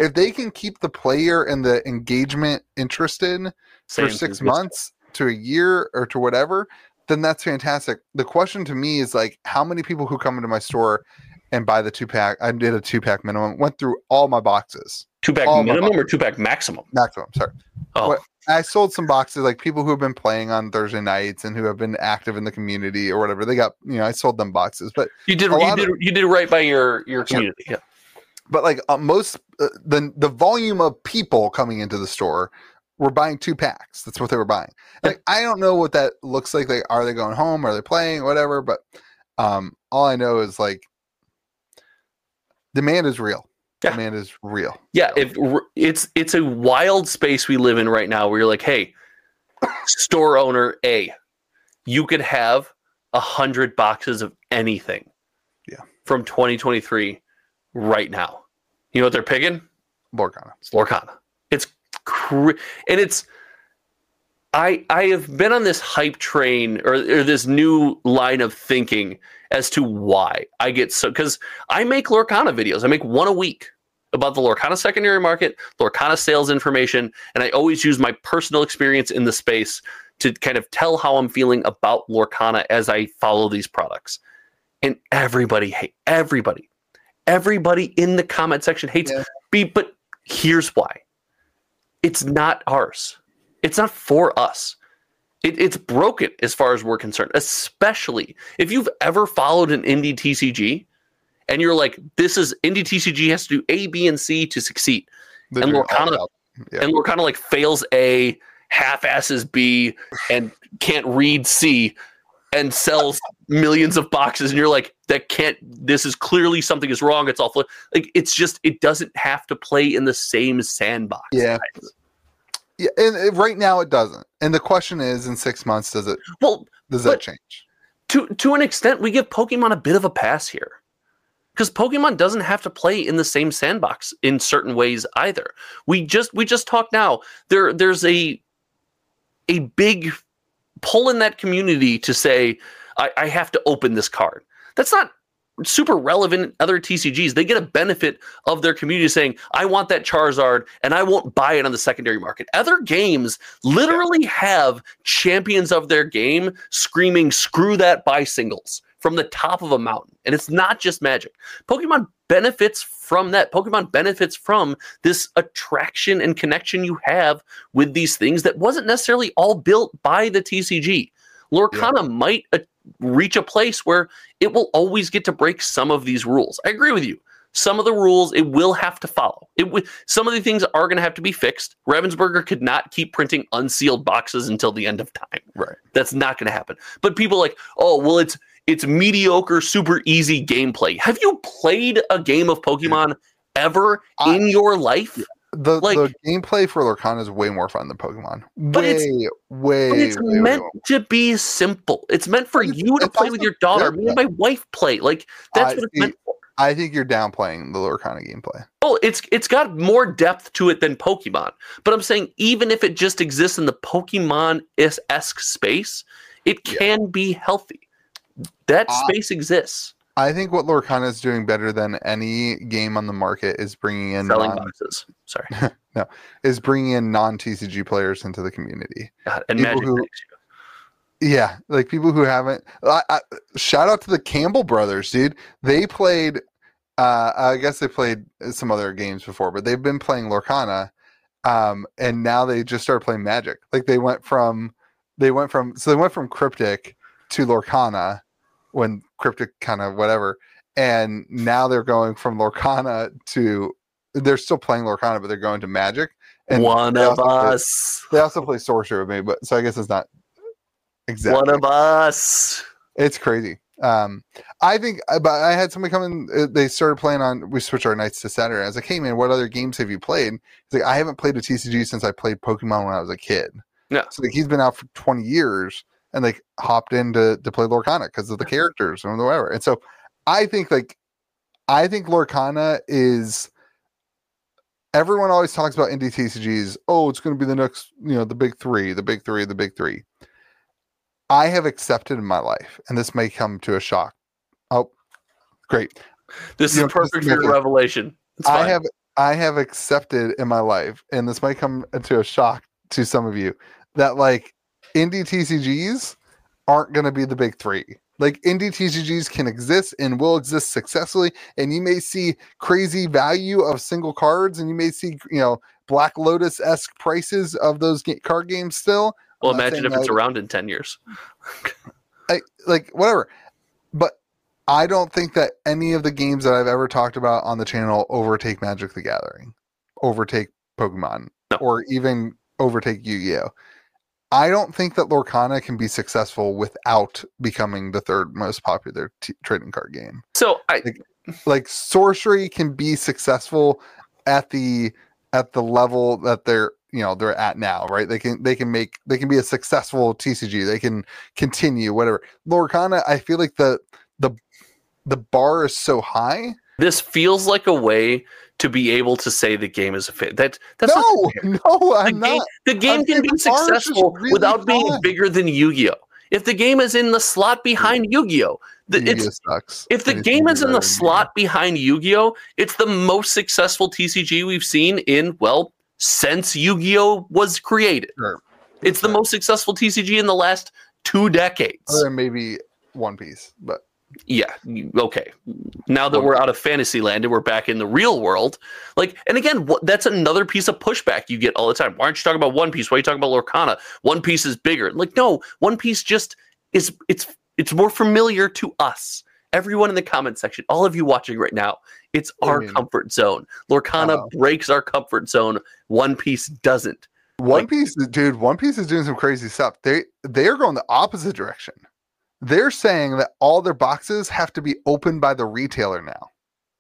Speaker 2: if they can keep the player and the engagement interested
Speaker 1: Same
Speaker 2: for six
Speaker 1: thing.
Speaker 2: months to a year or to whatever, then that's fantastic. The question to me is like how many people who come into my store and buy the two pack I did a two pack minimum, went through all my boxes.
Speaker 1: Two pack minimum or two pack maximum?
Speaker 2: Maximum, sorry.
Speaker 1: Oh,
Speaker 2: What- I sold some boxes, like people who have been playing on Thursday nights and who have been active in the community or whatever. They got, you know, I sold them boxes, but
Speaker 1: you did you did you did right by your your community. Yeah.
Speaker 2: but like uh, most uh, the the volume of people coming into the store were buying two packs. That's what they were buying. Like I don't know what that looks like. Like are they going home? Are they playing? Whatever. But um, all I know is like demand is real.
Speaker 1: Yeah.
Speaker 2: Demand is real.
Speaker 1: Yeah, if it's it's a wild space we live in right now where you're like, hey, store owner A, you could have a hundred boxes of anything.
Speaker 2: Yeah.
Speaker 1: From 2023 right now. You know what they're picking?
Speaker 2: Lorcana.
Speaker 1: It's Lorcana. Cr- and it's I I have been on this hype train or, or this new line of thinking as to why I get so because I make Lorcana videos. I make one a week about the Lorcana secondary market, Lorcana sales information, and I always use my personal experience in the space to kind of tell how I'm feeling about Lorcana as I follow these products. And everybody hate everybody. Everybody in the comment section hates
Speaker 2: Yeah.
Speaker 1: B, but here's why. It's not ours. It's not for us. It, it's broken as far as we're concerned, especially if you've ever followed an indie TCG and you're like, this is indie TCG has to do A, B, and C to succeed. And
Speaker 2: all
Speaker 1: Lorcana-
Speaker 2: that. Yeah.
Speaker 1: And we're kind of like fails A, half asses B, and can't read C and sells millions of boxes. And you're like, that can't, this is clearly something is wrong. It's awful like, it's just, it doesn't have to play in the same sandbox.
Speaker 2: Yeah. Yeah, and uh, right now it doesn't. And the question is, in six months, does it
Speaker 1: Well,
Speaker 2: does that change?
Speaker 1: to to an extent, we give Pokemon a bit of a pass here. Because Pokemon doesn't have to play in the same sandbox in certain ways either. We just we just talked now. There there's a a big pull in that community to say, I, I have to open this card. That's not super relevant other TCGs. They get a benefit of their community saying, I want that Charizard and I won't buy it on the secondary market. Other games literally have champions of their game screaming, screw that, buy singles from the top of a mountain. And it's not just magic. Pokemon benefits from that. Pokemon benefits from this attraction and connection you have with these things that wasn't necessarily all built by the TCG. Lorcana might uh, reach a place where it will always get to break some of these rules. I agree with you. Some of the rules it will have to follow. It w- some of the things are going to have to be fixed. Ravensburger could not keep printing unsealed boxes until the end of time.
Speaker 2: Right.
Speaker 1: That's not going to happen. But people like, oh, well, it's it's mediocre, super easy gameplay. Have you played a game of Pokemon ever
Speaker 2: I-
Speaker 1: in your life?
Speaker 2: The
Speaker 1: Like-
Speaker 2: the gameplay for Lorcana is way more fun than Pokemon.
Speaker 1: But
Speaker 2: way,
Speaker 1: it's-
Speaker 2: way,
Speaker 1: But it's
Speaker 2: way, way
Speaker 1: meant
Speaker 2: more.
Speaker 1: to be simple. It's meant for
Speaker 2: it's-
Speaker 1: you to play with your daughter. Me and my wife play. Like that's
Speaker 2: I
Speaker 1: what it's meant for.
Speaker 2: I think you're downplaying the Lorcana gameplay.
Speaker 1: Oh, it's it's got more depth to it than Pokemon. But I'm saying even if it just exists in the Pokemon esque space, it
Speaker 2: Yeah.
Speaker 1: can be healthy. That
Speaker 2: Uh,
Speaker 1: space exists.
Speaker 2: I think what Lorcana is doing better than any game on the market is bringing in
Speaker 1: Selling
Speaker 2: non,
Speaker 1: boxes. Sorry.
Speaker 2: No, is bringing in non TCG players into the community.
Speaker 1: God, and
Speaker 2: People
Speaker 1: Magic
Speaker 2: who- Yeah, like people who haven't. I, I, shout out to the Campbell brothers, dude. They played. Uh, I guess they played some other games before, but they've been playing Lorcana, um, and now they just started playing Magic. Like they went from they went from so they went from cryptic to Lorcana when cryptic kind of whatever, and now they're going from Lorcana to they're still playing Lorcana, but they're going to Magic. And
Speaker 1: One of
Speaker 2: also play-
Speaker 1: us.
Speaker 2: they also play Sorcery with me, but so I guess it's not exactly.
Speaker 1: One of us.
Speaker 2: It's crazy. Um, I think, uh, but I had somebody come in. uh, They started playing on. We switched our nights to Saturday. I was like, "Hey man, what other games have you played?" He's like, "I haven't played a TCG since I played Pokemon when I was a kid."
Speaker 1: Yeah.
Speaker 2: So like, he's been out for twenty years and like hopped in to, to play Lorcana because of the characters and whatever. And so, I think like, I think Lorcana is. Everyone always talks about indie TCGs. Oh, it's going to be the next, you know, the big three, the big three, the big three. I have accepted in my life, and this may come to a shock. Oh, great.
Speaker 1: This
Speaker 2: You
Speaker 1: is
Speaker 2: know,
Speaker 1: perfect for your revelation.
Speaker 2: I have I have accepted in my life, and this might come to a shock to some of you, that like indie TCGs aren't going to be the big three. Like indie TCGs can exist and will exist successfully, and you may see crazy value of single cards, and you may see you know Black Lotus esque prices of those ga- card games still.
Speaker 1: well,
Speaker 2: I'm
Speaker 1: imagine if it's around in 10 years.
Speaker 2: I, like whatever. But I don't think that any of the games that I've ever talked about on the channel overtake Magic the Gathering, overtake Pokemon,
Speaker 1: No.
Speaker 2: or even overtake Yu-Gi-Oh. I don't think that Lorcana can be successful without becoming the third most popular t- trading card game.
Speaker 1: So I,
Speaker 2: Like sorcery can be successful at the at the level that they're you know they're at now, right? They can they can make they can be a successful TCG. They can continue whatever. Lorcana, I feel like the the the bar is so high.
Speaker 1: This feels like a way to be able to say the game is a fit. That that's
Speaker 2: no, no,
Speaker 1: the
Speaker 2: I'm
Speaker 1: game,
Speaker 2: not.
Speaker 1: the game
Speaker 2: I'm
Speaker 1: can be
Speaker 2: the bar is just
Speaker 1: successful
Speaker 2: really
Speaker 1: without being bigger than Yu-Gi-Oh. If the game is in the slot behind Yu-Gi-Oh, the,
Speaker 2: Yu-Gi-Oh
Speaker 1: it's
Speaker 2: sucks.
Speaker 1: if the
Speaker 2: Anything
Speaker 1: game is in the slot behind Yu-Gi-Oh, it's the most successful TCG we've seen in well since Yu-Gi-Oh was created.
Speaker 2: Sure.
Speaker 1: It's the most successful TCG in the last two decades.
Speaker 2: Than maybe One Piece, but
Speaker 1: yeah okay. Now that we're out of fantasy land and we're back in the real world like and again what, that's another piece of pushback you get all the time. Why aren't you talking about one piece? Why are you talking about lorcana? One piece is bigger. Like no one piece just is it's it's more familiar to us. Everyone in the comment section all of you watching right now it's our
Speaker 2: mean?
Speaker 1: comfort zone. Lorcana
Speaker 2: Oh.
Speaker 1: breaks our comfort zone. One piece doesn't.
Speaker 2: One
Speaker 1: Like-
Speaker 2: Piece, dude, One Piece is doing some crazy stuff. They they're going the opposite direction. They're saying that all their boxes have to be opened by the retailer now.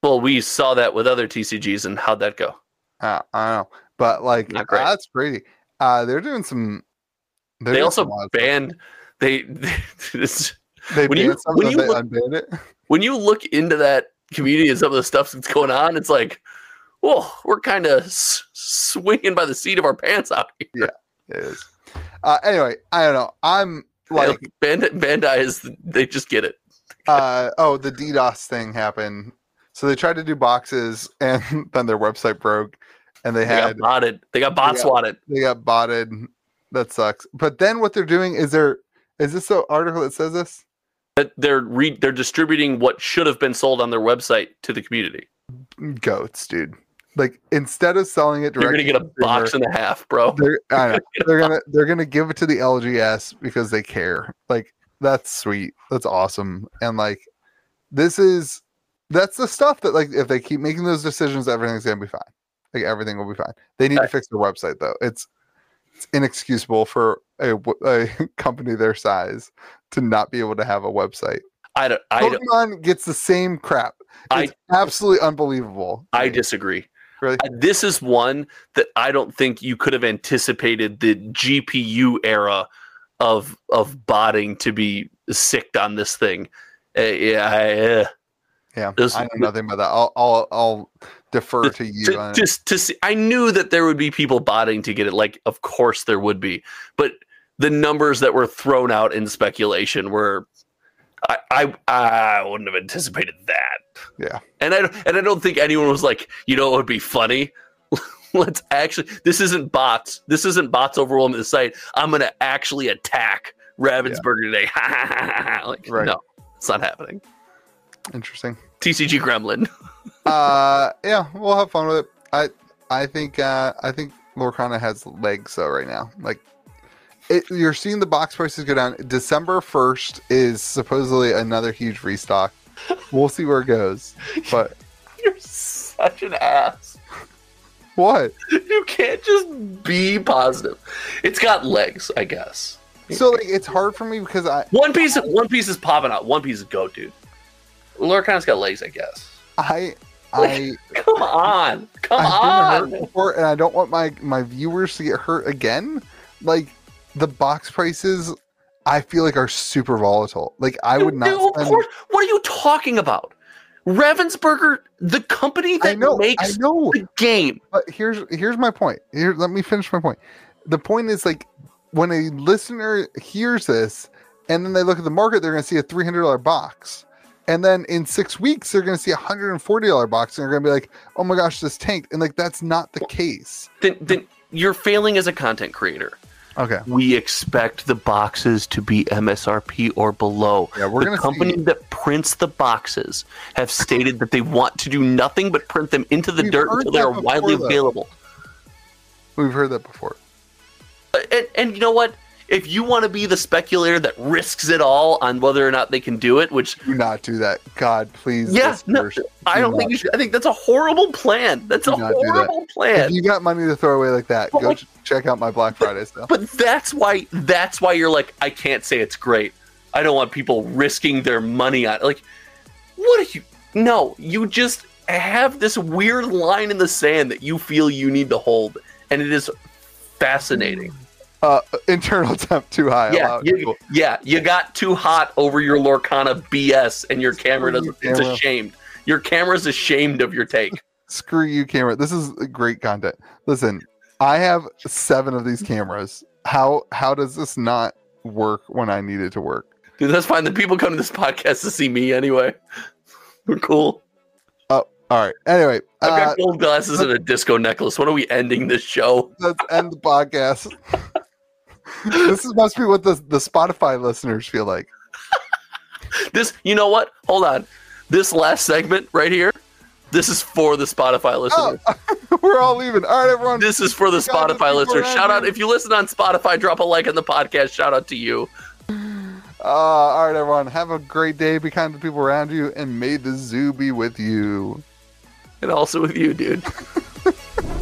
Speaker 1: well we saw that with other tcgs and how'd that go
Speaker 2: Uh, I don't know, but like that's crazy. Uh, they're doing some. they're
Speaker 1: they
Speaker 2: doing
Speaker 1: also
Speaker 2: some
Speaker 1: banned they, this
Speaker 2: They
Speaker 1: when you- when you
Speaker 2: they
Speaker 1: look-
Speaker 2: it.
Speaker 1: when you look into that community and some of the stuff that's going on, it's like, whoa, we're kind of s- swinging by the seat of our pants out here.
Speaker 2: Yeah, it is. Uh, anyway, I don't know. I'm like,
Speaker 1: Bandit Bandai is they just get it.
Speaker 2: uh, oh, the DDoS thing happened. So they tried to do boxes, and then their website broke, and they
Speaker 1: They
Speaker 2: had
Speaker 1: got botted. They got bot swatted.
Speaker 2: they got botted. That sucks. But then what they're doing is they're is this the article that says this?
Speaker 1: That they're re- they're distributing what should have been sold on their website to the community.
Speaker 2: Goats, dude. Like instead of selling it directly, You're
Speaker 1: gonna get a box and a half, bro.
Speaker 2: They're, I know, they're gonna they're gonna give it to the LGS because they care. Like that's sweet. That's awesome. And like this is that's the stuff that like if they keep making those decisions, everything's gonna be fine. Like everything will be fine. They need to fix their website though. It's it's inexcusable for a, a company their size to not be able to have a website.
Speaker 1: I don't. I don't.
Speaker 2: Pokemon gets the same crap.
Speaker 1: I-
Speaker 2: It's absolutely unbelievable.
Speaker 1: I disagree.
Speaker 2: Really?
Speaker 1: This is one that I don't think you could have anticipated the GPU era of of botting to be sicked on this thing. Uh, yeah, I, uh,
Speaker 2: yeah,
Speaker 1: this-
Speaker 2: I know nothing about that. I'll I'll, I'll defer to you.
Speaker 1: to, just to see, I knew that there would be people botting to get it. Like, of course there would be, but the numbers that were thrown out in speculation were, I I, I wouldn't have anticipated that.
Speaker 2: Yeah.
Speaker 1: and I don't- and I don't think anyone was like, you know, it would be funny. Let's actually. This isn't bots. This isn't bots overwhelming the site. I'm gonna actually attack Ravensburger today. like,
Speaker 2: Right.
Speaker 1: no, it's not happening.
Speaker 2: Interesting.
Speaker 1: TCG Gremlin.
Speaker 2: uh yeah we'll have fun with it i i think uh i think lorcana has legs though right now like it, you're seeing the box prices go down. December 1st is supposedly another huge restock. We'll see where it goes. But
Speaker 1: You're such an ass.
Speaker 2: what?
Speaker 1: You can't just be positive. It's got legs, I guess.
Speaker 2: So like it's hard for me because I
Speaker 1: One piece, one piece is popping out. One piece is goat, dude. Lorcan's got legs, I guess.
Speaker 2: I I
Speaker 1: Come on, come
Speaker 2: I've
Speaker 1: on.
Speaker 2: been hurt before, and I don't want my my viewers to get hurt again. Like the box prices, I feel like are super volatile. Like I would not.
Speaker 1: Of
Speaker 2: spend,
Speaker 1: course. What are you talking about? Ravensburger, the company that
Speaker 2: know.
Speaker 1: Makes the game.
Speaker 2: But here's here's my point. Here, let me finish my point. The point is like when a listener hears this, and then they look at the market, they're going to see a three hundred dollar box. And then in six weeks, they're going to see a hundred and forty dollar box, and they're going to be like, "Oh my gosh, this tanked!" And like that's not the case.
Speaker 1: Then, then you're failing as a content creator.
Speaker 2: Okay,
Speaker 1: We expect the boxes to be MSRP or below.
Speaker 2: Yeah, we're
Speaker 1: the
Speaker 2: gonna
Speaker 1: company
Speaker 2: see-
Speaker 1: that prints the boxes have stated that they want to do nothing but print them into the
Speaker 2: We've
Speaker 1: dirt until they are
Speaker 2: before,
Speaker 1: widely
Speaker 2: though.
Speaker 1: available.
Speaker 2: we've heard that before.
Speaker 1: Uh, and, and you know what? If you want to be the speculator that risks it all on whether or not they can do it, which
Speaker 2: Do not do that. God, please.
Speaker 1: yeah, no, I
Speaker 2: do
Speaker 1: don't think you should. I think that's a horrible plan. That's
Speaker 2: Do
Speaker 1: a
Speaker 2: do that.
Speaker 1: horrible plan.
Speaker 2: If you got money to throw away like that,
Speaker 1: But
Speaker 2: go
Speaker 1: like-
Speaker 2: ch- check out my Black Friday stuff.
Speaker 1: But that's why that's why you're like, I can't say it's great. I don't want people risking their money on it. Like, what are you no, you just have this weird line in the sand that you feel you need to hold. And it is fascinating.
Speaker 2: Uh, internal temp too high.
Speaker 1: Yeah, you, yeah, you got too hot over your Lorcana BS and your camera doesn't it's ashamed. Your camera's ashamed of your take.
Speaker 2: Screw you, camera. This is great content. Listen, I have seven of these cameras. How how does this not work when I need it to work?
Speaker 1: Dude, that's fine. The people come to this podcast to see me anyway. We're cool.
Speaker 2: All right. Anyway,
Speaker 1: I've
Speaker 2: uh,
Speaker 1: got gold glasses and a disco necklace. When are we ending this show?
Speaker 2: let's end the podcast. This is, must be what the the Spotify listeners feel like.
Speaker 1: This, you know what? Hold on. This last segment right here, this is for the Spotify listeners.
Speaker 2: Oh, we're all leaving. All right, everyone.
Speaker 1: This is for the Spotify listeners. Shout out if you listen on Spotify, drop a like on the podcast. Shout out to you.
Speaker 2: Uh, all right, everyone. Have a great day. Be kind to people around you, and may the zoo be with you.
Speaker 1: And also with you, dude.